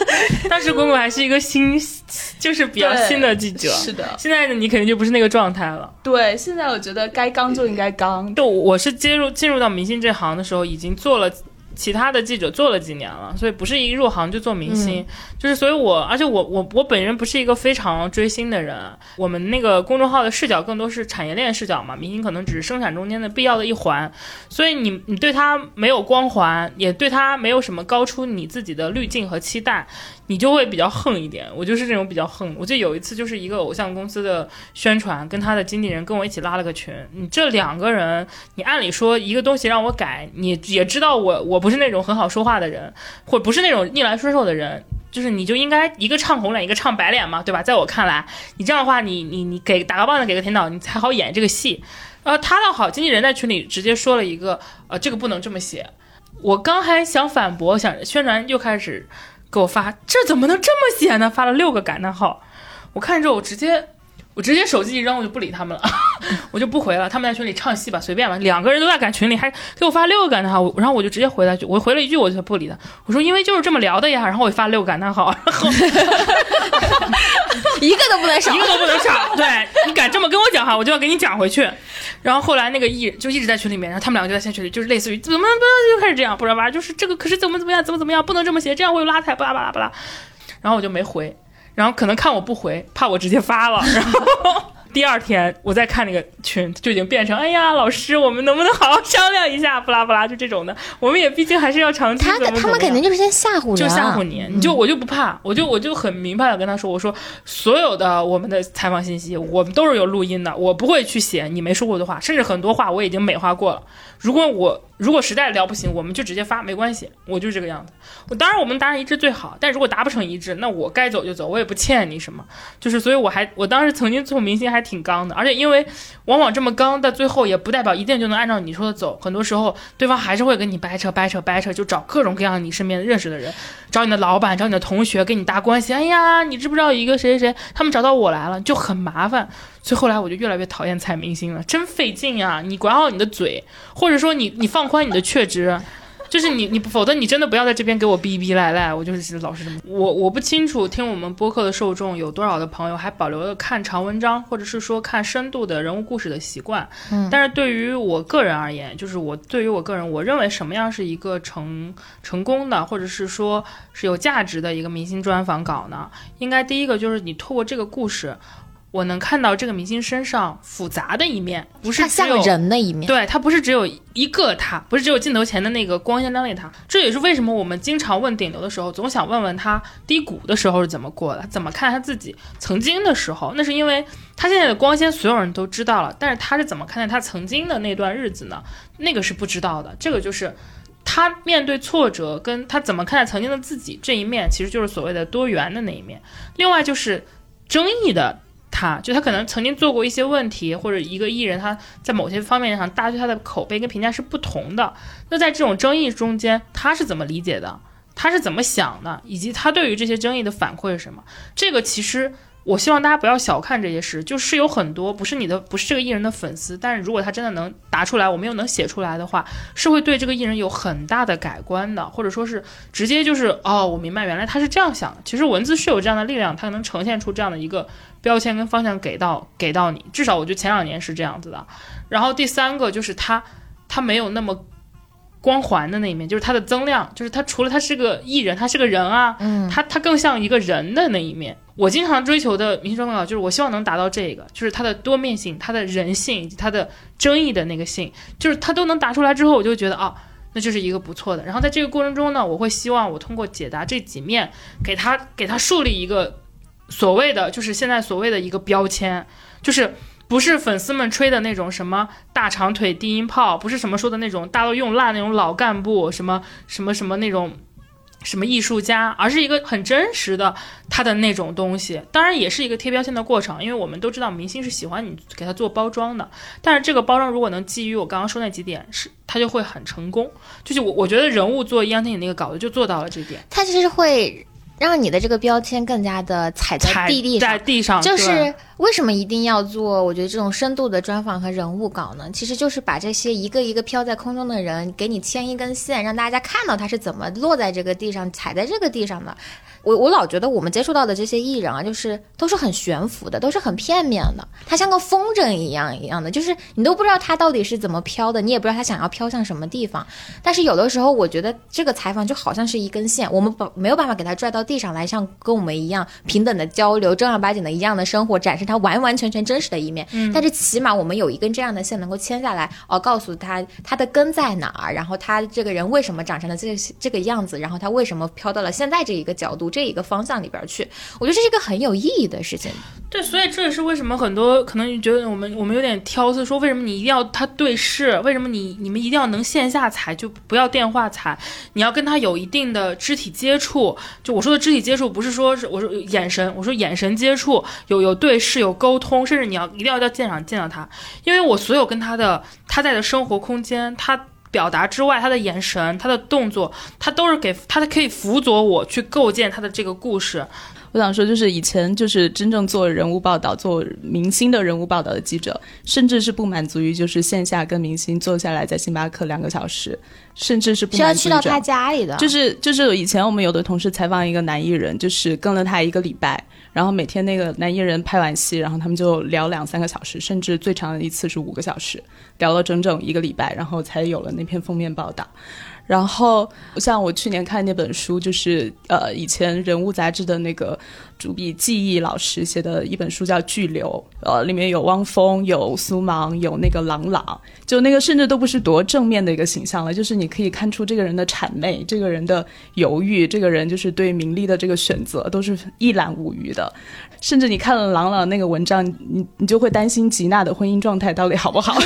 [LAUGHS] 但是滚滚还是一个新，[LAUGHS] 就是比较新的记者，是的，现在的你肯定就不是那个状态了。对，现在我觉得该刚就应该刚。就我是接入进入到明星这行的时候，已经做了其他的记者做了几年了，所以不是一入行就做明星，就是所以我而且我我我本人不是一个非常追星的人，我们那个公众号的视角更多是产业链视角嘛，明星可能只是生产中间的必要的一环，所以你你对他没有光环，也对他没有什么高出你自己的滤镜和期待。你就会比较横一点，我就是这种比较横。我记得有一次就是一个偶像公司的宣传，跟他的经纪人跟我一起拉了个群。你这两个人，你按理说一个东西让我改，你也知道我我不是那种很好说话的人，或不是那种逆来顺受的人，就是你就应该一个唱红脸，一个唱白脸嘛，对吧？在我看来，你这样的话，你你你给打个棒子给个甜导，你才好演这个戏。呃他倒好，经纪人在群里直接说了一个，呃，这个不能这么写。我刚还想反驳，想宣传又开始。给我发，这怎么能这么写呢？发了六个感叹号，我看之后我直接，我直接手机一扔，我就不理他们了，[LAUGHS] 我就不回了。他们在群里唱戏吧，随便吧。两个人都在赶群里，还给我发六个感叹号，然后我就直接回了句，我回了一句，我就不理他。我说因为就是这么聊的呀，然后我发六个感叹号，然后 [LAUGHS] 一个都不能少，一个都不能少。对你敢这么跟我讲哈，我就要给你讲回去。然后后来那个艺就一直在群里面，然后他们两个就在线群里，就是类似于怎么不就开始这样，不知道吧？就是这个可是怎么怎么样，怎么怎么样，不能这么写，这样会有拉踩，巴拉巴拉巴拉。然后我就没回，然后可能看我不回，怕我直接发了，[LAUGHS] 然后。[LAUGHS] 第二天我再看那个群，就已经变成哎呀，老师，我们能不能好好商量一下？不拉不拉，就这种的。我们也毕竟还是要长期。他他们肯定就是先吓唬你，就吓唬你。你就我就不怕，我就我就很明白的跟他说，我说所有的我们的采访信息，我们都是有录音的，我不会去写你没说过的话，甚至很多话我已经美化过了。如果我如果实在聊不行，我们就直接发，没关系，我就是这个样子。我当然我们达成一致最好，但如果达不成一致，那我该走就走，我也不欠你什么。就是，所以我还我当时曾经做明星还挺刚的，而且因为往往这么刚，到最后也不代表一定就能按照你说的走，很多时候对方还是会跟你掰扯掰扯掰扯，就找各种各样你身边认识的人，找你的老板，找你的同学，跟你搭关系。哎呀，你知不知道一个谁谁谁，他们找到我来了，就很麻烦。所以后来我就越来越讨厌踩明星了，真费劲啊！你管好你的嘴，或者说你你放宽你的确值，就是你你否则你真的不要在这边给我逼逼赖赖。我就是老是这么，我我不清楚听我们播客的受众有多少的朋友还保留了看长文章或者是说看深度的人物故事的习惯。嗯，但是对于我个人而言，就是我对于我个人，我认为什么样是一个成成功的或者是说是有价值的一个明星专访稿呢？应该第一个就是你透过这个故事。我能看到这个明星身上复杂的一面，不是像人的一面。对他不是只有一个他，不是只有镜头前的那个光鲜亮丽他。这也是为什么我们经常问顶流的时候，总想问问他低谷的时候是怎么过的，怎么看他自己曾经的时候。那是因为他现在的光鲜所有人都知道了，但是他是怎么看待他曾经的那段日子呢？那个是不知道的。这个就是他面对挫折，跟他怎么看待曾经的自己这一面，其实就是所谓的多元的那一面。另外就是争议的。他就他可能曾经做过一些问题，或者一个艺人他在某些方面上，大家对他的口碑跟评价是不同的。那在这种争议中间，他是怎么理解的？他是怎么想的？以及他对于这些争议的反馈是什么？这个其实。我希望大家不要小看这些事，就是有很多不是你的，不是这个艺人的粉丝，但是如果他真的能答出来，我们又能写出来的话，是会对这个艺人有很大的改观的，或者说是直接就是哦，我明白原来他是这样想的。其实文字是有这样的力量，它能呈现出这样的一个标签跟方向给到给到你。至少我觉得前两年是这样子的。然后第三个就是他他没有那么。光环的那一面，就是他的增量，就是他除了他是个艺人，他是个人啊，嗯，他他更像一个人的那一面。我经常追求的明星专访，就是我希望能达到这个，就是他的多面性、他的人性以及他的争议的那个性，就是他都能答出来之后，我就觉得啊，那就是一个不错的。然后在这个过程中呢，我会希望我通过解答这几面，给他给他树立一个所谓的，就是现在所谓的一个标签，就是。不是粉丝们吹的那种什么大长腿低音炮，不是什么说的那种大都用烂那种老干部，什么什么什么那种什么艺术家，而是一个很真实的他的那种东西。当然也是一个贴标签的过程，因为我们都知道明星是喜欢你给他做包装的。但是这个包装如果能基于我刚刚说那几点，是他就会很成功。就是我我觉得人物做易烊千玺那个稿子就做到了这点。他其实会让你的这个标签更加的踩在地地上，在地上就是。为什么一定要做？我觉得这种深度的专访和人物稿呢，其实就是把这些一个一个飘在空中的人，给你牵一根线，让大家看到他是怎么落在这个地上、踩在这个地上的。我我老觉得我们接触到的这些艺人啊，就是都是很悬浮的，都是很片面的。他像个风筝一样一样的，就是你都不知道他到底是怎么飘的，你也不知道他想要飘向什么地方。但是有的时候，我觉得这个采访就好像是一根线，我们把没有办法给他拽到地上来，像跟我们一样平等的交流，正儿八经的一样的生活，展示他完完全全真实的一面。嗯。但是起码我们有一根这样的线能够牵下来，哦，告诉他他的根在哪儿，然后他这个人为什么长成了这这个样子，然后他为什么飘到了现在这一个角度。这一个方向里边去，我觉得这是一个很有意义的事情。对，所以这也是为什么很多可能觉得我们我们有点挑刺，说为什么你一定要他对视？为什么你你们一定要能线下采，就不要电话采？你要跟他有一定的肢体接触。就我说的肢体接触，不是说是我说眼神，我说眼神接触，有有对视，有沟通，甚至你要一定要在现场见到他，因为我所有跟他的他在的生活空间，他。表达之外，他的眼神、他的动作，他都是给他可以辅佐我去构建他的这个故事。我想说，就是以前就是真正做人物报道、做明星的人物报道的记者，甚至是不满足于就是线下跟明星坐下来在星巴克两个小时，甚至是不需要去到他家里的。就是就是以前我们有的同事采访一个男艺人，就是跟了他一个礼拜。然后每天那个男艺人拍完戏，然后他们就聊两三个小时，甚至最长的一次是五个小时，聊了整整一个礼拜，然后才有了那篇封面报道。然后像我去年看那本书，就是呃以前人物杂志的那个主笔记忆老师写的一本书，叫《巨流》，呃里面有汪峰，有苏芒，有那个朗朗，就那个甚至都不是多正面的一个形象了，就是你可以看出这个人的谄媚，这个人的犹豫，这个人就是对名利的这个选择都是一览无余的，甚至你看了朗朗那个文章，你你就会担心吉娜的婚姻状态到底好不好。[LAUGHS]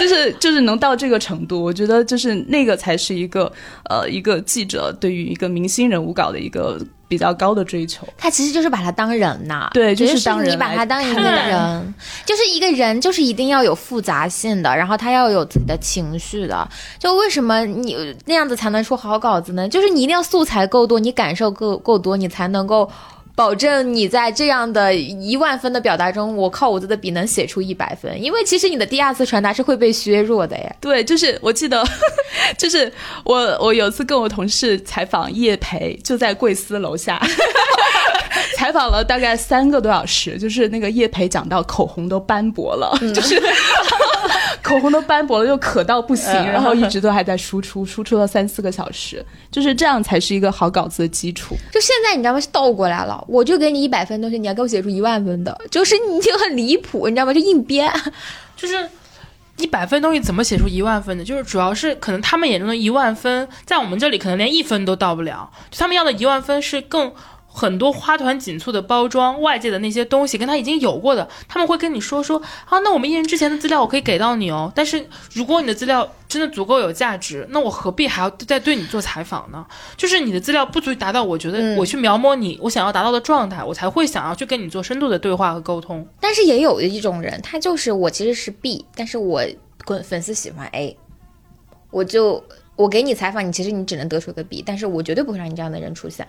就是就是能到这个程度，我觉得就是那个才是一个呃一个记者对于一个明星人物稿的一个比较高的追求。他其实就是把他当人呐，对，就是当人，你把他当一个人，就是一个人，就是一定要有复杂性的，然后他要有自己的情绪的。就为什么你那样子才能出好稿子呢？就是你一定要素材够多，你感受够够多，你才能够。保证你在这样的一万分的表达中，我靠我自己的笔能写出一百分，因为其实你的第二次传达是会被削弱的呀。对，就是我记得，[LAUGHS] 就是我我有次跟我同事采访叶培，就在贵司楼下。[LAUGHS] 采访了大概三个多小时，就是那个叶培讲到口红都斑驳了，[LAUGHS] 就是 [LAUGHS] 口红都斑驳了，又渴到不行，然后一直都还在输出，输出了三四个小时，就是这样才是一个好稿子的基础。就现在你知道吗？是倒过来了，我就给你一百分东西，你要给我写出一万分的，就是你就很离谱，你知道吗？就硬编，[LAUGHS] 就是一百分东西怎么写出一万分的？就是主要是可能他们眼中的一万分，在我们这里可能连一分都到不了，就他们要的一万分是更。很多花团锦簇的包装，外界的那些东西跟他已经有过的，他们会跟你说说啊，那我们艺人之前的资料我可以给到你哦。但是如果你的资料真的足够有价值，那我何必还要再对你做采访呢？就是你的资料不足以达到我觉得我去描摹你我想要达到的状态，我才会想要去跟你做深度的对话和沟通。但是也有一种人，他就是我其实是 B，但是我粉粉丝喜欢 A，我就我给你采访，你其实你只能得出个 B，但是我绝对不会让你这样的人出现。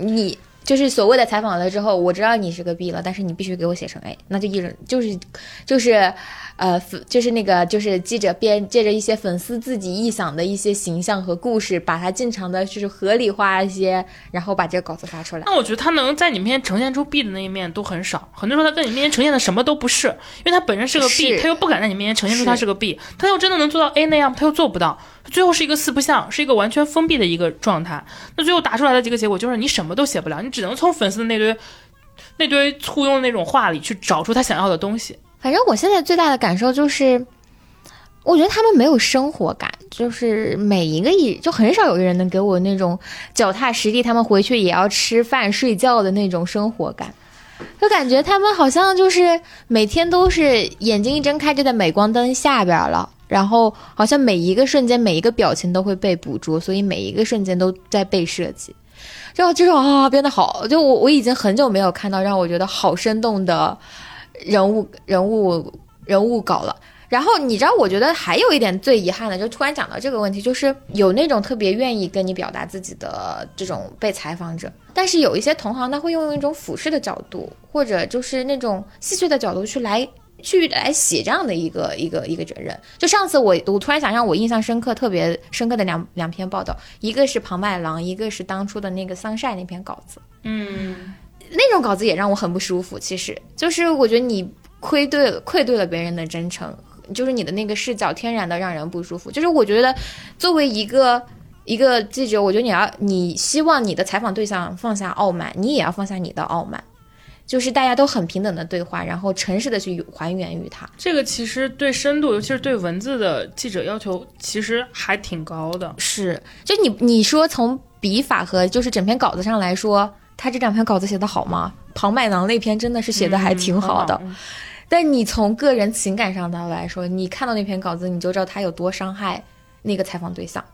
你就是所谓的采访了之后，我知道你是个 B 了，但是你必须给我写成 A，那就一人就是就是。呃，就是那个，就是记者编借着一些粉丝自己臆想的一些形象和故事，把它尽常的，就是合理化一些，然后把这个稿子发出来。那我觉得他能在你面前呈现出 B 的那一面都很少，很多时候他在你面前呈现的什么都不是，因为他本身是个 B，他又不敢在你面前呈现出他是个 B，他又真的能做到 A 那样，他又做不到，最后是一个四不像，是一个完全封闭的一个状态。那最后打出来的几个结果就是你什么都写不了，你只能从粉丝的那堆那堆簇拥的那种话里去找出他想要的东西。反正我现在最大的感受就是，我觉得他们没有生活感，就是每一个艺就很少有个人能给我那种脚踏实地，他们回去也要吃饭睡觉的那种生活感，就感觉他们好像就是每天都是眼睛一睁开就在镁光灯下边了，然后好像每一个瞬间每一个表情都会被捕捉，所以每一个瞬间都在被设计，就这种啊变得好，就我我已经很久没有看到让我觉得好生动的。人物人物人物稿了，然后你知道，我觉得还有一点最遗憾的，就突然讲到这个问题，就是有那种特别愿意跟你表达自己的这种被采访者，但是有一些同行他会用一种俯视的角度，或者就是那种戏谑的角度去来去来写这样的一个一个一个人。就上次我我突然想让我印象深刻、特别深刻的两两篇报道，一个是庞麦郎，一个是当初的那个桑晒那篇稿子。嗯，那种稿子也让我很不舒服。其实就是我觉得你愧对了愧对了别人的真诚。就是你的那个视角天然的让人不舒服。就是我觉得，作为一个一个记者，我觉得你要你希望你的采访对象放下傲慢，你也要放下你的傲慢。就是大家都很平等的对话，然后诚实的去还原于他。这个其实对深度，尤其是对文字的记者要求，其实还挺高的。是，就你你说从笔法和就是整篇稿子上来说，他这两篇稿子写的好吗？庞麦郎那篇真的是写的还挺好的。但你从个人情感上的来说，你看到那篇稿子，你就知道他有多伤害那个采访对象，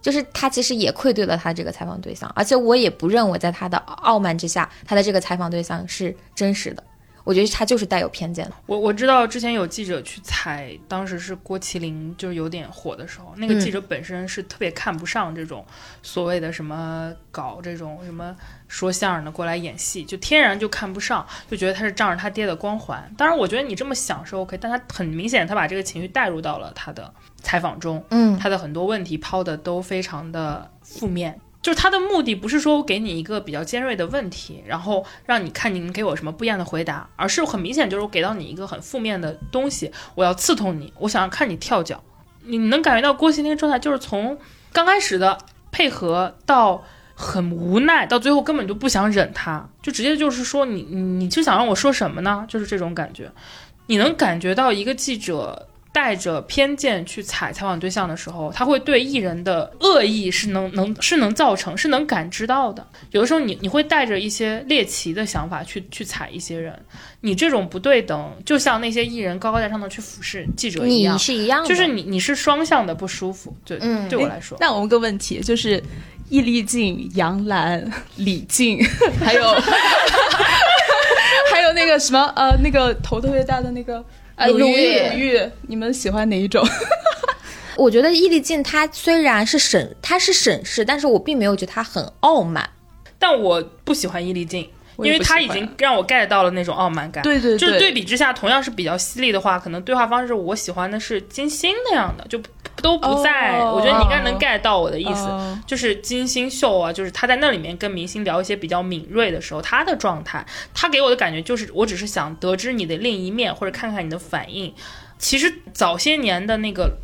就是他其实也愧对了他这个采访对象，而且我也不认为在他的傲慢之下，他的这个采访对象是真实的。我觉得他就是带有偏见的。我我知道之前有记者去采，当时是郭麒麟就是有点火的时候，那个记者本身是特别看不上这种所谓的什么搞这种什么说相声的过来演戏，就天然就看不上，就觉得他是仗着他爹的光环。当然，我觉得你这么想是 OK，但他很明显他把这个情绪带入到了他的采访中，嗯，他的很多问题抛的都非常的负面。就是他的目的不是说我给你一个比较尖锐的问题，然后让你看你能给我什么不一样的回答，而是很明显就是我给到你一个很负面的东西，我要刺痛你，我想要看你跳脚。你能感觉到郭麒那个状态，就是从刚开始的配合到很无奈，到最后根本就不想忍他，就直接就是说你你你是想让我说什么呢？就是这种感觉，你能感觉到一个记者。带着偏见去采采访对象的时候，他会对艺人的恶意是能能是能造成是能感知到的。有的时候你你会带着一些猎奇的想法去去采一些人，你这种不对等，就像那些艺人高高在上的去俯视记者一样，你是一样，就是你你是双向的不舒服。对，嗯，对我来说。那我问个问题，就是易立竞、杨澜、李静，还有 [LAUGHS] 还有那个什么呃，那个头特别大的那个。鲁豫，鲁豫，你们喜欢哪一种？[LAUGHS] 我觉得易立竞他虽然是省，他是审视，但是我并没有觉得他很傲慢。但我不喜欢易立竞，因为他已经让我 get 到了那种傲慢感。对对，就是对比之下，同样是比较犀利的话，可能对话方式我喜欢的是金星那样的，就都不在。我觉得你应该能 get 到我的意思，就是金星秀啊，就是他在那里面跟明星聊一些比较敏锐的时候，他的状态，他给我的感觉就是，我只是想得知你的另一面，或者看看你的反应。其实早些年的那个。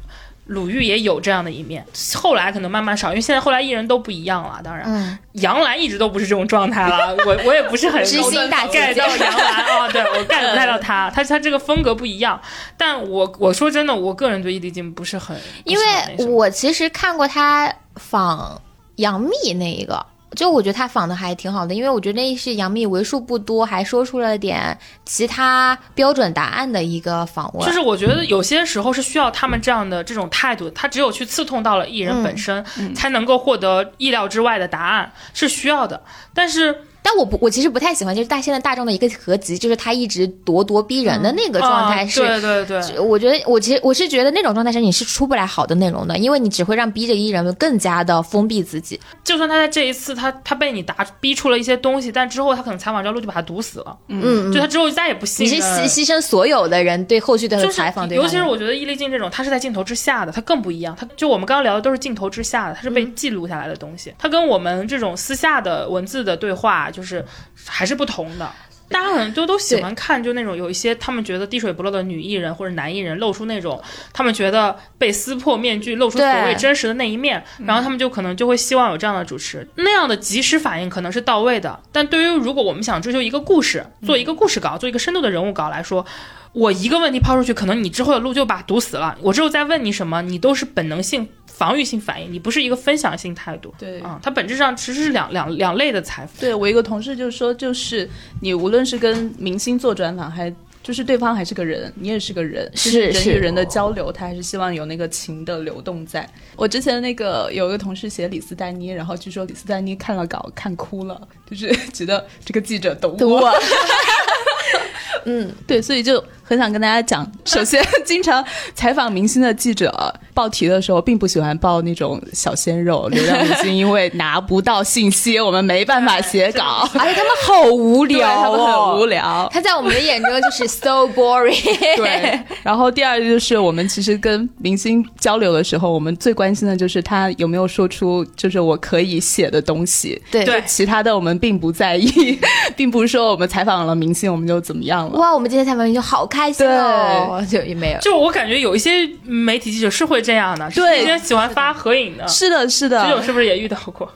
鲁豫也有这样的一面，后来可能慢慢少，因为现在后来艺人都不一样了。当然，杨澜一直都不是这种状态了。我我也不是很知心大 get 到杨澜啊，对我 [LAUGHS] get 不到她，她她这个风格不一样。但我我说真的，我个人对易立竞不是很，因为我其实看过他仿杨幂那一个。就我觉得他仿的还挺好的，因为我觉得那是杨幂为数不多还说出了点其他标准答案的一个访问。就是我觉得有些时候是需要他们这样的这种态度，他只有去刺痛到了艺人本身，才能够获得意料之外的答案，是需要的。但是。但我不，我其实不太喜欢，就是大现在大众的一个合集，就是他一直咄咄逼人的那个状态。是，对对对。我觉得，我其实我是觉得那种状态是你是出不来好的内容的，因为你只会让逼着艺人们更加的封闭自己。就算他在这一次，他他被你答逼出了一些东西，但之后他可能采访这条路就把他堵死了。嗯，就他之后再也不信。你是牺牺牲所有的人对后续的采访，尤其是我觉得易立竞这种，他是在镜头之下的，他更不一样。他就我们刚刚聊的都是镜头之下的，他是被记录下来的东西。他跟我们这种私下的文字的对话，就是。还是不同的，大家可能都都喜欢看，就那种有一些他们觉得滴水不漏的女艺人或者男艺人露出那种他们觉得被撕破面具露出所谓真实的那一面，然后他们就可能就会希望有这样的主持，那样的及时反应可能是到位的。但对于如果我们想追求一个故事，做一个故事稿，做一个深度的人物稿来说，我一个问题抛出去，可能你之后的路就把堵死了。我之后再问你什么，你都是本能性。防御性反应，你不是一个分享性态度。对啊，它本质上其实是两两两类的财富。对我一个同事就说，就是你无论是跟明星做专访，还就是对方还是个人，你也是个人，是人与人的交流，他还是希望有那个情的流动在。我之前那个有一个同事写李斯丹妮，然后据说李斯丹妮看了稿看哭了，就是觉得这个记者懂我。[LAUGHS] 嗯，对，所以就很想跟大家讲，首先，[LAUGHS] 经常采访明星的记者报题的时候，并不喜欢报那种小鲜肉、流量明星，[LAUGHS] 因为拿不到信息，我们没办法写稿，而且他们好无对聊他们哦，很无聊。他在我们的眼中就是 so boring。[LAUGHS] 对，然后第二就是我们其实跟明星交流的时候，我们最关心的就是他有没有说出就是我可以写的东西。对对其他的我们并不在意，并不是说我们采访了明星我们就怎么样了。哇，我们今天采访你就好开心哦，就也没有。就我感觉有一些媒体记者是会这样的，对。之前喜欢发合影的，是的，是的。这种的，是不是也遇到过？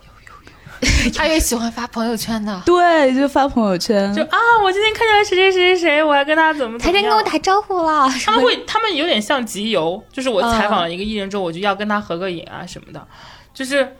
[LAUGHS] 他也喜欢发朋友圈的。对，就发朋友圈，就啊，我今天看见了谁谁谁谁谁，我还跟他怎么怎么样。台前跟我打招呼了，他们会，他们有点像集邮，就是我采访嗯。了一个艺人之后，我就要跟他合个影啊什么的，就是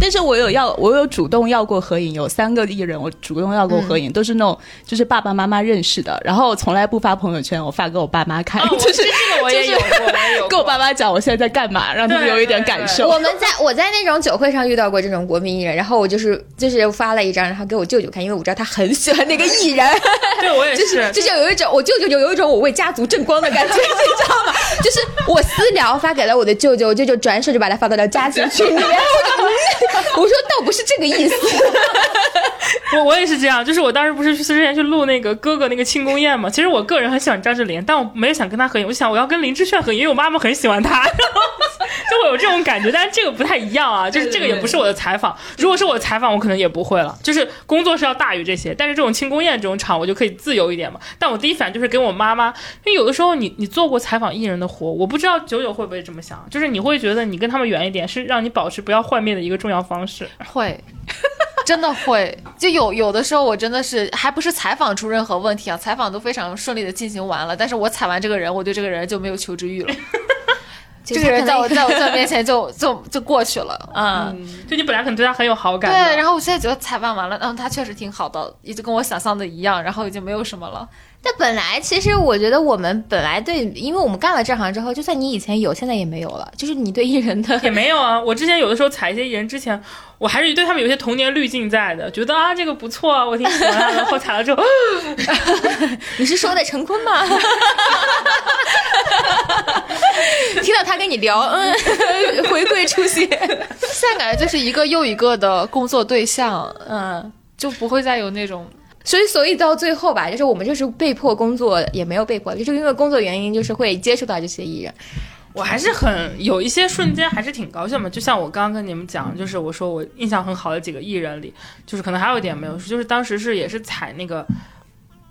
但是我有要，我有主动要过合影，有三个艺人我主动要过合影，都是那种就是爸爸妈妈认识的，然后我从来不发朋友圈，我发给我爸妈看，就是这个我也有过，我有跟我爸妈讲我现在在干嘛，让他们有一点感受。我们在我在那种酒会上遇到过这种国民艺人，然后我就是就是发了一张，然后给我舅舅看，因为我知道他很喜欢那个艺人，[LAUGHS] 对我也就是就是有一种我舅舅就有一种我为家族争光的感觉，你知道吗？就是我私聊发给了我的舅舅，我舅舅转手就把它发到了家族群里面，我说倒不是这个意思，[LAUGHS] 我我也是这样，就是我当时不是去之前去录那个哥哥那个庆功宴嘛，其实我个人很喜欢张智霖，但我没有想跟他合影，我想我要跟林志炫合影，因为我妈妈很喜欢他，[LAUGHS] 就会有这种感觉，但是这个不太一样啊，就是这个也不是我的采访，如果是我的采访，我可能也不会了，就是工作是要大于这些，但是这种庆功宴这种场，我就可以自由一点嘛。但我第一反应就是给我妈妈，因为有的时候你你做过采访艺人的活，我不知道九九会不会这么想，就是你会觉得你跟他们远一点，是让你保持不要幻灭的一个重要方式。会，真的会。就有有的时候，我真的是还不是采访出任何问题啊，采访都非常顺利的进行完了，但是我采完这个人，我对这个人就没有求知欲了。[LAUGHS] 这个人在我 [LAUGHS] 在我在我面前就就就过去了，嗯，就你本来可能对他很有好感，对，然后我现在觉得采访完了，嗯，他确实挺好的，也就跟我想象的一样，然后已经没有什么了。但本来其实我觉得我们本来对，因为我们干了这行之后，就算你以前有，现在也没有了，就是你对艺人的也没有啊，我之前有的时候踩一些艺人之前，我还是对他们有些童年滤镜在的，觉得啊这个不错啊，我挺喜欢。然后踩了之后，[LAUGHS] 你是说的陈坤吗？[LAUGHS] 听到他跟你聊，嗯，回归初心，现在感觉就是一个又一个的工作对象，嗯。就不会再有那种所以，所以到最后吧，就是我们就是被迫工作，也没有被迫，就是因为工作原因，就是会接触到这些艺人。我还是很有一些瞬间还是挺高兴的。就像我刚刚跟你们讲，就是我说我印象很好的几个艺人里，就是可能还有一点没有，就是当时是也是踩那个。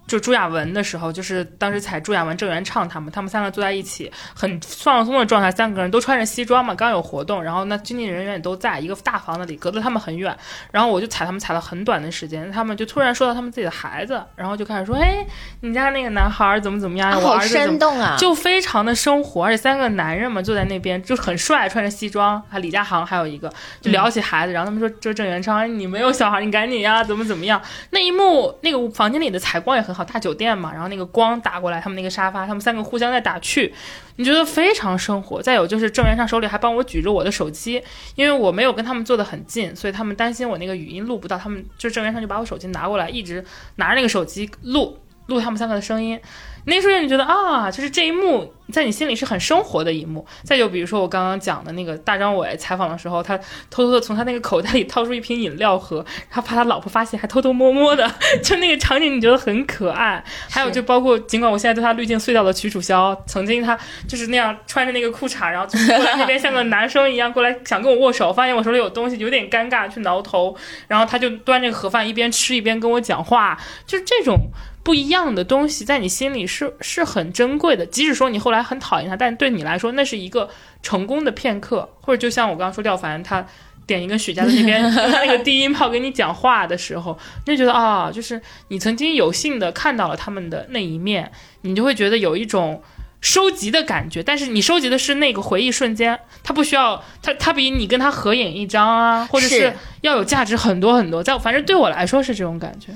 就朱亚文的时候，就是当时采朱亚文、郑元畅他们，他们三个坐在一起，很放松的状态，三个人都穿着西装嘛，刚有活动，然后那经纪人员也都在一个大房子里，隔得他们很远，然后我就采他们采了很短的时间，他们就突然说到他们自己的孩子，然后就开始说，哎，你家那个男孩儿怎么怎么样，我好儿子怎么生动啊！就非常的生活，而且三个男人嘛坐在那边就很帅，穿着西装，还李佳航还有一个就聊起孩子，然后他们说这郑元畅，哎你没有小孩，你赶紧呀，怎么怎么样？那一幕那个房间里的采光也很好，大酒店嘛，然后那个光打过来，他们那个沙发，他们三个互相在打趣，你觉得非常生活。再有就是郑元畅手里还帮我举着我的手机，因为我没有跟他们坐得很近，所以他们担心我那个语音录不到，他们就郑元畅就把我手机拿过来，一直拿着那个手机录录他们三个的声音。那一瞬间，你觉得啊，就是这一幕在你心里是很生活的一幕。再就比如说我刚刚讲的那个大张伟采访的时候，他偷偷的从他那个口袋里掏出一瓶饮料喝，他怕他老婆发现，还偷偷摸摸的，[LAUGHS] 就那个场景你觉得很可爱。还有就包括，尽管我现在对他滤镜碎掉的曲楚萧，曾经他就是那样穿着那个裤衩，然后就过来那边像个男生一样过来想跟我握手，发现我手里有东西，有点尴尬，去挠头，然后他就端着个盒饭一边吃一边跟我讲话，就是这种。不一样的东西在你心里是是很珍贵的，即使说你后来很讨厌他，但对你来说那是一个成功的片刻，或者就像我刚刚说廖凡他点一根雪茄的那边 [LAUGHS] 那个低音炮跟你讲话的时候，你就觉得啊，就是你曾经有幸的看到了他们的那一面，你就会觉得有一种。收集的感觉，但是你收集的是那个回忆瞬间，它不需要，它它比你跟他合影一张啊，或者是是要有价值很多很多。在反正对我来说是这种感觉。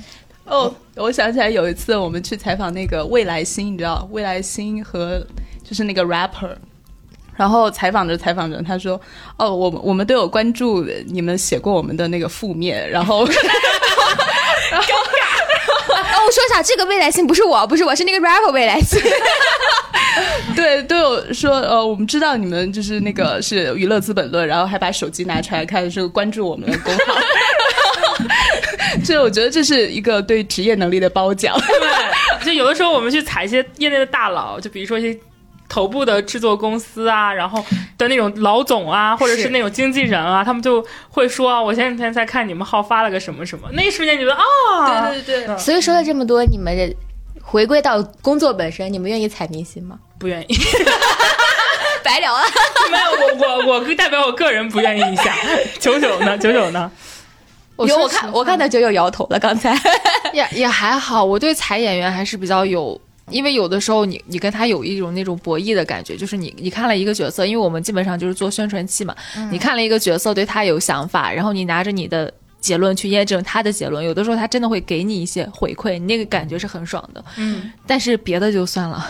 哦，我想起来有一次我们去采访那个未来星，你知道未来星和就是那个 rapper。然后采访着采访着，他说：“哦，我们我们都有关注你们写过我们的那个负面，然后，[LAUGHS] 然后，然后我说一下，这个未来星不是我，不是我，是那个 rapper 未来星。[LAUGHS] 对，都有说呃，我们知道你们就是那个是娱乐资本论，然后还把手机拿出来看，是关注我们的公号。[LAUGHS] 这我觉得这是一个对职业能力的褒奖。[LAUGHS] 对，就有的时候我们去采一些业内的大佬，就比如说一些头部的制作公司啊，然后的那种老总啊，或者是是那种经纪人啊，他们就会说啊，我前几天才看你们号发了个什么什么，那一瞬间觉得啊，对对对，所以说了这么多，你们这回归到工作本身，你们愿意踩明星吗？不愿意。[LAUGHS] 白聊了。没有，我我我代表我个人不愿意一下。九九呢？九九呢？有我看我看他就又摇头了，刚才。[LAUGHS] 也也还好，我对采演员还是比较有。因为有的时候你你跟他有一种那种博弈的感觉，就是你你看了一个角色，因为我们基本上就是做宣传期嘛，你看了一个角色，对他有想法，然后你拿着你的结论去验证他的结论，有的时候他真的会给你一些回馈，你那个感觉是很爽的。嗯，但是别的就算了，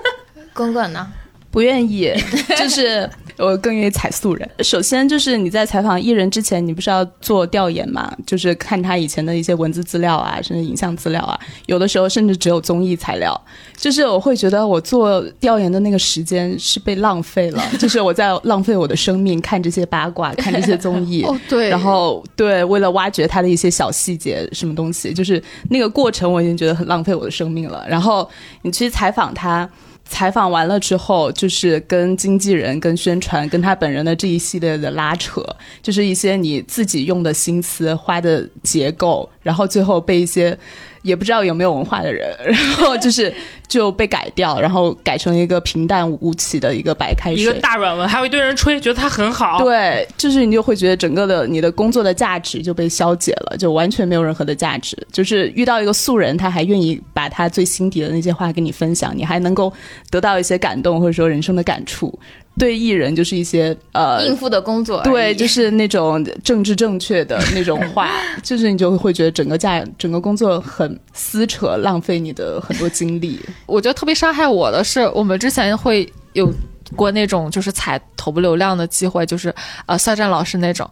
[LAUGHS] 滚滚呢？不愿意，[LAUGHS] 就是我更愿意采素人。首先就是你在采访艺人之前，你不是要做调研嘛？就是看他以前的一些文字资料啊，甚至影像资料啊，有的时候甚至只有综艺材料。就是我会觉得我做调研的那个时间是被浪费了，[LAUGHS] 就是我在浪费我的生命，看这些八卦，看这些综艺。[LAUGHS] 哦对然后对，为了挖掘他的一些小细节，什么东西，就是那个过程，我已经觉得很浪费我的生命了。然后你去采访他，采访完了之后，就是跟经纪人、跟宣传、跟他本人的这一系列的拉扯，就是一些你自己用的心思、花的结构，然后最后被一些也不知道有没有文化的人，[LAUGHS] 然后就是就被改掉，然后改成一个平淡无奇的一个白开水，一个大软文，还有一堆人吹，觉得他很好。对，就是你就会觉得整个的你的工作的价值就被消解了，就完全没有任何的价值。就是遇到一个素人，他还愿意把他最心底的那些话跟你分享，你还能够得到一些感动或者说人生的感触。对艺人就是一些呃应付的工作，对，就是那种政治正确的那种话，[LAUGHS] 就是你就会觉得整个价整个工作很撕扯，浪费你的很多精力。我觉得特别伤害我的是，我们之前会有过那种就是踩头部流量的机会，就是呃肖战老师那种，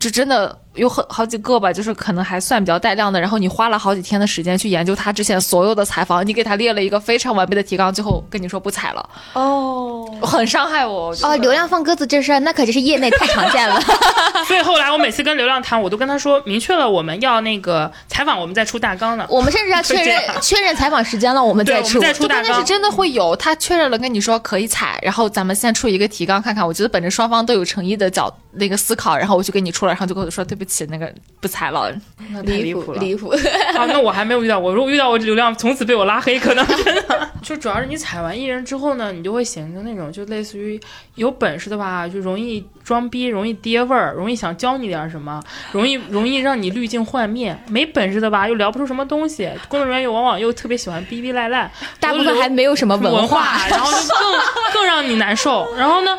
就真的有很好几个吧，就是可能还算比较带量的。然后你花了好几天的时间去研究他之前所有的采访，你给他列了一个非常完备的提纲，最后跟你说不采了，哦 [LAUGHS] 很伤害我。哦，流量放鸽子这事儿，那可真是业内太常见了。[LAUGHS] 所以后来我每次跟流量谈，我都跟他说明确了我们要那个采访，我们再出大纲呢。我们甚至要确认确认采访时间了，我们再出我们。再出大纲就关键是。真的会有，他确认了跟你说可以采，然后咱们先出一个提纲看看。我觉得本着双方都有诚意的角那个思考，然后我就给你出了，然后就跟我说对不起，那个不踩了。那太离谱了。离谱。啊，那我还没有遇到，我如果遇到我流量从此被我拉黑，可能真的就主要是你踩完艺人之后呢，你就会形成那种就类似于有本事的吧，就容易装逼，容易爹味儿，容易想教你点什么，容易容易让你滤镜幻灭；没本事的吧，又聊不出什么东西，工作人员又往往又特别喜欢逼逼赖赖，大部分还没有什么文化。然后就更更让你难受。然后呢？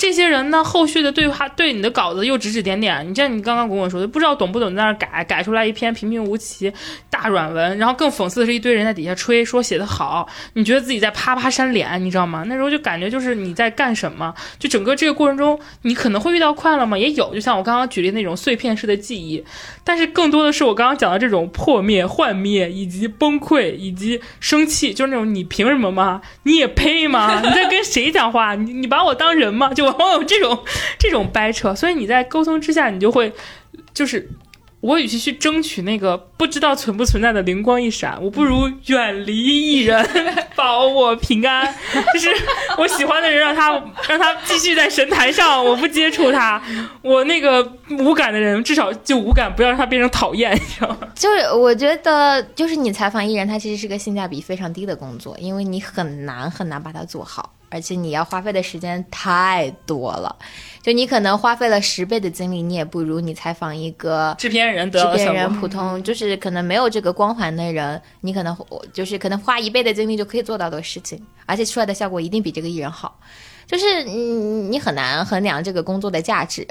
这些人呢，后续的对话对你的稿子又指指点点。你像你刚刚跟我说的，不知道懂不懂，在那改改出来一篇平平无奇大软文，然后更讽刺的是一堆人在底下吹说写的好，你觉得自己在啪啪扇脸，你知道吗？那时候就感觉就是你在干什么？就整个这个过程中，你可能会遇到快乐吗？也有，就像我刚刚举例那种碎片式的记忆，但是更多的是我刚刚讲的这种破灭、幻灭，以及崩溃，以及生气，就是那种你凭什么吗？你也配吗？[LAUGHS] 你在跟谁讲话？你你把我当人吗？就 [LAUGHS] 往往有这种这种掰扯，所以你在沟通之下，你就会就是。我与其去争取那个不知道存不存在的灵光一闪，我不如远离艺人，[LAUGHS] 保我平安。就是我喜欢的人，让他让他继续在神坛上，我不接触他。我那个无感的人，至少就无感，不要让他变成讨厌，你知道吗？[LAUGHS] 就是我觉得，就是你采访艺人，他其实是个性价比非常低的工作，因为你很难很难把它做好，而且你要花费的时间太多了。就你可能花费了十倍的精力，你也不如你采访一个制片人得制到的效片人。普通，就是可能没有这个光环的人，你可能就是可能花一倍的精力就可以做到的事情，而且出来的效果一定比这个艺人好。就是你，你很难衡量这个工作的价值。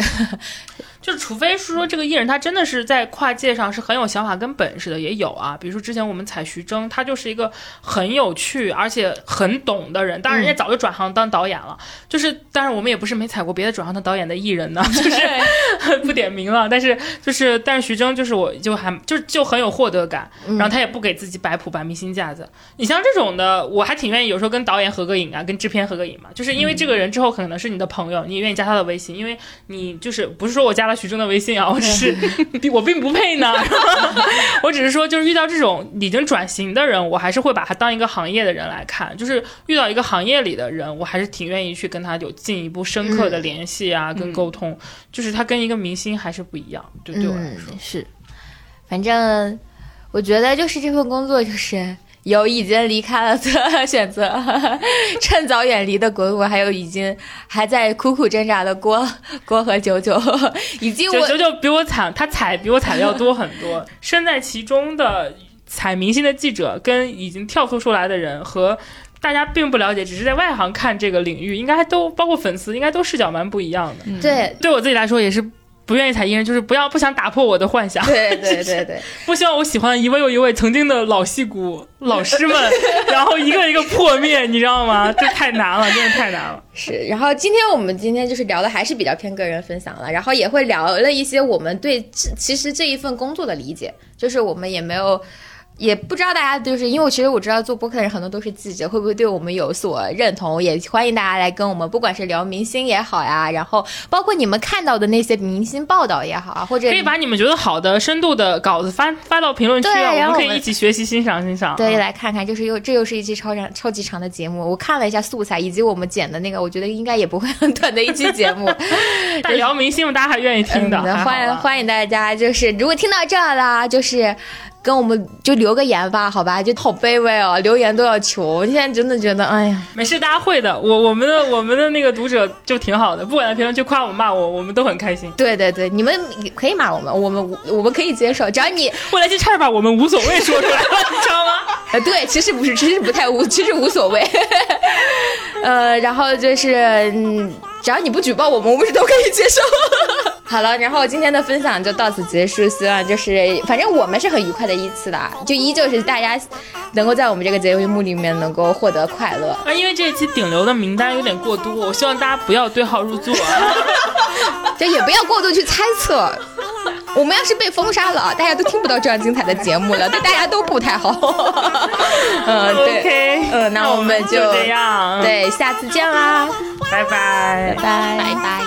就是除非是说这个艺人他真的是在跨界上是很有想法跟本事的，也有啊。比如说之前我们采徐峥，他就是一个很有趣而且很懂的人。当然人家早就转行当导演了，就是当然我们也不是没采过别的转行当导演的艺人呢，就是 [LAUGHS] 不点名了。但是就是但是徐峥就是我就还就就很有获得感，然后他也不给自己摆谱摆明星架子。你像这种的，我还挺愿意有时候跟导演合个影啊，跟制片合个影嘛，就是因为这个人之后可能是你的朋友，你也愿意加他的微信，因为你就是不是说我加了徐峥的微信啊，我只 [LAUGHS] 是我并不配呢，[LAUGHS] 我只是说就是遇到这种已经转型的人，我还是会把他当一个行业的人来看，就是遇到一个行业里的人，我还是挺愿意去跟他有进一步深刻的联系啊，跟沟通，就是他跟一个明星还是不一样，就对我来说、嗯、是，反正我觉得就是这份工作就是。有已经离开了的选择，[LAUGHS] 趁早远离的滚滚，还有已经还在苦苦挣扎的郭郭 [LAUGHS] 和九九，[LAUGHS] 以及我九九比我惨，他踩比我踩的要多很多。身在其中的踩明星的记者，跟已经跳脱出来的人和大家并不了解，只是在外行看这个领域，应该都包括粉丝，应该都视角蛮不一样的。嗯、对，对我自己来说也是。不愿意踩艺人，就是不要不想打破我的幻想。对对 [LAUGHS] 对对，不希望我喜欢一位又一位曾经的老戏骨老师们，然后一个一个破灭，你知道吗？这太难了，真的太难了。[LAUGHS] 是，然后今天我们今天就是聊的还是比较偏个人分享了，然后也会聊了一些我们对其实这一份工作的理解，就是我们也没有。也不知道大家就是因为其实我知道做播客的人很多都是记者，会不会对我们有所认同？也欢迎大家来跟我们，不管是聊明星也好呀，然后包括你们看到的那些明星报道也好啊，或者可以把你们觉得好的、深度的稿子发发到评论区啊，我们可以一起学习、欣赏、欣赏。对，来看看，就是又这又是一期超长、超级长的节目。我看了一下素材以及我们剪的那个，我觉得应该也不会很短的一期节目。[LAUGHS] 但聊明星，大家还愿意听的，嗯、欢迎欢迎大家，就是如果听到这儿啦，就是。跟我们就留个言吧，好吧，就好卑微哦，留言都要求。我现在真的觉得，哎呀，没事，大家会的。我我们的我们的那个读者就挺好的，不管在评论区夸我骂我，我们都很开心。对对对，你们可以骂我们，我们我们可以接受，只要你后来就差点把我们无所谓说出来了，你知道吗？[LAUGHS] 呃，对，其实不是，其实不太无，其实无所谓。[LAUGHS] 呃，然后就是，嗯，只要你不举报我们，我们是都可以接受。[LAUGHS] 好了，然后今天的分享就到此结束。希望就是，反正我们是很愉快的一次的，就依旧是大家能够在我们这个节目里面能够获得快乐。啊，因为这一期顶流的名单有点过多，我希望大家不要对号入座，[LAUGHS] 就也不要过度去猜测。我们要是被封杀了，大家都听不到这样精彩的节目了，对大家都不太好。嗯，[LAUGHS] 对，嗯，那我们就这样，对，下次见啦，拜拜，拜拜，拜拜。